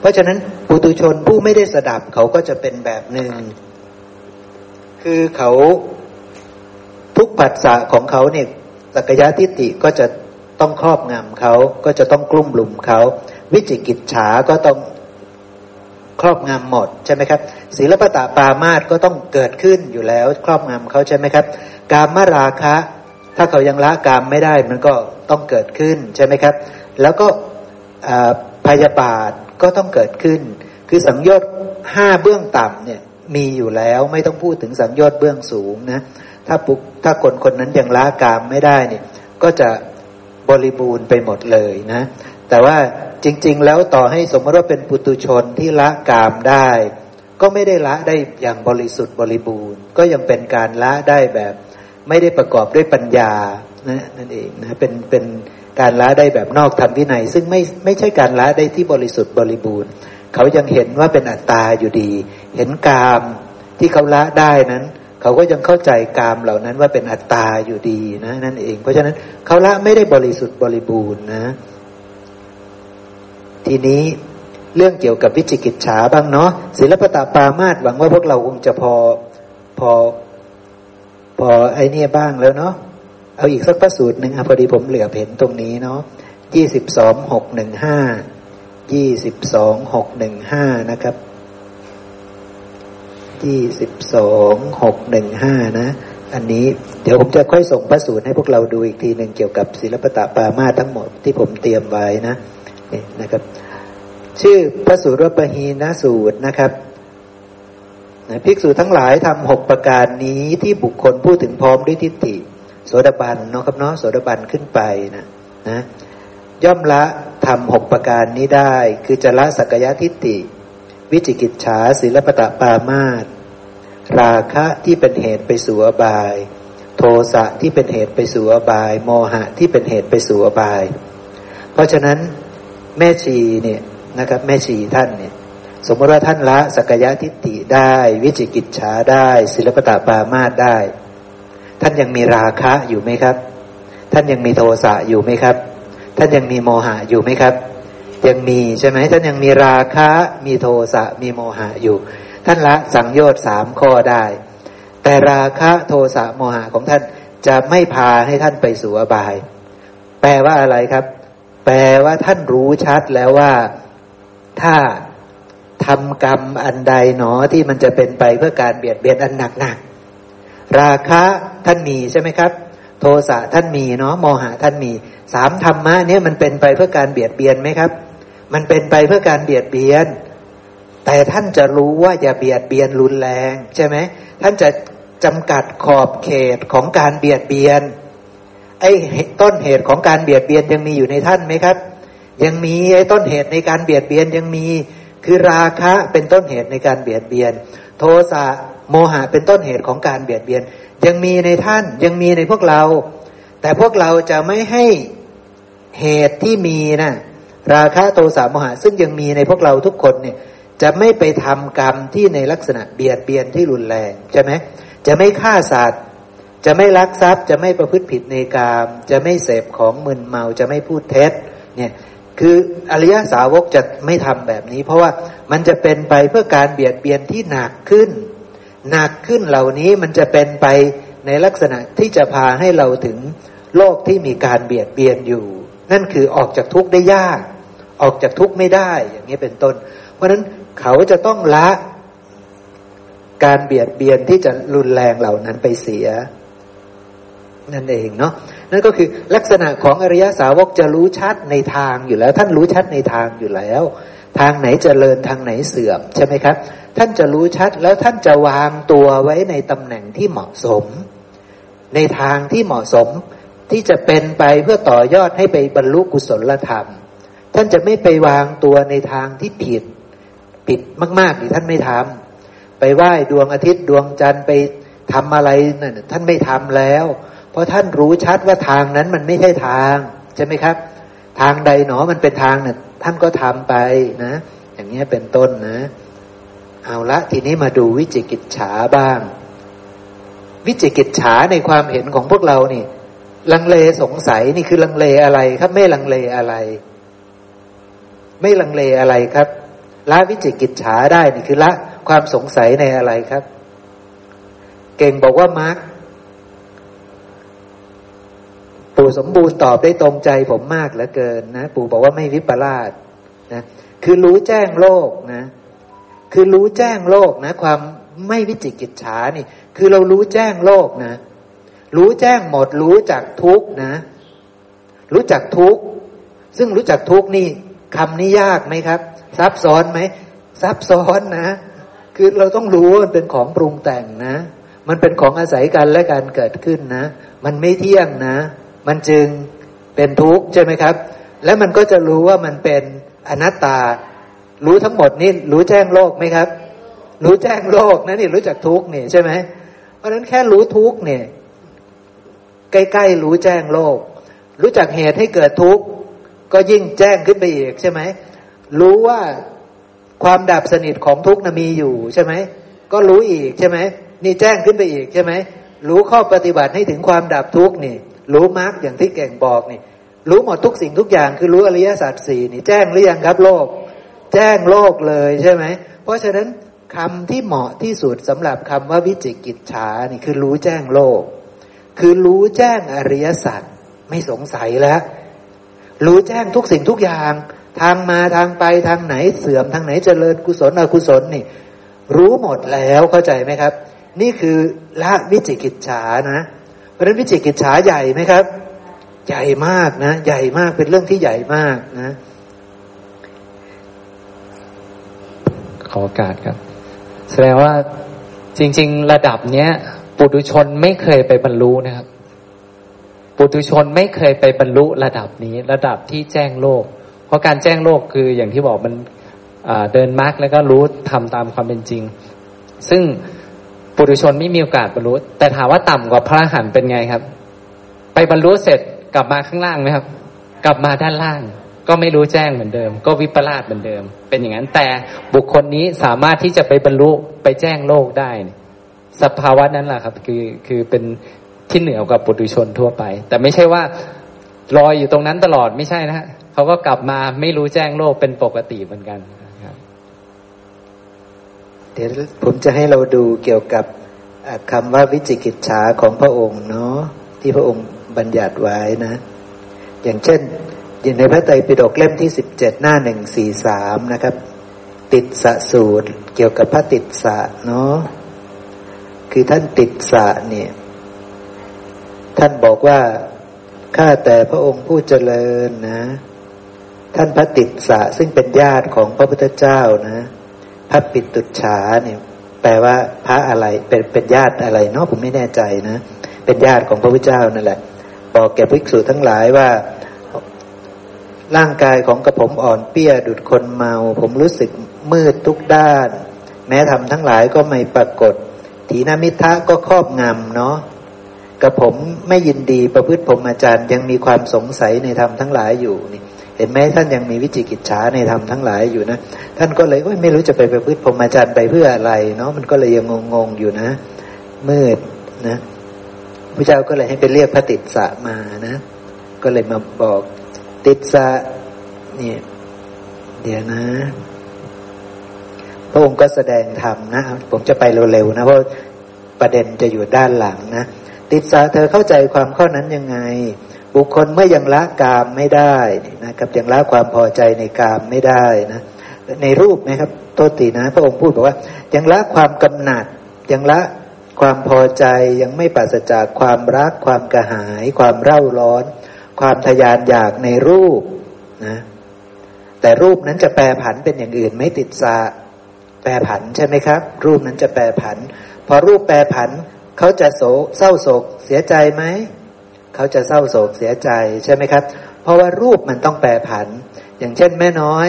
เพราะฉะนั้นปุตุชนผู้ไม่ได้สดับเขาก็จะเป็นแบบหนึ่ง คือเขาทุกปัสสะของเขาเนี่ยสักยะทิฏฐิก็จะต้องครอบงำเขาก็จะต้องกลุ่มหลุมเขา วิจิกิจฉาก็ต้อง ครอบงำหมดใช่ไหมครับศีลปตะปามาตก็ต้องเกิดขึ้นอยู่แล้ว ครอบงำเขาใช่ไหมครับ กามมาราคะ ถ้าเขายังละกามไม่ได้มันก็ต้องเกิดขึ้นใช่ไหมครับ แล้วก็พยาบาทก็ต้องเกิดขึ้น คือสังโยชน์ห้าเบื้องต่ำเนี่ยมีอยู่แล้วไม่ต้องพูดถึงสังโยชน์เบื้องสูงนะถ้าปุกถ้าคนคนนั้นยังละกามไม่ได้เนี่ยก็จะบริบูรณ์ไปหมดเลยนะ แต่ว่าจริง ๆ แล้วต่อให้สมมติว่าเป็นปุตุชนที่ละกามได้ ก็ไม่ได้ละได้อย่างบริสุทธิ์บริบูรณ์ ก็ยังเป็นการละได้แบบ ไม่ได้ประกอบด้วยปัญญานะนั่นเองนะเป็นเป็นการละได้แบบนอกธรรมวินัย ซึ่งไม่ไม่ใช่การละได้ที่บริสุทธิ์บริบูรณ์ เขายังเห็นว่าเป็นอัตตาอยู่ดี เห็นกามที่เขาละได้นั้น เขาก็ยังเข้าใจกามเหล่านั้นว่าเป็นอัตตาอยู่ดีนะนั่นเอง เพราะฉะนั้นเขาละไม่ได้บริสุทธิ์บริบูรณ์นะ ทีนี้เรื่องเกี่ยวกับวิจิกิจฉาบ้างเนาะศิลปตาปามาตหวังว่าพวกเราคงจะพอพอพอไอเนี่ยบ้างแล้วเนาะเอาอีกสักพระสูตรหนึ่งอพอดีผมเหลือเห็นตรงนี้เนาะยี่สิบสองหกหนึ่งห้ายี่สิบสองหกหนึ่งห้านะครับยี่สิบสองหกหนึ่งห้านะ อันนี้เดี๋ยวผมจะค่อยส่งพระสูตรให้พวกเราดูอีกทีหนึ่งเกี่ยวกับศิลปตะปามาทั้งหมดที่ผมเตรียมไว้นะ นี่นะครับ ชื่อพระสูตรปหีนสูตรนะครับภิกษุทั้งหลายทำหกประการนี้ที่บุคคลพูดถึงพร้อมด้วยทิฏฐิ โสดาบันเนาะครับเนาะโสดาบันขึ้นไปนะนะย่อมละทำหกประการนี้ได้ คือจะละสักยะทิฏฐิ วิจิกิจฉาศิลปตะปามาตราคะที่เป็นเหตุไปสู่อบาย โทสะที่เป็นเหตุไปสู่อบาย โมหะที่เป็นเหตุไปสู่อบาย เพราะฉะนั้น แม่ชีเนี่ยนะครับ แม่ชีท่านเนี่ย สมมติว่าท่านละสักยะทิฏฐิได้ วิจิกิจฉาได้ ศิลปตะปามาตได้ ท่านยังมีราคะอยู่ไหมครับ ท่านยังมีโทสะอยู่ไหมครับ ท่านยังมีโมหะอยู่ไหมครับ ยังมีใช่ไหมท่านยังมีราคะ มีโทสะมีโมหะอยู่ ท่านละสังโยชน์สามข้อได้ แต่ราคะโทสะโมหะของท่านจะไม่พาให้ท่านไปสู่อบาย แปลว่าอะไรครับ แปลว่าท่านรู้ชัดแล้วว่าถ้าทำกรรมอันใดหนอที่มันจะเป็นไปเพื่อการเบียดเบียนอันหนักหนักราคะท่านมีใช่ไหมครับ โทสะท่านมีเนาะโมหะท่านมีสามธรรมะเนี่ยมันเป็นไปเพื่อการเบียดเบียนไหมครับ มันเป็นไปเพื่อการเบียดเบียน แต่ท่านจะรู้ว่าอย่าเบียดเบียนรุนแรง ใช่ไหมท่านจะจำกัดขอบเขตของการเบียดเบียน ไอ้ต้นเหตุของการเบียดเบียนยังมีอยู่ในท่านไหมครับ ยังมีไอ้ต้นเหตุในการเบียดเบียนยังมีคือราคะเป็นต้นเหตุในการเบียดเบียน โทสะโมหะเป็นต้นเหตุของการเบียดเบียน ยังมีในท่านยังมีในพวกเรา แต่พวกเราจะไม่ให้เหตุที่มีนะ่ะราคะโทสะโมหะซึ่งยังมีในพวกเราทุกคนเนี่ยจะไม่ไปทำกรรมที่ในลักษณะเบียดเบียนที่รุนแรงใช่ไหมจะไม่ฆ่าสัตว์ จะไม่ลักทรัพย์ จะไม่ประพฤติผิดในกาม จะไม่เสพของมึนเมาจะไม่พูดเท็จเนี่ยคืออริยสาวกจะไม่ทำแบบนี้ เพราะว่ามันจะเป็นไปเพื่อการเบียดเบียนที่หนักขึ้น หนักขึ้นเหล่านี้มันจะเป็นไปในลักษณะที่จะพาให้เราถึงโลกที่มีการเบียดเบียนอยู่ นั่นคือออกจากทุกข์ได้ยาก ออกจากทุกข์ไม่ได้อย่างนี้เป็นต้น เพราะฉะนั้นเขาจะต้องละการเบียดเบียนที่จะรุนแรงเหล่านั้นไปเสีย นั่นเองเนาะนั่นก็คือลักษณะของอริยสาวกจะรู้ชัดในทางอยู่แล้ว ท่านรู้ชัดในทางอยู่แล้ว ทางไหนจเจริญทางไหนเสื่อมใช่ไหมครับ ท่านจะรู้ชัดแล้วท่านจะวางตัวไว้ในตำแหน่งที่เหมาะสม ในทางที่เหมาะสมที่จะเป็นไปเพื่อต่อยอดให้ไปบรรลุกุศลธรรม ท่านจะไม่ไปวางตัวในทางที่ผิดผิดมากๆหรือท่านไม่ทำไปไหว้ดวงอาทิตย์ดวงจันทร์ไปทำอะไรนั่นท่านไม่ทำแล้ว เพราะท่านรู้ชัดว่าทางนั้นมันไม่ใช่ทาง ใช่ไหมครับ ทางใดหนอมันเป็นทางเนี่ยท่านก็ทำไปนะ อย่างนี้ยเป็นต้นนะ เอาละทีนี้มาดูวิจิกิจฉาบ้าง วิจิกิจฉาในความเห็นของพวกเรานี่ ลังเลสงสัยนี่คือลังเลอะไรครับ ไม่ลังเลอะไร ไม่ลังเลอะไรครับละวิจิกิจฉาได้นี่คือละความสงสัยในอะไรครับ เก่งบอกว่ามาร์ก ปู่สมบูรณ์ตอบได้ตรงใจผมมากเหลือเกินนะปู่บอกว่าไม่วิปลาสนะคือรู้แจ้งโลกนะ คือรู้แจ้งโลกนะ ความไม่วิจิกิจฉานี่ คือเรารู้แจ้งโลกนะ รู้แจ้งหมด รู้จักทุกนะ รู้จักทุกซึ่งรู้จักทุกนี่คำนี้ยากไหมครับ ซับซ้อนไหมซับซ้อนนะ คือเราต้องรู้ว่ามันเป็นของปรุงแต่งนะ มันเป็นของอาศัยกันและการเกิดขึ้นนะ มันไม่เที่ยงนะ มันจึงเป็นทุกข์ใช่ไหมครับ แล้วมันก็จะรู้ว่ามันเป็นอนัตตา รู้ทั้งหมดนี่รู้แจ้งโลกไหมครับ รู้แจ้งโลกนะนี่รู้จักทุกข์นี่ใช่ไหมเพราะฉะนั้นแค่รู้ทุกข์เนี่ยใกล้ๆรู้แจ้งโลก รู้จักเหตุให้เกิดทุกข์ก็ยิ่งแจ้งขึ้นไปอีกใช่ไหมรู้ว่าความดับสนิทของทุกข์นะมีอยู่ใช่ไหมก็รู้อีกใช่ไหมนี่แจ้งขึ้นไปอีกใช่ไหมรู้ข้อปฏิบัติให้ถึงความดับทุกข์นี่ รู้มรรคอย่างที่เก่งบอกนี่ รู้หมดทุกสิ่งทุกอย่าง คือรู้อริยสัจสี่นี่แจ้งหรือยังครับ โลก แจ้งโลกเลยใช่ไหม เพราะฉะนั้นคำที่เหมาะที่สุดสำหรับคำว่าวิจิกิจฉานี่คือรู้แจ้งโลก คือรู้แจ้งอริยสัจไม่สงสัยแล้ว รู้แจ้งทุกสิ่งทุกอย่าง ทางมาทางไปทางไหนเสื่อมทางไหนเจริญกุศลอกุศลนี่ รู้หมดแล้วเข้าใจไหมครับ นี่คือละวิจิกิจฉานะ ราะฉะนั้นวิจิกิจฉาใหญ่ไหมครับ ใหญ่มากนะ ใหญ่มากเป็นเรื่องที่ใหญ่มากนะ ขอโอกาสครับ แสดงว่าจริง ๆ ระดับเนี้ย ปุถุชนไม่เคยไปบรรลุนะครับ ปุถุชนไม่เคยไปบรรลุระดับนี้ ระดับที่แจ้งโลก เพราะการแจ้งโลกคืออย่างที่บอกมันเดินมาร์กแล้วก็รู้ทำตามความเป็นจริง ซึ่ง ปุถุชนไม่มีโอกาสบรรลุแต่ถามว่าต่ำกว่าพระอรหันต์เป็นไงครับ ไปบรรลุเสร็จกลับมาข้างล่างไหมครับ กลับมาด้านล่าง ก็ไม่รู้แจ้งเหมือนเดิม ก็วิปลาสเหมือนเดิม เป็นอย่างนั้นแต่บุคคลนี้สามารถที่จะไปบรรลุไปแจ้งโลกได้สภาวะนั้นแหละครับ คือคือเป็นที่เหนือกว่าปุถุชนทั่วไป แต่ไม่ใช่ว่าลอยอยู่ตรงนั้นตลอดไม่ใช่นะฮะเขาก็กลับมาไม่รู้แจ้งโลกเป็นปกติเหมือนกัน เดี๋ยวผมจะให้เราดูเกี่ยวกับคำว่าวิจิกิจฉาของพระองค์เนาะที่พระองค์บัญญัติไว้นะ อย่างเช่น อยู่ในพระไตรปิฎกเล่มที่สิบเจ็ดหน้าหนึ่งสี่สามนะครับ ติดสะสูตรเกี่ยวกับพระติดสะเนาะคือท่านติดสะเนี่ย ท่านบอกว่าข้าแต่พระองค์ผู้เจริญนะ ท่านพระติดสะซึ่งเป็นญาติของพระพุทธเจ้านะ พระปิตุฉาเนี่ยแปลว่าพระอะไรเป็นเป็นญาติอะไรเนาะผมไม่แน่ใจนะ เป็นญาติของพระพุทธเจ้านั่นแหละ บอกแก่ภิกษุทั้งหลายว่า ร่างกายของกระผมอ่อนเปี้ยดุดคนเมา ผมรู้สึกมืดทุกด้าน แม้ทำทั้งหลายก็ไม่ปรากฏถีนามิทะก็ครอบงำเนาะกระผมไม่ยินดีประพฤติผมอาจารย์ยังมีความสงสัยในธรรมทั้งหลายอยู่นี่ เห็นไหมท่านยังมีวิจิกิจฉาในธรรมทั้งหลายอยู่นะ ท่านก็เลยไม่รู้จะไปประพฤติผมอาจารย์ไปเพื่ออะไรเนาะมันก็เลยยังงงๆอยู่นะ มืดนะพระเจ้าก็เลยให้ไปเรียกพระติดสะมานะ ก็เลยมาบอกติดสะเนี่ยเดี๋ยวนะ พระองค์ก็แสดงธรรมนะ ผมจะไปเร็วๆนะเพราะประเด็นจะอยู่ด้านหลังนะติดสาเธอเข้าใจความข้อนั้นยังไง บุคคลเมื่อยังละกามไม่ได้นะครับยังละความพอใจในกามไม่ได้นะในรูปนะครับโตตินะ พระองค์พูดบอกว่า ยังละความกำหนัดยังละความพอใจยังไม่ปราศจากความรัก ความกระหาย ความเร่าร้อน ความทยานอยากในรูปนะแต่รูปนั้นจะแปรผันเป็นอย่างอื่นไม่ติดสาแปรผันใช่ไหมครับ รูปนั้นจะแปรผัน พอรูปแปรผันเขาจะโศเศร้าโศกเสียใจไหม เขาจะเศร้าโศกเสียใจใช่ไหมครับ เพราะว่ารูปมันต้องแปรผัน อย่างเช่นแม่น้อย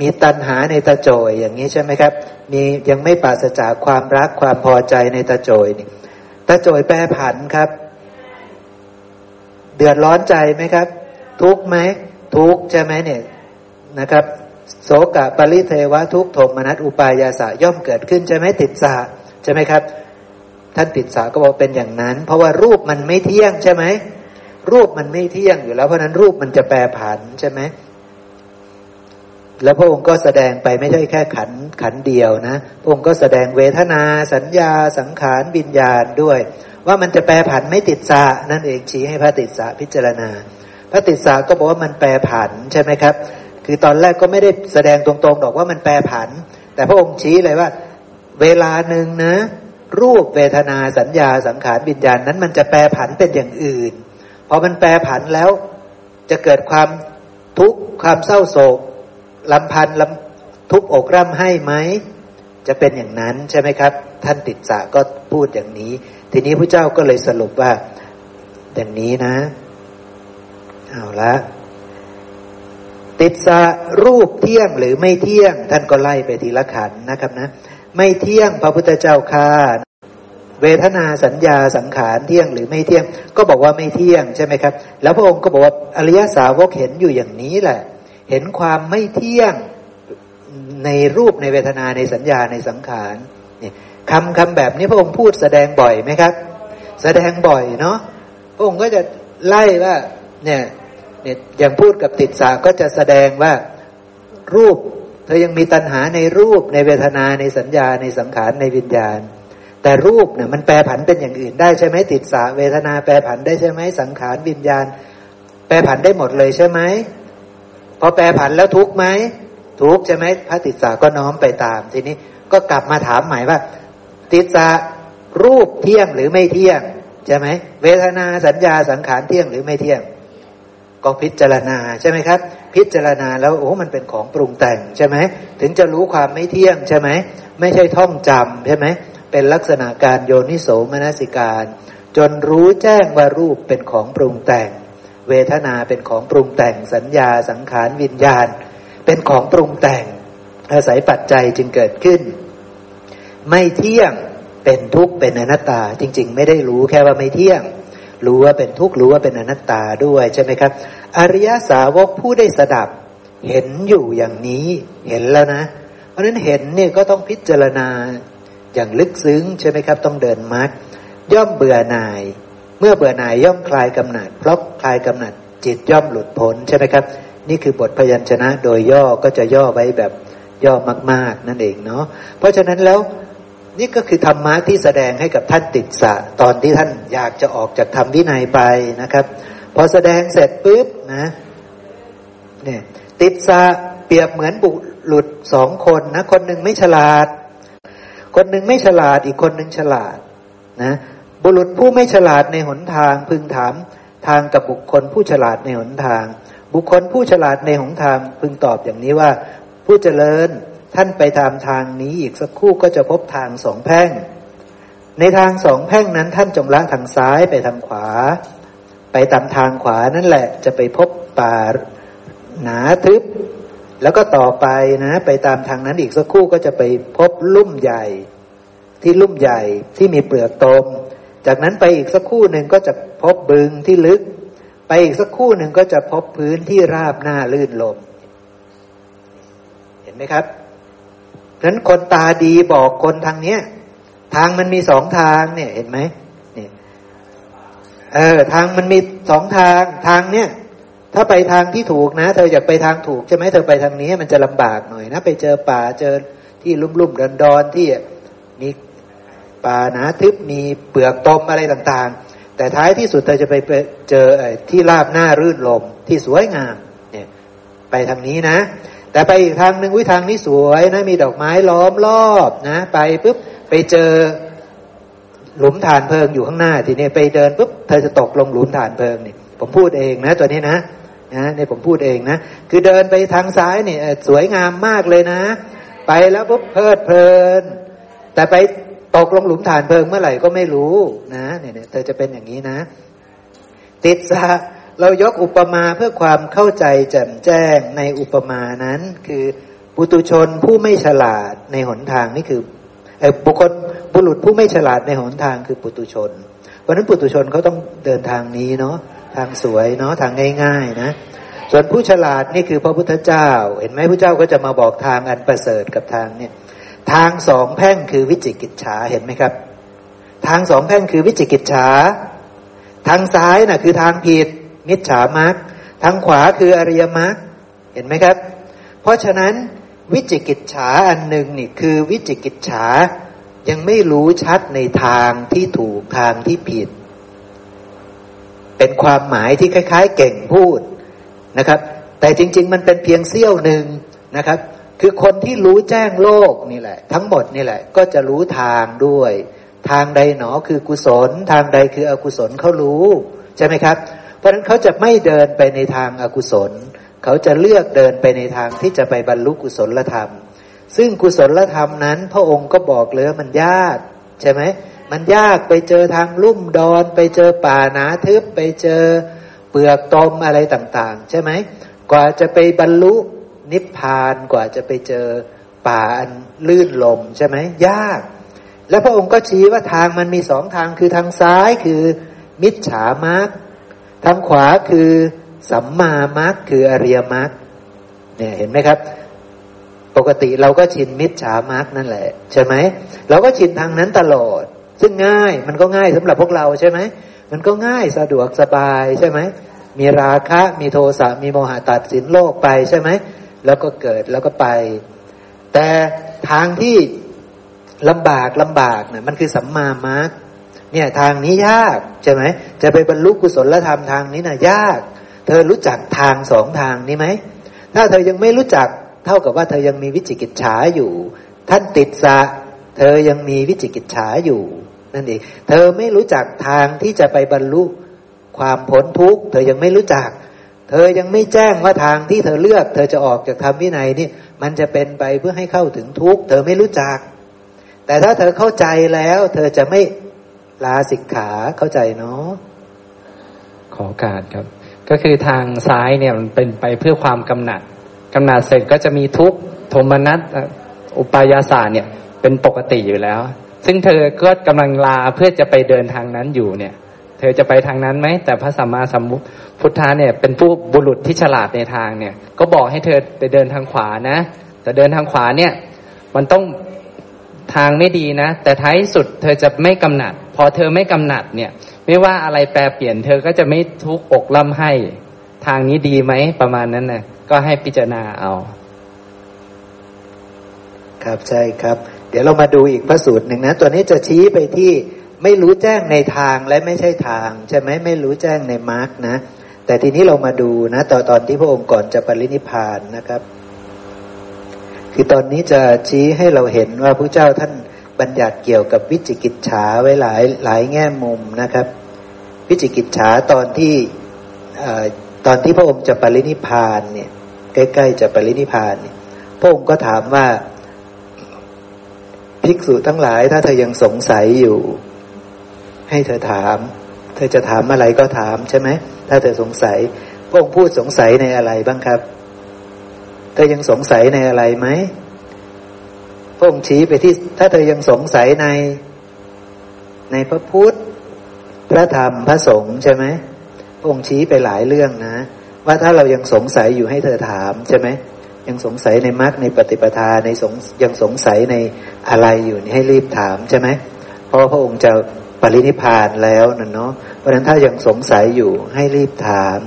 มีตัณหาในตาโจยอย่างนี้ใช่ไหมครับ มียังไม่ปราศจากความรักความพอใจในตาโจยนี่ตาโจยแปรผันครับ เดือดร้อนใจไหมครับ ทุกไหมทุกใช่ไหมเนี่ยนะครับโสกะปริเทวะทุกโทมนัสอุปายาสะย่อมเกิดขึ้นใช่ไหมติดสะใช่ไหมครับ ท่านติดสาก็บอกเป็นอย่างนั้น เพราะว่ารูปมันไม่เที่ยงใช่ไหมรูปมันไม่เที่ยงอยู่แล้วเพราะนั้นรูปมันจะแปรผันใช่ไหมแล้วพระองค์ก็แสดงไปไม่ใช่แค่ขันขันเดียวนะพระองค์ก็แสดงเวทนา สัญญา สังขารวิญญาณด้วย ว่ามันจะแปรผันไม่ติดสานั่นเองชี้ให้พระติดสาพิจารณา พระติดสาก็บอกว่ามันแปรผันใช่ไหมครับ คือตอนแรกก็ไม่ได้แสดงตรงๆหรอกว่ามันแปรผัน แต่พระองค์ชี้เลยว่า เวลาหนึ่งนะ รูปเวทนาสัญญาสังขารวิญญาณนั้น มันจะแปรผันเป็นอย่างอื่นพอมันแปรผันแล้วจะเกิดความทุกข์ความเศร้าโศกลำพันลำทุกอกร่ำให้ไหมจะเป็นอย่างนั้นใช่ไหมครับ ท่านติดสะก็พูดอย่างนี้ ทีนี้พระเจ้าก็เลยสรุปว่าอย่างนี้นะ เอาละ ติดสะรูปเที่ยงหรือไม่เที่ยง ท่านก็ไล่ไปทีละขันนะครับนะ ไม่เที่ยงพระพุทธเจ้าค่า เวทนาสัญญาสังขารเที่ยงหรือไม่เที่ยง ก็บอกว่าไม่เที่ยงใช่ไหมครับ แล้วพระองค์ก็บอกว่าอริยสาวกเห็นอยู่อย่างนี้แหละ เห็นความไม่เที่ยงในรูปในเวทนาในสัญญาในสังขารเนี่ยคำคำแบบนี้พระองค์พูดแสดงบ่อยไหมครับ แสดงบ่อยเนาะพระองค์ก็จะไล่ว่าเนี่ยเนี่ยอย่างพูดกับติดสาก็จะแสดงว่ารูป เธอยังมีตัณหาในรูปในเวทนาในสัญญาในสังขารในวิญญาณ แต่รูปเนี่ยมันแปรผันเป็นอย่างอื่นได้ใช่ไหมติดสาเวทนาแปรผันได้ใช่ไหมสังขารวิญญาณ แปรผันได้หมดเลยใช่ไหมพอแปรผันแล้วทุกไหมทุกใช่ไหมพระติสาก็น้อมไปตาม ทีนี้ก็กลับมาถามใหม่ว่า ติสารูปเที่ยงหรือไม่เที่ยงใช่ไหมเวทนาสัญญาสังขารเที่ยงหรือไม่เที่ยง ก็พิจารณาใช่ไหมครับ พิจารณาแล้วโอ้มันเป็นของปรุงแต่งใช่ไหมถึงจะรู้ความไม่เที่ยงใช่ไหมไม่ใช่ท่องจำใช่ไหม เป็นลักษณะการโยนิโสมนสิการ จนรู้แจ้งว่ารูปเป็นของปรุงแต่ง เวทนาเป็นของปรุงแต่งสัญญาสังขารวิญญาณ เป็นของปรุงแต่ง อาศัยปัจจัยจึงเกิดขึ้น ไม่เที่ยงเป็นทุกข์เป็นอนัตตา จริง ๆ ไม่ได้รู้แค่ว่าไม่เที่ยง รู้ว่าเป็นทุกข์รู้ว่าเป็นอนัตตาด้วยใช่ไหมครับ อริยสาวกผู้ได้สดับ เห็นอยู่อย่างนี้เห็นแล้วนะ เพราะฉะนั้นเห็นเนี่ยก็ต้องพิจารณา อย่างลึกซึ้งใช่ไหมครับ ต้องเดินมรรคย่อมเบื่อหน่าย เมื่อเบื่อหน่ายย่อมคลายกำหนัดเพราะคลายกำหนัดจิตย่อมหลุดพ้นใช่ไหมครับ นี่คือบทพยัญชนะโดยย่อก็จะย่อไว้แบบย่อมาก ๆ นั่นเองเนาะเพราะฉะนั้นแล้วนี่ก็คือธรรมะที่แสดงให้กับท่านติดสะ ตอนที่ท่านอยากจะออกจากธรรมวินัยไปนะครับ พอแสดงเสร็จปุ๊บนะเนี่ยติดสะเปรียบเหมือนบุรุษสองคนนะ คนหนึ่งไม่ฉลาด คนหนึ่งไม่ฉลาดอีกคนหนึ่งฉลาดนะ บุรุษผู้ไม่ฉลาดในหนทาง พึงถามทางกับบุคคลผู้ฉลาดในหนทาง บุคคลผู้ฉลาดในหนทาง พึงตอบอย่างนี้ว่า ผู้เจริญท่านไปตามทางนี้อีกสักครู่ก็จะพบทางสองแพ่ง ในทางสองแพ่งนั้นท่านจงละทางซ้ายไปทางขวา ไปตามทางขวานั่นแหละจะไปพบป่าหนาทึบ แล้วก็ต่อไปนะ ไปตามทางนั้นอีกสักครู่ก็จะไปพบลุ่มใหญ่ ที่ลุ่มใหญ่ที่มีเปลือกตม จากนั้นไปอีกสักครู่หนึ่งก็จะพบบึงที่ลึก ไปอีกสักครู่หนึ่งก็จะพบพื้นที่ราบหน้าลื่นลม เห็นไหมครับนั้นคนตาดีบอกคนทางเนี้ย ทางมันมีสองทางเนี่ยเห็นไหมเนี่ยเออทางมันมีสองทางทางเนี้ย ถ้าไปทางที่ถูกนะ เธออยากไปทางถูกใช่ไหมเธอไปทางนี้มันจะลำบากหน่อยนะ ไปเจอป่าเจอที่ลุ่มลุ่มดอนดอนที่มีป่าหนาทึบมีเปลือกตมอะไรต่างๆ แต่ท้ายที่สุดเธอจะไปเจอที่ราบหน้ารื่นลมที่สวยงามเนี่ยไปทางนี้นะ แต่ไปอีกทางหนึ่งวิทางนี้สวยนะ มีดอกไม้ล้อมรอบนะ ไปปุ๊บไปเจอหลุมฐานเพลิงอยู่ข้างหน้าทีนี้ไปเดินปุ๊บเธอจะตกลงหลุมฐานเพลิงนี่ผมพูดเองนะตัวนี้นะ นะในผมพูดเองนะ คือเดินไปทางซ้ายนี่สวยงามมากเลยนะ ไปแล้วปุ๊บเพลิดเพลิน แต่ไปตกลงหลุมฐานเพลิงเมื่อไหร่ก็ไม่รู้นะเนี่ยเธอจะเป็นอย่างนี้นะ ติดซะเรายกอุปมาเพื่อความเข้าใจแจ่มแจ้งในอุปมานั้น คือปุตุชนผู้ไม่ฉลาดในหนทางนี่คือบุคคลบุรุษผู้ไม่ฉลาดในหนทางคือปุตุชน เพราะนั้นปุตุชนเขาต้องเดินทางนี้เนาะ ทางสวยเนาะทางง่าย ๆ นะ ส่วนผู้ฉลาดนี่คือพระพุทธเจ้า เห็นไหมพระเจ้าก็จะมาบอกทางอันประเสริฐกับทางเนี่ย ทางสองแพ่งคือวิจิกิจฉาเห็นไหมครับ ทางสองแพ่งคือวิจิกิจฉาทางซ้ายนะ่ะคือทางผิด มิจฉามรรคทางขวาคืออริยมรรคเห็นไหมครับ เพราะฉะนั้นวิจิกิจฉาอันหนึ่งนี่คือวิจิกิจฉายังไม่รู้ชัดในทางที่ถูกทางที่ผิด เป็นความหมายที่คล้าย ๆ เก่งพูดนะครับ แต่จริง ๆ มันเป็นเพียงเสี้ยวหนึ่งนะครับ คือคนที่รู้แจ้งโลกนี่แหละ ทั้งหมดนี่แหละ ก็จะรู้ทางด้วย ทางใดหนอคือกุศล ทางใดคืออกุศลเขารู้ใช่ไหมครับ เพราะฉะนั้นเขาจะไม่เดินไปในทางอากุศล เขาจะเลือกเดินไปในทางที่จะไปบรรลุกุศลธรรม ซึ่งกุศลธรรมนั้น พระองค์ก็บอกเลยมันยากใช่ไหม มันยากไปเจอทางลุ่มดอน ไปเจอป่าหนาทึบไปเจอเปลือกตมอะไรต่างๆ ใช่ไหมกว่าจะไปบรรลุนิพพานกว่าจะไปเจอป่าอันลื่นลมใช่ไหมยาก แล้วพระองค์ก็ชี้ว่าทางมันมีสองทางคือทางซ้ายคือมิจฉามาร์ทางขวาคือสัมมามรรคคืออริยมรรคเนี่ยเห็นไหมครับ ปกติเราก็ชินมิจฉามรรคนั่นแหละ ใช่ไหมเราก็ชินทางนั้นตลอด ซึ่งง่ายมันก็ง่ายสำหรับพวกเราใช่ไหมมันก็ง่ายสะดวกสบายใช่ไหมมีราคะมีโทสะมีโมหะตัดสินโลกไปใช่ไหมแล้วก็เกิดแล้วก็ไป แต่ทางที่ลำบากลำบากเนี่ยมันคือสัมมามรรคเนี่ยทางนี้ยากใช่ไหมจะไปบรรลุกุศลธรรมทางนี้นะ่ะยาก เธอรู้จักทางสองทางนี้ไหมถ้าเธอยังไม่รู้จักเท่ากับว่าเธอยังมีวิจิกิจฉาอยู่ ท่านติดสะ เธอยังมีวิจิกิจฉาอยู่ นั่นเอง เธอไม่รู้จักทางที่จะไปบรรลุความพ้นทุกข์เธอยังไม่รู้จัก เธอยังไม่แจ้งว่าทางที่เธอเลือก เธอจะออกจากธรรมวินัยนี่มันจะเป็นไปเพื่อให้เข้าถึงทุกข์เธอไม่รู้จัก แต่ถ้าเธอเข้าใจแล้ว เธอจะไม่ลาสิกขาเข้าใจเนาะขอการครับ ก็คือทางซ้ายเนี่ยมันเป็นไปเพื่อความกำหนัดกำหนัดเสร็จก็จะมีทุกข์โทมนัสอุปายาสาเนี่ยเป็นปกติอยู่แล้ว ซึ่งเธอก็กำลังลาเพื่อจะไปเดินทางนั้นอยู่เนี่ย เธอจะไปทางนั้นไหม แต่พระสัมมาสัมพุทธะเนี่ย เป็นผู้บุรุษที่ฉลาดในทางเนี่ย ก็บอกให้เธอไปเดินทางขวานะ แต่เดินทางขวาเนี่ย มันต้องทางไม่ดีนะ แต่ท้ายสุดเธอจะไม่กำหนัด พอเธอไม่กำหนัดเนี่ย ไม่ว่าอะไรแปรเปลี่ยนเธอก็จะไม่ทุกข์อกล่ำให้ ทางนี้ดีไหมประมาณนั้นนะก็ให้พิจารณาเอา ครับใช่ครับ ดี๋ยวเรามาดูอีกพระสูตรหนึ่งนะ ตัวนี้จะชี้ไปที่ไม่รู้แจ้งในทางและไม่ใช่ทาง ใช่ไหมไม่รู้แจ้งในมาร์กนะ แต่ทีนี้เรามาดูนะตอนตอนที่พระองค์ก่อนจะปรินิพานนะครับ คือตอนนี้จะชี้ให้เราเห็นว่าพระเจ้าท่านบัญญัติเกี่ยวกับวิจิกิจฉาไว้หลายหลายแง่มุมนะครับ วิจิกิจฉาตอนที่ตอนที่พระองค์จะปรินิพานเนี่ยใกล้ ๆ จะปรินิพานเนี่ยพระองค์ก็ถามว่า ภิกษุทั้งหลาย ถ้าเธอยังสงสัยอยู่ ให้เธอถาม เธอจะถามอะไรก็ถามใช่ไหมถ้าเธอสงสัยพระองค์พูดสงสัยในอะไรบ้างครับ เธอยังสงสัยในอะไรไหมพระองค์ชี้ไปที่ ถ้าเธอยังสงสัยใน ในพระพุทธพระธรรมพระสงฆ์ใช่ไหมพระองค์ชี้ไปหลายเรื่องนะ ว่าถ้าเรายังสงสัยอยู่ให้เธอถามใช่ไหม ยังสงสัยในมรรคในปฏิปทาในสงยังสงสัยในอะไรอยู่ให้รีบถามใช่ไหมเพราะพระองค์จะปรินิพานแล้วนั่นเนาะเพราะฉะนั้นถ้ายังสงสัยอยู่ให้รีบถาม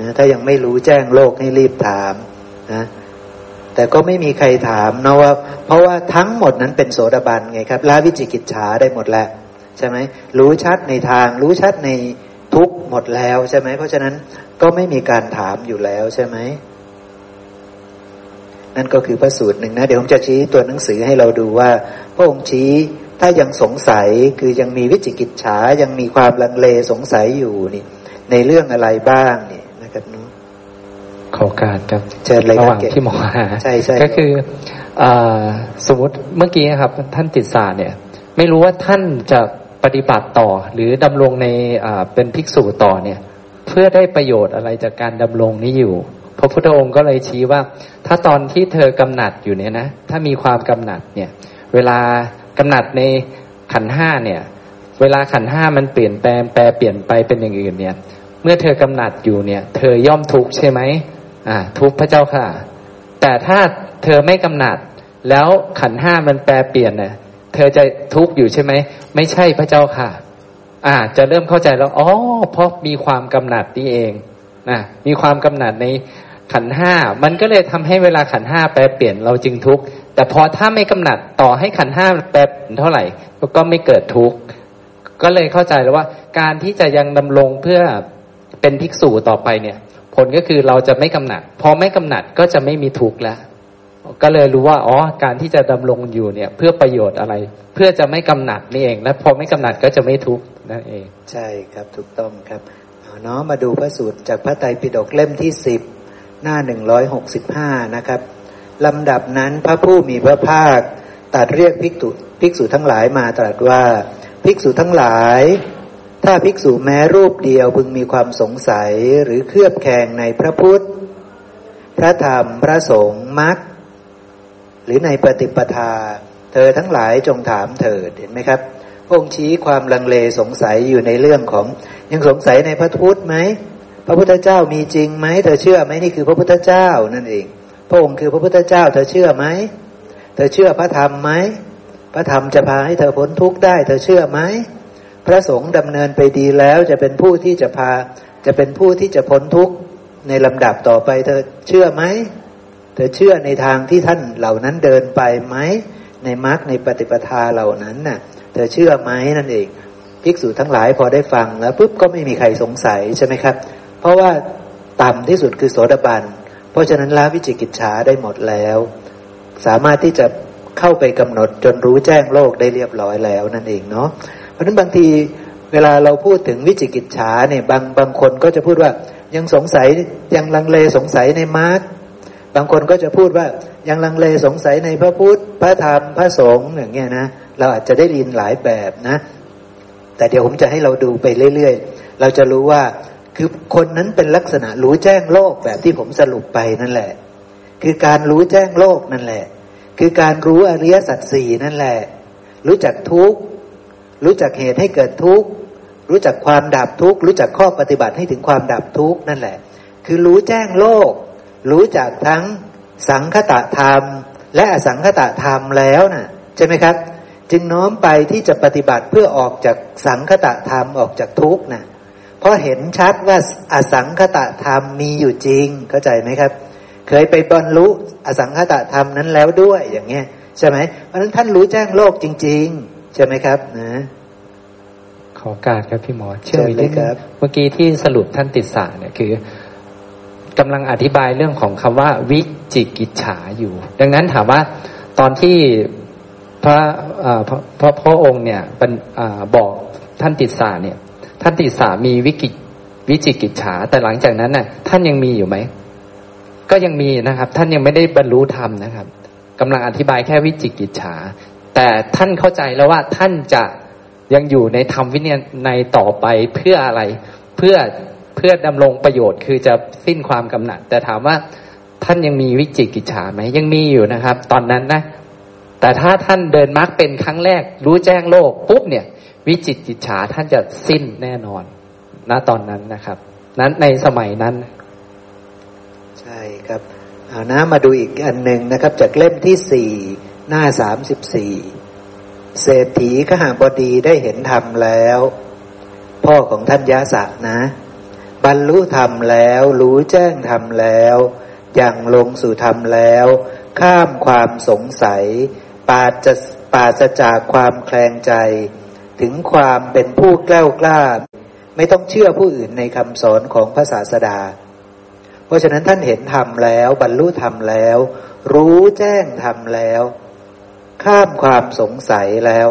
นะถ้ายังไม่รู้แจ้งโลกให้รีบถามนะแต่ก็ไม่มีใครถามนะว่า เพราะว่าทั้งหมดนั้นเป็นโสดาบันไงครับละวิจิกิจฉาได้หมดแล้วใช่ไหมรู้ชัดในทาง รู้ชัดในทุกหมดแล้วใช่ไหมเพราะฉะนั้นก็ไม่มีการถามอยู่แล้วใช่ไหม นั่นก็คือพระสูตรหนึ่งนะ เดี๋ยวผมจะชี้ตัวหนังสือให้เราดูว่า พระองค์ชี้ถ้ายังสงสัยคือยังมีวิจิกิจฉายังมีความลังเลสงสัยอยู่นี่ ในเรื่องอะไรบ้างนี่นะครับนุขอการครับเชิญเลยระหว่างที่หมอหาใช่ใช่ก็คืออสมมติเมื่อกี้ครับ ท่านติดสาเนี่ย ไม่รู้ว่าท่านจะปฏิบัติต่อ หรือดำรงในเป็นภิกษุต่อเนี่ย เพื่อได้ประโยชน์อะไรจากการดำรงนี้อยู่ พระพุทธองค์ก็เลยชี้ว่า ถ้าตอนที่เธอกำหนัดอยู่เนี่ยนะ ถ้ามีความกำหนัดเนี่ย เวลากำหนัดในขันห้าเนี่ย เวลาขันห้ามันเปลี่ยนแปลงแปลเปลี่ยนไปเป็นอย่างอื่นเนี่ย เมื่อเธอกำหนัดอยู่เนี่ย เธอย่อมทุกข์ใช่ไหมอ่า ทุกข์พระเจ้าค่ะ แต่ถ้าเธอไม่กำหนัด แล้วขันห้ามันแปลเปลี่ยนเนี่ยเธอจะทุกข์อยู่ใช่ไหมไม่ใช่พระเจ้าค่ะ อ่า จะเริ่มเข้าใจแล้วอ๋อเพราะมีความกำหนัดนี่เองนะมีความกำหนัดใน ขันห้ามันก็เลยทำให้เวลาขันห้าแปลเปลี่ยนเราจึงทุกข์แต่พอถ้าไม่กำหนัดต่อให้ขันห้าแปลเปลี่ยนเท่าไหร่ก็ไม่เกิดทุกข์ก็เลยเข้าใจแล้วว่า การที่จะยังดำรงเพื่อเป็นภิกษุต่อไปเนี่ย ผลก็คือเราจะไม่กำหนัด พอไม่กำหนัดก็จะไม่มีทุกข์แล้วก็เลยรู้ว่าอ๋อการที่จะดำรงอยู่เนี่ย เพื่อประโยชน์อะไร เพื่อจะไม่กำหนัดนี่เอง และพอไม่กำหนัดก็จะไม่ทุกข์นั่นเอง ใช่ครับถูกต้องครับเนาะมาดูพระสูตรจากพระไตรปิฎกเล่มที่สิบ หน้าหนึ่งร้อยหกสิบห้านะครับลำดับนั้นพระผู้มีพระภาคตัดเรียกภิกษุภิกษุทั้งหลายมาตรัสว่า ภิกษุทั้งหลาย ถ้าภิกษุแม้รูปเดียวพึงมีความสงสัยหรือเครือบแคลงในพระพุทธ พระธรรมพระสงฆ์มรรคหรือในปฏิปทา เธอทั้งหลายจงถามเถิดเห็นไหมครับองค์ชี้ความลังเลสงสัยอยู่ในเรื่องของยังสงสัยในพระพุทธไหม พระพุทธเจ้ามีจริงไหมเธอเชื่อไหมนี่คือพระพุทธเจ้านั่นเอง พระองค์คือพระพุทธเจ้า เธอเชื่อไหมเธอเชื่อพระธรรมไหมพระธรรมจะพาให้เธอพ้นทุกข์ได้ เธอเชื่อไหมพระสงฆ์ดำเนินไปดีแล้วจะเป็นผู้ที่จะพาจะเป็นผู้ที่จะพ้นทุกข์ในลำดับต่อไป เธอเชื่อไหมเธอเชื่อในทางที่ท่านเหล่านั้นเดินไปไหมในมรรคในปฏิปทาเหล่านั้นน่ะ เธอเชื่อไหมนั่นเองภิกษุทั้งหลายพอได้ฟังแล้วปุ๊บก็ไม่มีใครสงสัยใช่ไหมครับ เพราะว่าต่ำที่สุดคือโสดาบัน เพราะฉะนั้นละวิจิกิจฉาได้หมดแล้ว สามารถที่จะเข้าไปกำหนดจนรู้แจ้งโลกได้เรียบร้อยแล้วนั่นเองเนาะเพราะฉะนั้นบางทีเวลาเราพูดถึงวิจิกิจฉาเนี่ยบางบางคนก็จะพูดว่ายังสงสัยยังลังเลสงสัยในมาร์กบางคนก็จะพูดว่ายังลังเลสงสัยในพระพุทธพระธรรมพระสงฆ์อย่างเงี้ยนะเราอาจจะได้ยินหลายแบบนะ แต่เดี๋ยวผมจะให้เราดูไปเรื่อย ๆ เราจะรู้ว่า คือคนนั้นเป็นลักษณะรู้แจ้งโลกแบบที่ผมสรุปไปนั่นแหละ คือการรู้แจ้งโลกนั่นแหละ คือการรู้อริยสัจสี่นั่นแหละ รู้จักทุกข์รู้จักเหตุให้เกิดทุกข์รู้จักความดับทุกข์รู้จักข้อปฏิบัติให้ถึงความดับทุกข์นั่นแหละ คือรู้แจ้งโลก รู้จักทั้งสังคตะธรรม และอสังคตะธรรมแล้วนะ่ะใช่ไหมครับ จึงน้อมไปที่จะปฏิบัติเพื่อออกจากสังคตะธรรมออกจากทุกข์นะ่ะ เพราะเห็นชัดว่าอสังคตะธรรมมีอยู่จริง เข้าใจไหมครับ เคยไปบรรลุอสังคตะธรรมนั้นแล้วด้วยอย่างเงี้ยใช่ไหมเพราะฉะนั้นท่านรู้แจ้งโลกจริง ๆ ใช่ไหมครับนะขอการครับพี่หมอเชื่อมอีกนิดเชิญเลยคนึรังบเมื่อกี้ที่สรุปท่านติดสารเนี่ยคือกำลังอธิบายเรื่องของคำว่า วิจิกิจฉาอยู่ ดังนั้นถามว่าตอนที่พระเอ่อพระพระพระองค์เนี่ยบรรอ่าบอกท่านติดสารเนี่ย ท่านติดสามีวิกิจวิจิกิจฉา แต่หลังจากนั้นน่ะ ท่านยังมีอยู่ไหม ก็ยังมีนะครับ ท่านยังไม่ได้บรรลุธรรมนะครับกำลังอธิบายแค่วิจิกิจฉา แต่ท่านเข้าใจแล้วว่าท่านจะยังอยู่ในธรรมวินัยในต่อไปเพื่ออะไร เพื่อเพื่อดำรงประโยชน์ คือจะสิ้นความกำหนัด แต่ถามว่าท่านยังมีวิจิกิจฉาไหมยังมีอยู่นะครับ ตอนนั้นนะ แต่ถ้าท่านเดินมรรคเป็นครั้งแรก รู้แจ้งโลกปุ๊บเนี่ย วิจิกิจฉาท่านจะสิ้นแน่นอนณตอนนั้นนะครับ นั้นในสมัยนั้น ใช่ครับเอานะมาดูอีกอันหนึ่งนะครับ จากเล่มที่สี่หน้าสามสิบสี่เศรษฐีขหาบดีได้เห็นธรรมแล้ว พ่อของท่านยะสะนะ บรรลุธรรมแล้วรู้แจ้งธรรมแล้วอย่างลงสู่ธรรมแล้ว ข้ามความสงสัย ปาจะปาศจากความแคลงใจ ถึงความเป็นผู้กล้ากล้า ไม่ต้องเชื่อผู้อื่นในคำสอนของพระศาสดา เพราะฉะนั้นท่านเห็นธรรมแล้ว บรรลุธรรมแล้ว รู้แจ้งธรรมแล้ว ข้ามความสงสัยแล้ว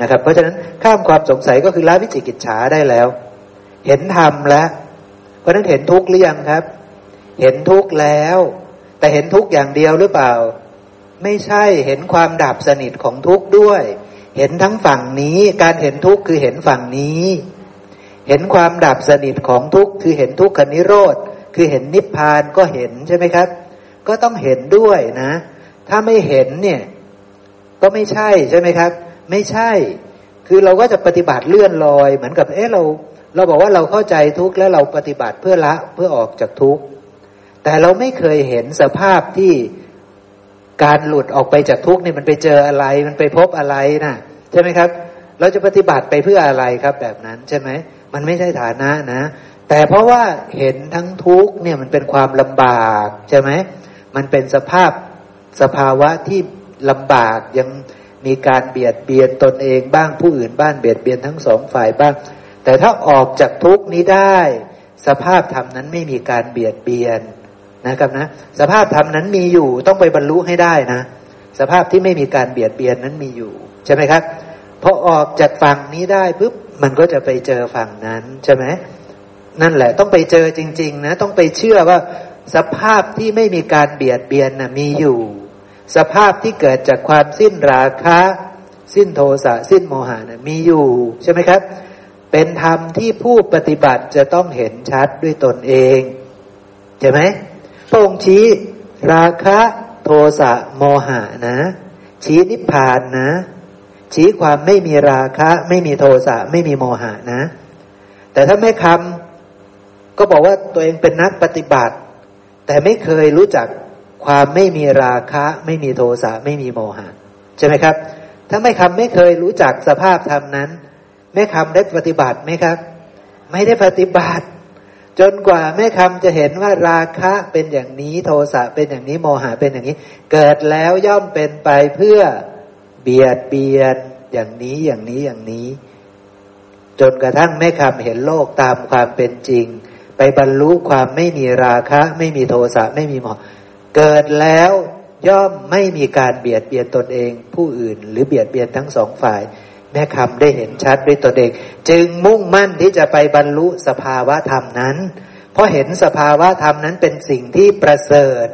นะครับ เพราะฉะนั้นข้ามความสงสัยก็คือละวิจิกิจฉาได้แล้ว เห็นธรรมแล้ว เพราะฉะนั้นเห็นทุกข์หรือยังครับ เห็นทุกข์แล้ว แต่เห็นทุกข์อย่างเดียวหรือเปล่า ไม่ใช่เห็นความดับสนิทของทุกข์ด้วย เห็นทั้งฝั่งนี้ การเห็นทุกข์คือเห็นฝั่งนี้ เห็นความดับสนิทของทุกข์คือเห็นทุกขนิโรธ คือเห็นนิพพานก็เห็นใช่ไหมครับ ก็ต้องเห็นด้วยนะ ถ้าไม่เห็นเนี่ย ก็ไม่ใช่ใช่ไหมครับ ไม่ใช่ คือเราก็จะปฏิบัติเลื่อนลอย เหมือนกับ เอ๊ะเรา เราบอกว่าเราเข้าใจทุกข์แล้วเราปฏิบัติเพื่อละเพื่อออกจากทุกข์แต่เราไม่เคยเห็นสภาพที่ การหลุดออกไปจากทุกข์เนี่ยมันไปเจออะไรมันไปพบอะไรนะใช่ไหมครับ เราจะปฏิบัติไปเพื่ออะไรครับแบบนั้นใช่ไหมมันไม่ใช่ฐานะนะ แต่เพราะว่าเห็นทั้งทุกข์เนี่ยมันเป็นความลำบากใช่ไหมมันเป็นสภาพสภาวะที่ลำบากยังมีการเบียดเบียนตนเองบ้างผู้อื่นบ้างเบียดเบียนทั้งสองฝ่ายบ้าง แต่ถ้าออกจากทุกข์นี้ได้ สภาพธรรมนั้นไม่มีการเบียดเบียน นะครับนะ สภาพธรรมนั้นมีอยู่ต้องไปบรรลุให้ได้นะ สภาพที่ไม่มีการเบียดเบียนนั้นมีอยู่ ใช่ไหมครับพอออกจากฝั่งนี้ได้ปุ๊บมันก็จะไปเจอฝั่งนั้นใช่ไหมนั่นแหละ ต้องไปเจอจริง ๆ นะ ต้องไปเชื่อว่า สภาพที่ไม่มีการเบียดเบียนนะมีอยู่ สภาพที่เกิดจากความสิ้นราคะ สิ้นโทสะสิ้นโมหะนะมีอยู่ ใช่ไหมครับ เป็นธรรมที่ผู้ปฏิบัติจะต้องเห็นชัดด้วยตนเอง ใช่ไหม พระองค์ชี้ ราคะโทสะโมหะนะ ชี้นิพพานนะ ชี้ความไม่มีราคะ ไม่มีโทสะไม่มีโมหะนะ แต่ถ้าไม่คำก็บอกว่าตัวเองเป็นนักปฏิบัติ แต่ไม่เคยรู้จักความไม่มีราคะ ไม่มีโทสะไม่มีโมหะใช่ไหมครับ ถ้าไม่คำไม่เคยรู้จักสภาพธรรมนั้นแม่คำได้ปฏิบัติไหมครับ ไม่ได้ปฏิบัติ จนกว่าแม่คำจะเห็นว่าราคะเป็นอย่างนี้โทสะเป็นอย่างนี้โมหะเป็นอย่างนี้ เกิดแล้วย่อมเป็นไปเพื่อเบียดเบียนอย่างนี้อย่างนี้อย่างนี้ จนกระทั่งแม่คำเห็นโลกตามความเป็นจริง ไปบรรลุความไม่มีราคะ ไม่มีโทสะไม่มีโมหะเกิดแล้วย่อมไม่มีการเบียดเบียนตนเอง ผู้อื่น หรือเบียดเบียนทั้งสองฝ่าย แม่คำได้เห็นชัดด้วยตนเองจึงมุ่งมั่นที่จะไปบรรลุสภาวะธรรมนั้น เพราะเห็นสภาวะธรรมนั้นเป็นสิ่งที่ประเสริฐ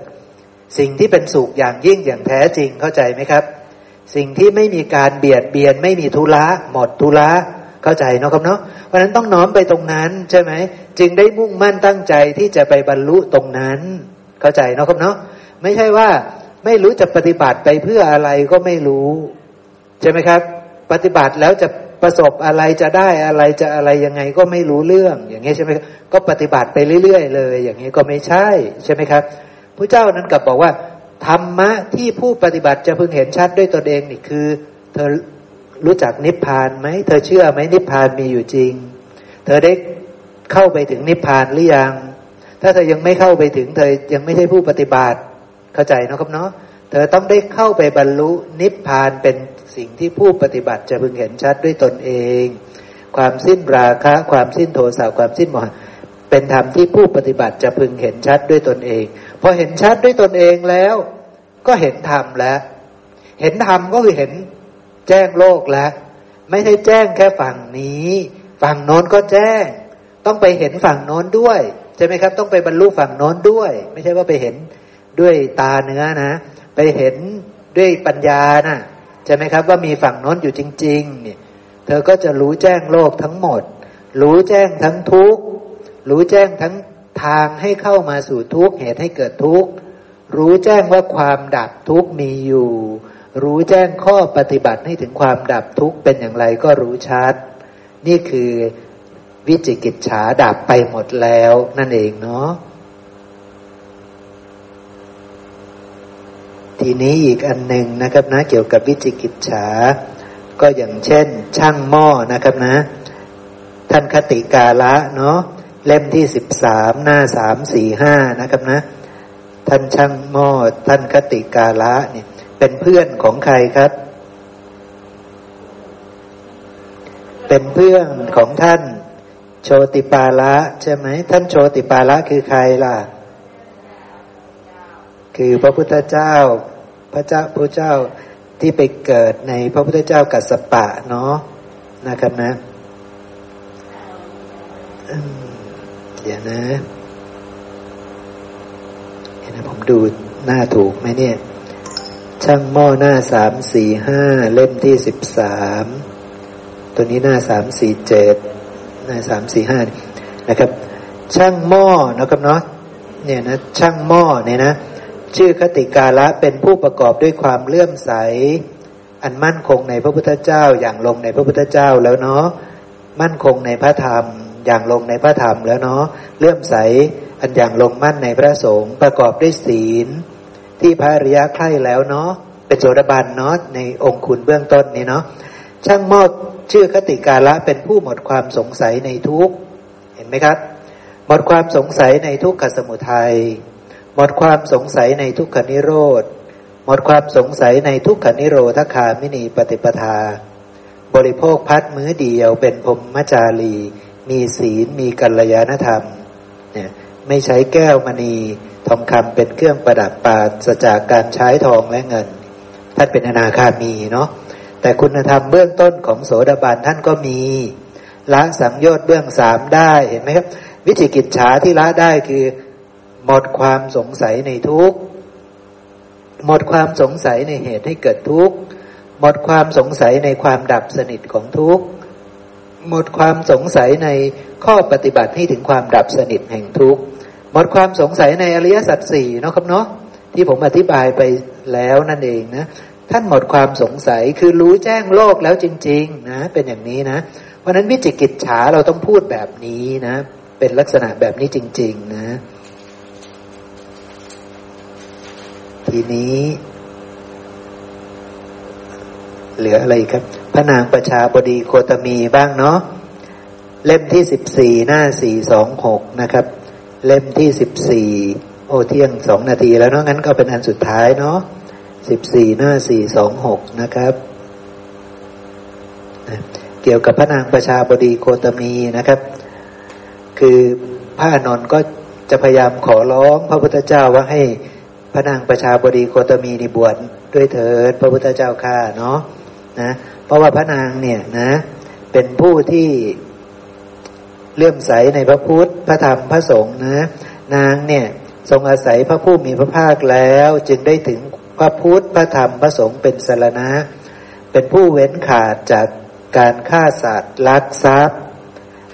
สิ่งที่เป็นสุขอย่างยิ่งอย่างแท้จริงเข้าใจไหมครับ สิ่งที่ไม่มีการเบียดเบียนไม่มีทุละหมดทุละเข้าใจเนาะครับเนาะเพราะนั้นต้องน้อมไปตรงนั้นใช่ไหมจึงได้มุ่งมั่นตั้งใจที่จะไปบรรลุตรงนั้น เข้าใจเนาะครับเนาะไม่ใช่ว่าไม่รู้จะปฏิบัติไปเพื่ออะไรก็ไม่รู้ ใช่ไหมครับ ปฏิบัติแล้วจะประสบอะไรจะได้อะไรจะอะไรยังไงก็ไม่รู้เรื่อง อย่างนี้ใช่ไหมก็ปฏิบัติไปเรื่อยๆเลย อย่างนี้ก็ไม่ใช่ใช่ไหมครับพระเจ้านั้นกลับบอกว่าธรรมะที่ผู้ปฏิบัติจะพึงเห็นชัดด้วยตนเองนี่คือ เธอรู้จักนิพพานไหมเธอเชื่อไหมนิพพานมีอยู่จริง เธอได้เข้าไปถึงนิพพานหรือยัง ถ้าเธอยังไม่เข้าไปถึง เธอยังไม่ใช่ผู้ปฏิบัติเข้าใจนะครับเนาะเธอต้องได้เข้าไปบรรลุนิพพานเป็น สิ่งที่ผู้ปฏิบัติจะพึงเห็นชัดด้วยตนเอง ความสิ้นราคะ ความสิ้นโทสะความสิ้นโมหะเป็นธรรมที่ผู้ปฏิบัติจะพึงเห็นชัดด้วยตนเองพอเห็นชัดด้วยตนเองแล้ว ก็เห็นธรรมแล้ว เห็นธรรมก็คือเห็นแจ้งโลกแล้ว ไม่ใช่แจ้งแค่ฝั่งนี้ ฝั่งโน้นก็แจ้ง ต้องไปเห็นฝั่งโน้นด้วยใช่ไหมครับ ต้องไปบรรลุฝั่งโน้นด้วย ไม่ใช่ว่าไปเห็นด้วยตาเนื้อนะ ไปเห็นด้วยปัญญานะ ใช่ไหมครับ ว่ามีฝั่งโน้นอยู่จริงๆเนี่ยเธอก็จะรู้แจ้งโลกทั้งหมด รู้แจ้งทั้งทุกข์รู้แจ้งทั้งทางให้เข้ามาสู่ทุกข์เหตุให้เกิดทุกข์รู้แจ้งว่าความดับทุกข์มีอยู่ รู้แจ้งข้อปฏิบัติให้ถึงความดับทุกข์เป็นอย่างไรก็รู้ชัด นี่คือวิจิกิจฉาดับไปหมดแล้วนั่นเองเนาะ ทีนี้อีกอันหนึ่งนะครับนะเกี่ยวกับวิจิกิจฉา ก็อย่างเช่น ช่างหม้อนะครับนะ ท่านคติกาละเนาะเล่มที่สิบสามหน้าสามสี่ห้านะครับนะ ท่านช่างหม้อท่านคติกาละเนี่ย เป็นเพื่อนของใครครับ เป็นเพื่อนของท่านโชติปาละใช่ไหมท่านโชติปาละคือใครล่ะ คือพระพุทธเจ้า พระเจ้าพระเจ้าที่ไปเกิดในพระพุทธเจ้ากัสสปะเนาะนะครับนะเดี๋ยวนะเห็นไหมผมดูหน้าถูกไหมเนี่ย ช่างหม้อหน้าสามสี่ห้าเล่มที่สิบสามตัวนี้หน้าสามสี่เจ็ดหน้าสามสี่ห้านะครับ ช่างหม้อนะครับเนาะเนี่ยนะช่างหม้อเนี่ยนะ ชื่อคติกาละเป็นผู้ประกอบด้วยความเลื่อมใส อันมั่นคงในพระพุทธเจ้าอย่างลงในพระพุทธเจ้าแล้วเนาะมั่นคงในพระธรรมอย่างลงในพระธรรมแล้วเนาะเลื่อมใสอันอย่างลงมั่นในพระสงฆ์ประกอบด้วยศีล ที่พระริยะใคร่แล้วเนาะเป็นโสดาบันเนาะในองค์คุณเบื้องต้นนี้เนาะช่างมอดชื่อคติกาละเป็นผู้หมดความสงสัยในทุกเห็นไหมครับ หมดความสงสัยในทุกขสมุทัย หมดความสงสัยในทุกขนิโรธ หมดความสงสัยในทุกขนิโรธคามินีปฏิปทา บริโภคพัดมื้อเดียวเป็นพรมมจารี มีศีลมีกัลยาณธรรมเนี่ยไม่ใช้แก้วมณีทองคำเป็นเครื่องประดับปราศจากการใช้ทองและเงิน ท่านเป็นอนาคามีเนาะแต่คุณธรรมเบื้องต้นของโสดาบันท่านก็มีละสังโยชน์เบื้องสามได้เห็นไหมครับ วิจิกิจฉาที่ละได้คือ หมดความสงสัยในทุกข์หมดความสงสัยในเหตุให้เกิดทุกข์หมดความสงสัยในความดับสนิทของทุกข์หมดความสงสัยในข้อปฏิบัติให้ถึงความดับสนิทแห่งทุกข์หมดความสงสัยในอริยสัจสี่เนาะครับเนาะที่ผมอธิบายไปแล้วนั่นเองนะท่านหมดความสงสัยคือรู้แจ้งโลกแล้วจริง ๆ นะ เป็นอย่างนี้นะเพราะนั้นวิจิกิจฉาเราต้องพูดแบบนี้นะ เป็นลักษณะแบบนี้จริง ๆ นะ ทีนี้ เหลืออะไรครับ พระนางประชาบดีโคตมีบ้างเนาะเล่มที่สิบสี่หน้าสี่สองหกนะครับ เล่มที่สิบสี่โอเที่ยงสองนาทีแล้วเนาะงั้นก็เป็นอันสุดท้ายเนาะสิบสี่หน้าสี่สองหกนะครับเกี่ยวกับพระนางประชาบดีโคตมีนะครับ คือพระอนนท์ก็จะพยายามขอร้องพระพุทธเจ้าว่าให้ พระนางประชาบดีโคตมีนิบวชด้วยเถิด พระพุทธเจ้าข้าเนาะนะเพราะว่าพระนางเนี่ยนะ เป็นผู้ที่เลื่อมใสในพระพุทธพระธรรมพระสงฆ์นะนางเนี่ยทรงอาศัยพระผู้มีพระภาคแล้ว จึงได้ถึงพระพุทธพระธรรมพระสงฆ์เป็นสารณะ เป็นผู้เว้นขาดจากการฆ่าสัตว์ลักทรัพย์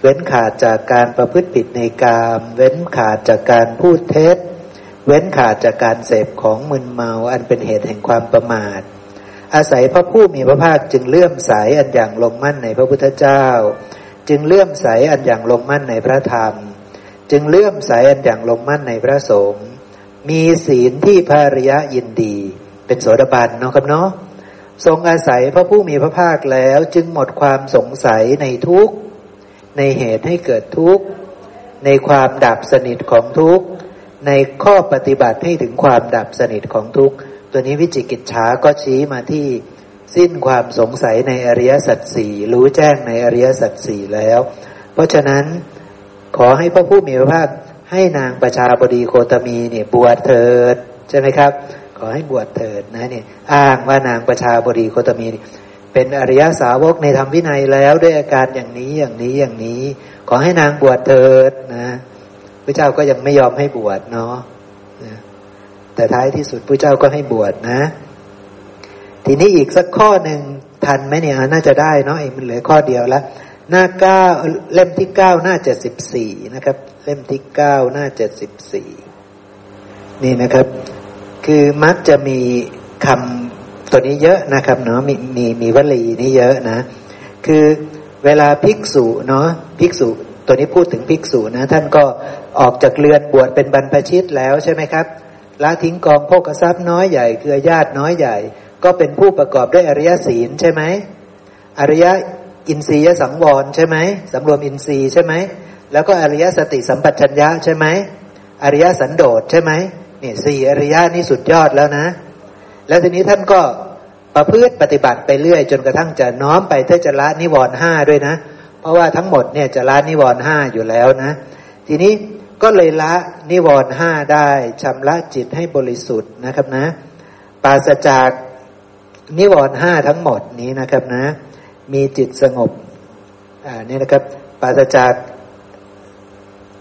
เว้นขาดจากการประพฤติผิดในกาม เว้นขาดจากการพูดเท็จ เว้นขาดจากการเสพของมึนเมาอันเป็นเหตุแห่งความประมาท อาศัยพระผู้มีพระภาคจึงเลื่อมใสอันอย่างลงมั่นในพระพุทธเจ้า จึงเลื่อมใสอันอย่างลงมั่นในพระธรรม จึงเลื่อมใสอันอย่างลงมั่นในพระสงฆ์มีศีลที่ภาริยะยินดี เป็นโสดาบันเนาะครับเนาะทรงอาศัยพระผู้มีพระภาคแล้วจึงหมดความสงสัยในทุกข์ในเหตุให้เกิดทุกข์ในความดับสนิทของทุกข์ ในข้อปฏิบัติให้ถึงความดับสนิทของทุกข์ตัวนี้วิจิกิจฉาก็ชี้มาที่สิ้นความสงสัยในอริยสัจสี่รู้แจ้งในอริยสัจสี่แล้ว เพราะฉะนั้นขอให้พระผู้มีพระภาคให้นางประชาบดีโคตมีเนี่ยบวชเถิดใช่ไหมครับ ขอให้บวชเถิดนะเนี่ยอ้างว่านางประชาบดีโคตมี เป็นอริยสาวกในธรรมวินัยแล้วด้วยอาการอย่างนี้อย่างนี้อย่างนี้ ขอให้นางบวชเถิดนะ พระเจ้าก็ยังไม่ยอมให้บวชเนาะแต่ท้ายที่สุดพระเจ้าก็ให้บวชนะ ทีนี้อีกสักข้อหนึ่งทันไหมเนี่ยน่าจะได้เนาะเองมันเหลือข้อเดียวล้วหน้าเก้าเล่มที่เก้าหน้าเจ็ดสิบสี่นะครับ เล่มที่เก้าหน้าเจ็ดสิบสี่นี่นะครับ คือมักจะมีคำตัวนี้เยอะนะครับเนาะมีมีมีวลีนี้เยอะนะ คือเวลาภิกษุเนาะภิกษุ ตัวนี้พูดถึงภิกษุนะ ท่านก็ออกจากเรือนบวชเป็นบรรพชิตแล้วใช่ไหมครับละทิ้งกองโภกทรัพย์น้อยใหญ่เคือญาติน้อยใหญ่ ก็เป็นผู้ประกอบด้วยอริยศีลใช่ไหมอริยอินทรียสังวรใช่ไหมสำรวมอินทรีย์ใช่ไหมแล้วก็อริยสติสัมปชัญญะใช่ไหมอริยสันโดษใช่ไหมนี่สี่อริยนี่สุดยอดแล้วนะ แล้วทีนี้ท่านก็ประพฤติปฏิบัติไปเรื่อย จนกระทั่งจะน้อมไปเพื่อจะละนิวรณ์ห้าด้วยนะ ราะว่าทั้งหมดเนี่ยจะละนิวรณ์ห้าอยู่แล้วนะ ทีนี้ก็เลยละนิวรณ์ห้าได้ชำระจิตให้บริสุทธิ์นะครับนะ ปราศจากนิวรณ์ห้าทั้งหมดนี้นะครับนะ มีจิตสงบอ่านี่นะครับปราศจาก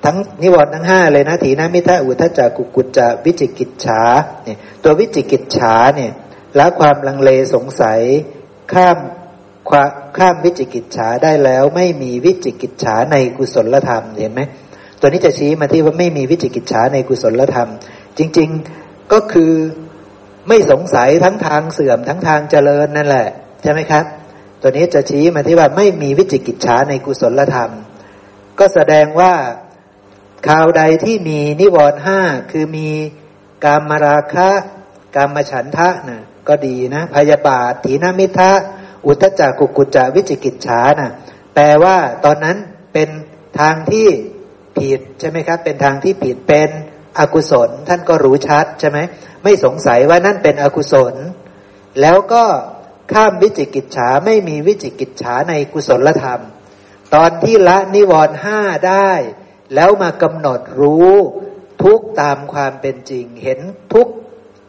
ทั้งนิวรณ์ทั้งห้าเลยนะถีนมิทะอุทะจักกุกุจจะวิจิกิจฉาเนี่ยตัววิจิกิจฉาเนี่ยละความลังเลสงสัยข้าม ข้ามวิจิกิจฉาได้แล้ว ไม่มีวิจิกิจฉาในกุศลธรรมเห็นไหมตัวนี้จะชี้มาที่ว่าไม่มีวิจิกิจฉาในกุศลธรรม จริง ๆก็คือไม่สงสัยทั้งทางเสื่อมทั้งทางเจริญนั่นแหละ ใช่ไหมครับ ตัวนี้จะชี้มาที่ว่าไม่มีวิจิกิจฉาในกุศลธรรม ก็แสดงว่าข่าวใดที่มีนิวรณ์ห้าคือมีกามราคะกามฉันทะนะก็ดีนะ พยาบาทถีนามิทะ อุทจักกุกุจจวิจิกิจฉานะแปลว่าตอนนั้นเป็นทางที่ผิดใช่ไหมครับ เป็นทางที่ผิดเป็นอกุศล ท่านก็รู้ชัดใช่ไหมไม่สงสัยว่านั่นเป็นอกุศล แล้วก็ข้ามวิจิกิจฉาไม่มีวิจิกิจฉาในกุศลธรรม ตอนที่ละนิวรณ์ห้าได้ แล้วมากำหนดรู้ทุกตามความเป็นจริง เห็นทุก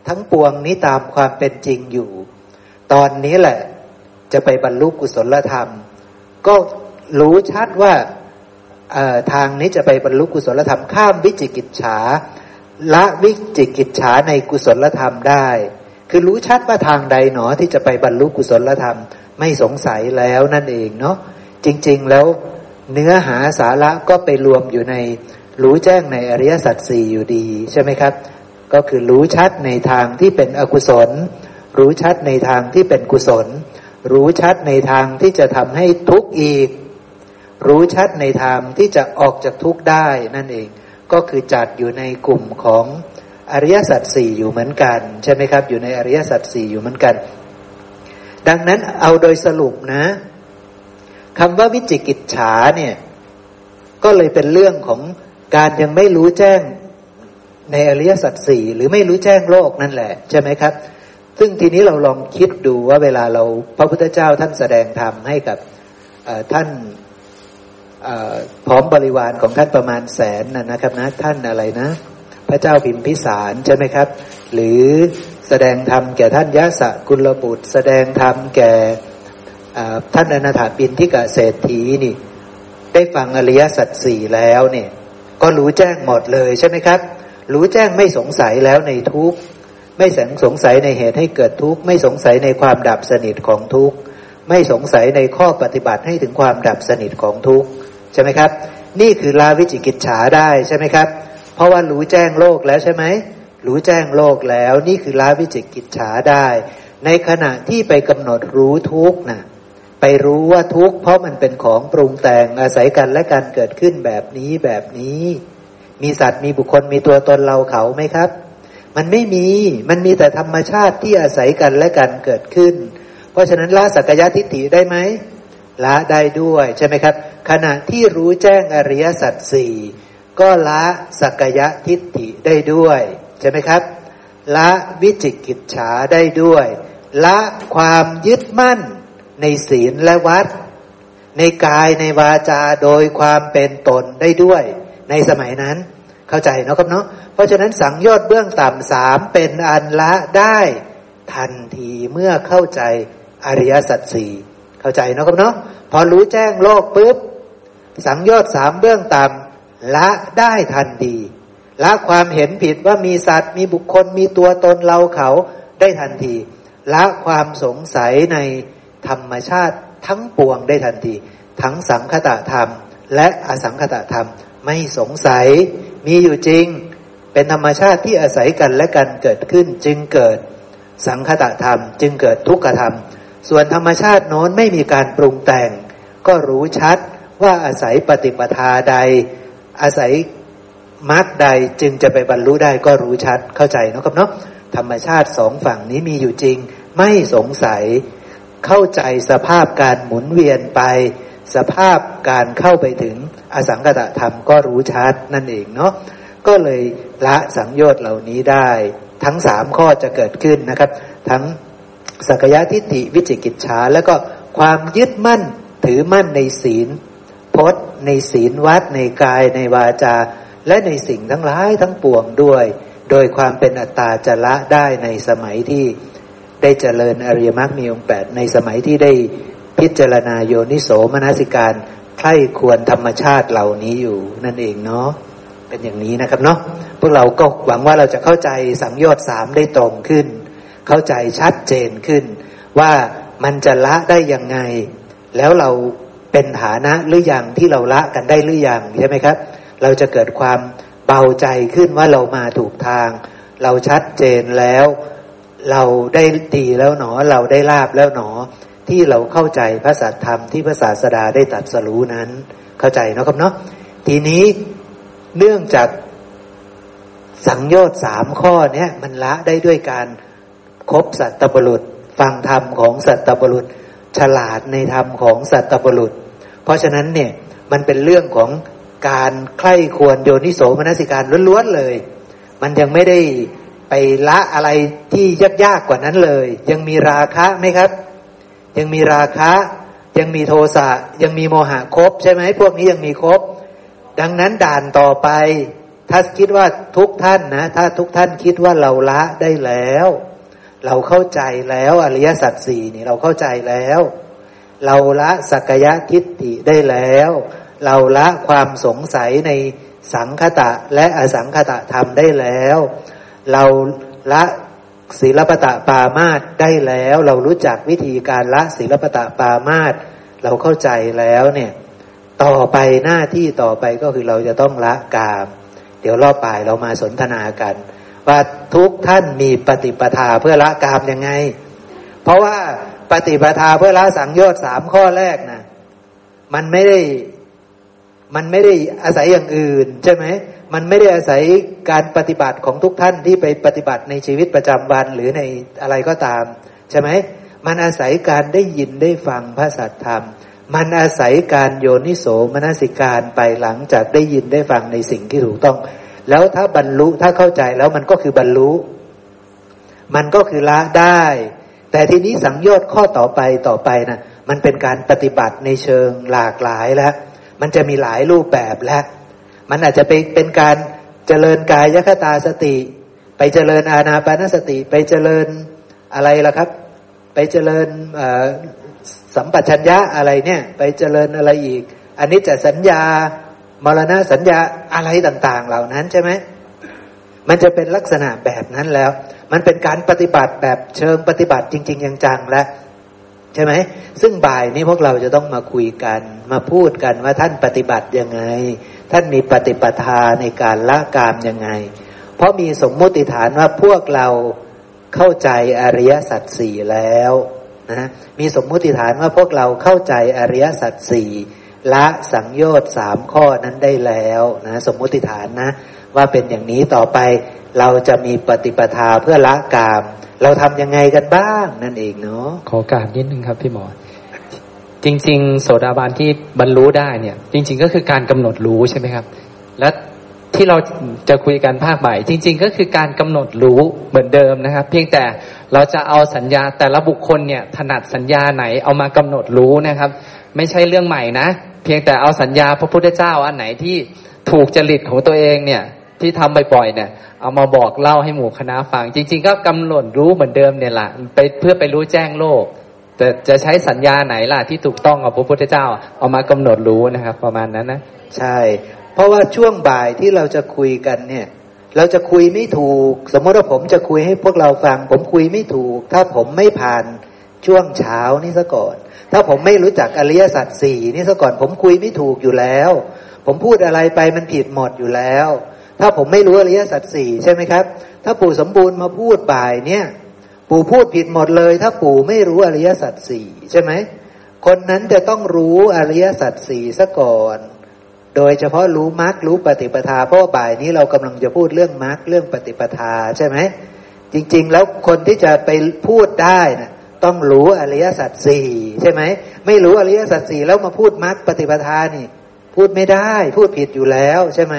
ทั้งปวงนี้ตามความเป็นจริงอยู่ ตอนนี้แหละ จะไปบรรลุกุศลธรรม ก็รู้ชัดว่าทางนี้จะไปบรรลุกุศลธรรม ข้ามวิจิกิจฉาละวิจิกิจฉาในกุศลธรรมได้ คือรู้ชัดว่าทางใดหนอที่จะไปบรรลุกุศลธรรม ไม่สงสัยแล้วนั่นเองเนาะจริง ๆแล้วเนื้อหาสาระก็ไปรวมอยู่ในรู้แจ้งในอริยสัจสี่อยู่ดี ใช่ไหมครับ ก็คือรู้ชัดในทางที่เป็นอกุศล รู้ชัดในทางที่เป็นกุศล รู้ชัดในทางที่จะทำให้ทุกข์อีก รู้ชัดในทางที่จะออกจากทุกข์ได้นั่นเอง ก็คือจัดอยู่ในกลุ่มของอริยสัจสี่อยู่เหมือนกัน ใช่ไหมครับ อยู่ในอริยสัจสี่อยู่เหมือนกัน ดังนั้นเอาโดยสรุปนะคำว่าวิจิกิจฉาเนี่ย ก็เลยเป็นเรื่องของการยังไม่รู้แจ้งในอริยสัจสี่หรือไม่รู้แจ้งโลกนั่นแหละ ใช่ไหมครับ ซึ่งทีนี้เราลองคิดดูว่าเวลาเราพระพุทธเจ้าท่านแสดงธรรมให้กับท่านพร้อมบริวารของท่านประมาณแสนนะนะครับนะท่านอะไรนะ พระเจ้าพิมพิสารใช่ไหมครับ หรือแสดงธรรมแก่ท่านยะสะกุลบุตร แสดงธรรมแก่ท่านอนาถาปินที่กเศรษฐีนี่ ได้ฟังอริยสัจสี่แล้วเนี่ย ก็รู้แจ้งหมดเลยใช่ไหมครับ รู้แจ้งไม่สงสัยแล้วในทุก ไม่สงสงสัยในเหตุให้เกิดทุกข์ ไม่สงสัยในความดับสนิทของทุกข์ ไม่สงสัยในข้อปฏิบัติให้ถึงความดับสนิทของทุกข์ใช่ไหมครับ นี่คือลาวิจิกิจฉาได้ใช่ไหมครับ เพราะว่ารู้แจ้งโลกแล้วใช่ไหมรู้แจ้งโลกแล้ว นี่คือลาวิจิกิจฉาได้ ในขณะที่ไปกำหนดรู้ทุกข์นะไปรู้ว่าทุกข์เพราะมันเป็นของปรุงแต่งอาศัยกันและการเกิดขึ้นแบบนี้แบบนี้ มีสัตว์มีบุคคลมีตัวตนเราเขาไหมครับ มันไม่มี มันมีแต่ธรรมชาติที่อาศัยกันและกันเกิดขึ้น เพราะฉะนั้นละสักยะทิฏฐิได้ไหมละได้ด้วยใช่ไหมครับ ขณะที่รู้แจ้งอริยสัจสี่ก็ละสักยะทิฏฐิได้ด้วยใช่ไหมครับ ละวิจิกิจฉาได้ด้วย ละความยึดมั่นในศีลและวัด ในกายในวาจาโดยความเป็นตนได้ด้วย ในสมัยนั้น เข้าใจเนาะครับเนาะเพราะฉะนั้นสังโยชน์เบื้องต่ำสามเป็นอันละได้ทันทีเมื่อเข้าใจอริยสัจสี่เข้าใจเนาะครับเนาะพอรู้แจ้งโลกปุ๊บสังโยชน์สามเบื้องต่ำละได้ทันทีละความเห็นผิดว่ามีสัตว์มีบุคคลมีตัวตนเราเขาได้ทันทีละความสงสัยในธรรมชาติทั้งปวงได้ทันที ทั้งสังคตะธรรม และอสังคตะธรรมไม่สงสัย มีอยู่จริง เป็นธรรมชาติที่อาศัยกันและกันเกิดขึ้นจึงเกิดสังคตะธรรม จึงเกิดทุกขธรรม ส่วนธรรมชาติโน้นไม่มีการปรุงแต่ง ก็รู้ชัดว่าอาศัยปฏิปทาใด อาศัยมรรคใดจึงจะไปบรรลุได้ก็รู้ชัดเข้าใจนะครับเนาะธรรมชาติสองฝั่งนี้มีอยู่จริง ไม่สงสัย เข้าใจสภาพการหมุนเวียนไป สภาพการเข้าไปถึง อสังกตธรรมก็รู้ชัดนั่นเองเนาะก็เลยละสังโยชน์เหล่านี้ได้ ทั้งสามข้อจะเกิดขึ้นนะครับ ทั้งสักยะทิฏฐิวิจิกิจฉาแล้วก็ความยึดมั่นถือมั่นในศีลพจน์ในศีลวัดในกายในวาจา และในสิ่งทั้งหลายทั้งปวงด้วย โดยความเป็นอัตตาจะละได้ในสมัยที่ได้เจริญอริยมรรคมีองค์แปดในสมัยที่ได้พิจารณาโยนิโสมนสิการ ใคร่ควรธรรมชาติเหล่านี้อยู่นั่นเองเนาะเป็นอย่างนี้นะครับเนาะพวกเราก็หวังว่าเราจะเข้าใจสังโยชน์สามได้ตรงขึ้น เข้าใจชัดเจนขึ้น ว่ามันจะละได้ยังไง แล้วเราเป็นฐานะหรืออยังที่เราละกันได้หรืออยังใช่ไหมครับ เราจะเกิดความเบาใจขึ้นว่าเรามาถูกทาง เราชัดเจนแล้ว เราได้ดีแล้วหนอ เราได้ลาบแล้วหนอ ที่เราเข้าใจพระสัทธรรมที่พระศาสดาได้ตัดสรู้นั้น เข้าใจนะครับเนาะทีนี้เนื่องจากสังโยชน์สามข้อเนี้ยมันละได้ด้วยการคบสัตตบรุษ ฟังธรรมของสัตตบรุษ ฉลาดในธรรมของสัตตบรุษ เพราะฉะนั้นเนี่ยมันเป็นเรื่องของการใคร่ควรโยนิโสมนสิการล้วนๆเลย มันยังไม่ได้ไปละอะไรที่ยากๆกว่านั้นเลย ยังมีราคะไหมครับ ยังมีราคะ ยังมีโทสะยังมีโมหะครบใช่ไหมพวกนี้ยังมีครบ ดังนั้นด่านต่อไป ถ้าคิดว่าทุกท่านนะ ถ้าทุกท่านคิดว่าเราละได้แล้ว เราเข้าใจแล้วอริยสัจสี่นี่เราเข้าใจแล้ว เราละสักยะทิฏฐิได้แล้ว เราละความสงสัยในสังคตะและอสังคตะธรรมได้แล้ว เราละ ศีลปตะปามาตได้แล้ว เรารู้จักวิธีการละศีลปตะปามาตเราเข้าใจแล้วเนี่ย ต่อไปหน้าที่ต่อไปก็คือเราจะต้องละกาม เดี๋ยวรอบป่ายเรามาสนทนากัน ว่าทุกท่านมีปฏิปทาเพื่อละกามยังไง เพราะว่าปฏิปทาเพื่อละสังโยชน์สามข้อแรกนะมันไม่ได้มันไม่ได้อาศัยอย่างอื่นใช่ไหม มันไม่ได้อาศัยการปฏิบัติของทุกท่านที่ไปปฏิบัติในชีวิตประจำวันหรือในอะไรก็ตาม ใช่ไหมมันอาศัยการได้ยินได้ฟังพระสัทธรรม มันอาศัยการโยนิโสมนสิการไปหลังจากได้ยินได้ฟังในสิ่งที่ถูกต้อง แล้วถ้าบรรลุถ้าเข้าใจแล้วมันก็คือบรรลุ มันก็คือละได้ แต่ทีนี้สังโยชน์ข้อต่อไปต่อไปนะมันเป็นการปฏิบัติในเชิงหลากหลายแล้ว มันจะมีหลายรูปแบบแล้ว มันอาจจะไปเป็นการเจริญกายยคตาสติ ไปเจริญอาณาปานสติ ไปเจริญอะไรล่ะครับ ไปเจริญสัมปชัญญะอะไรเนี่ย ไปเจริญอะไรอีก อันนี้จะสัญญามรณะสัญญาอะไรต่าง ๆ เหล่านั้นใช่ไหมมันจะเป็นลักษณะแบบนั้นแล้ว มันเป็นการปฏิบัติแบบเชิงปฏิบัติจริง ๆ จังๆแล้วใช่ไหม ซึ่งบ่ายนี้พวกเราจะต้องมาคุยกัน มาพูดกันว่าท่านปฏิบัติยังไง ท่านมีปฏิปทาในการละกามยังไง เพราะมีสมมติฐานว่าพวกเราเข้าใจอริยสัจสี่แล้วนะมีสมมติฐานว่าพวกเราเข้าใจอริยสัจสี่ละสังโยชน์สามข้อนั้นได้แล้วนะสมมติฐานนะ ว่าเป็นอย่างนี้ต่อไปเราจะมีปฏิปทาเพื่อละกาม เราทำยังไงกันบ้างนั่นเองเนาะขอการนิดนึงครับพี่หมอ จริง ๆ โสดาบันที่บรรลุได้เนี่ย จริง ๆ ก็คือการกำหนดรู้ใช่ไหมครับ และที่เราจะคุยกันภาคใหม่จริง ๆ ก็คือการกำหนดรู้เหมือนเดิมนะครับ เพียงแต่เราจะเอาสัญญาแต่ละบุคคลเนี่ยถนัดสัญญาไหนเอามากำหนดรู้นะครับ ไม่ใช่เรื่องใหม่นะ เพียงแต่เอาสัญญาพระพุทธเจ้าอันไหนที่ถูกจริตของตัวเองเนี่ยที่ทำบ่อยๆเนี่ย เอามาบอกเล่าให้หมู่คณะฟัง จริง ๆ ก็กำหนดรู้เหมือนเดิมเนี่ยแหละไปเพื่อไปรู้แจ้งโลก แต่จะใช้สัญญาไหนล่ะที่ถูกต้องกับพระพุทธเจ้าเอามากำหนดรู้นะครับ ประมาณนั้นนะใช่ เพราะว่าช่วงบ่ายที่เราจะคุยกันเนี่ย เราจะคุยไม่ถูก สมมติว่าผมจะคุยให้พวกเราฟัง ผมคุยไม่ถูก ถ้าผมไม่ผ่านช่วงเช้านี่ซะก่อน ถ้าผมไม่รู้จักอริยสัจสี่นี่ซะก่อน ผมคุยไม่ถูกอยู่แล้ว ผมพูดอะไรไปมันผิดหมดอยู่แล้ว ถ้าผมไม่รู้อริยสัจสี่ใช่ไหมครับ ถ้าปู่สมบูรณ์มาพูดบ่ายเนี่ย ปู่พูดผิดหมดเลย ถ้าปู่ไม่รู้อริยสัจสี่ใช่ไหมคนนั้นจะต้องรู้อริยสัจสี่ซะก่อน โดยเฉพาะรู้มรรครู้ปฏิปทาเพราะบ่ายนี้เรากำลังจะพูดเรื่องมรรคเรื่องปฏิปทาใช่ไหมจริง ๆ แล้วคนที่จะไปพูดได้นะต้องรู้อริยสัจสี่ใช่ไหมไม่รู้อริยสัจสี่แล้วมาพูดมรรคปฏิปทานี่ พูดไม่ได้ พูดผิดอยู่แล้วใช่ไหม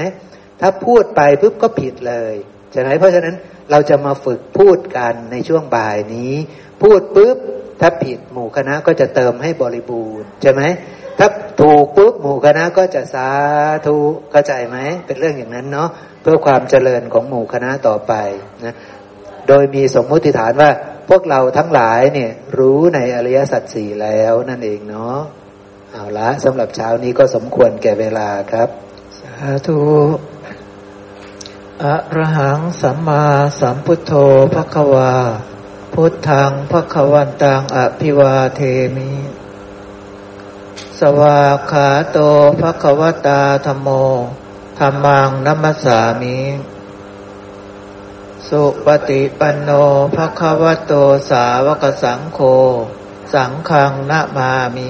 ถ้าพูดไปปุ๊บก็ผิดเลยใช่ไหมเพราะฉะนั้น เราจะมาฝึกพูดกันในช่วงบ่ายนี้ พูดปุ๊บ ถ้าผิดหมู่คณะก็จะเติมให้บริบูรณ์ใช่ไหมถ้าถูกปุ๊บหมู่คณะก็จะสาธุเข้าใจไหมเป็นเรื่องอย่างนั้นเนาะเพื่อความเจริญของหมู่คณะต่อไปนะโดยมีสมมุติฐานว่าพวกเราทั้งหลายเนี่ยรู้ในอริยสัจสี่แล้วนั่นเองเนาะเอาละสำหรับเช้านี้ก็สมควรแก่เวลาครับ สาธุ อะระหังสัมมาสัมพุทโธพะควา พุทธังพะควันตังอภิวาเทมิ สวาขาโตพะควตาธรรมโมธรรมังนัมสามิ สุปฏิปันโนภะคะวะโตสาวกสังโฆ สังฆังนะมามิ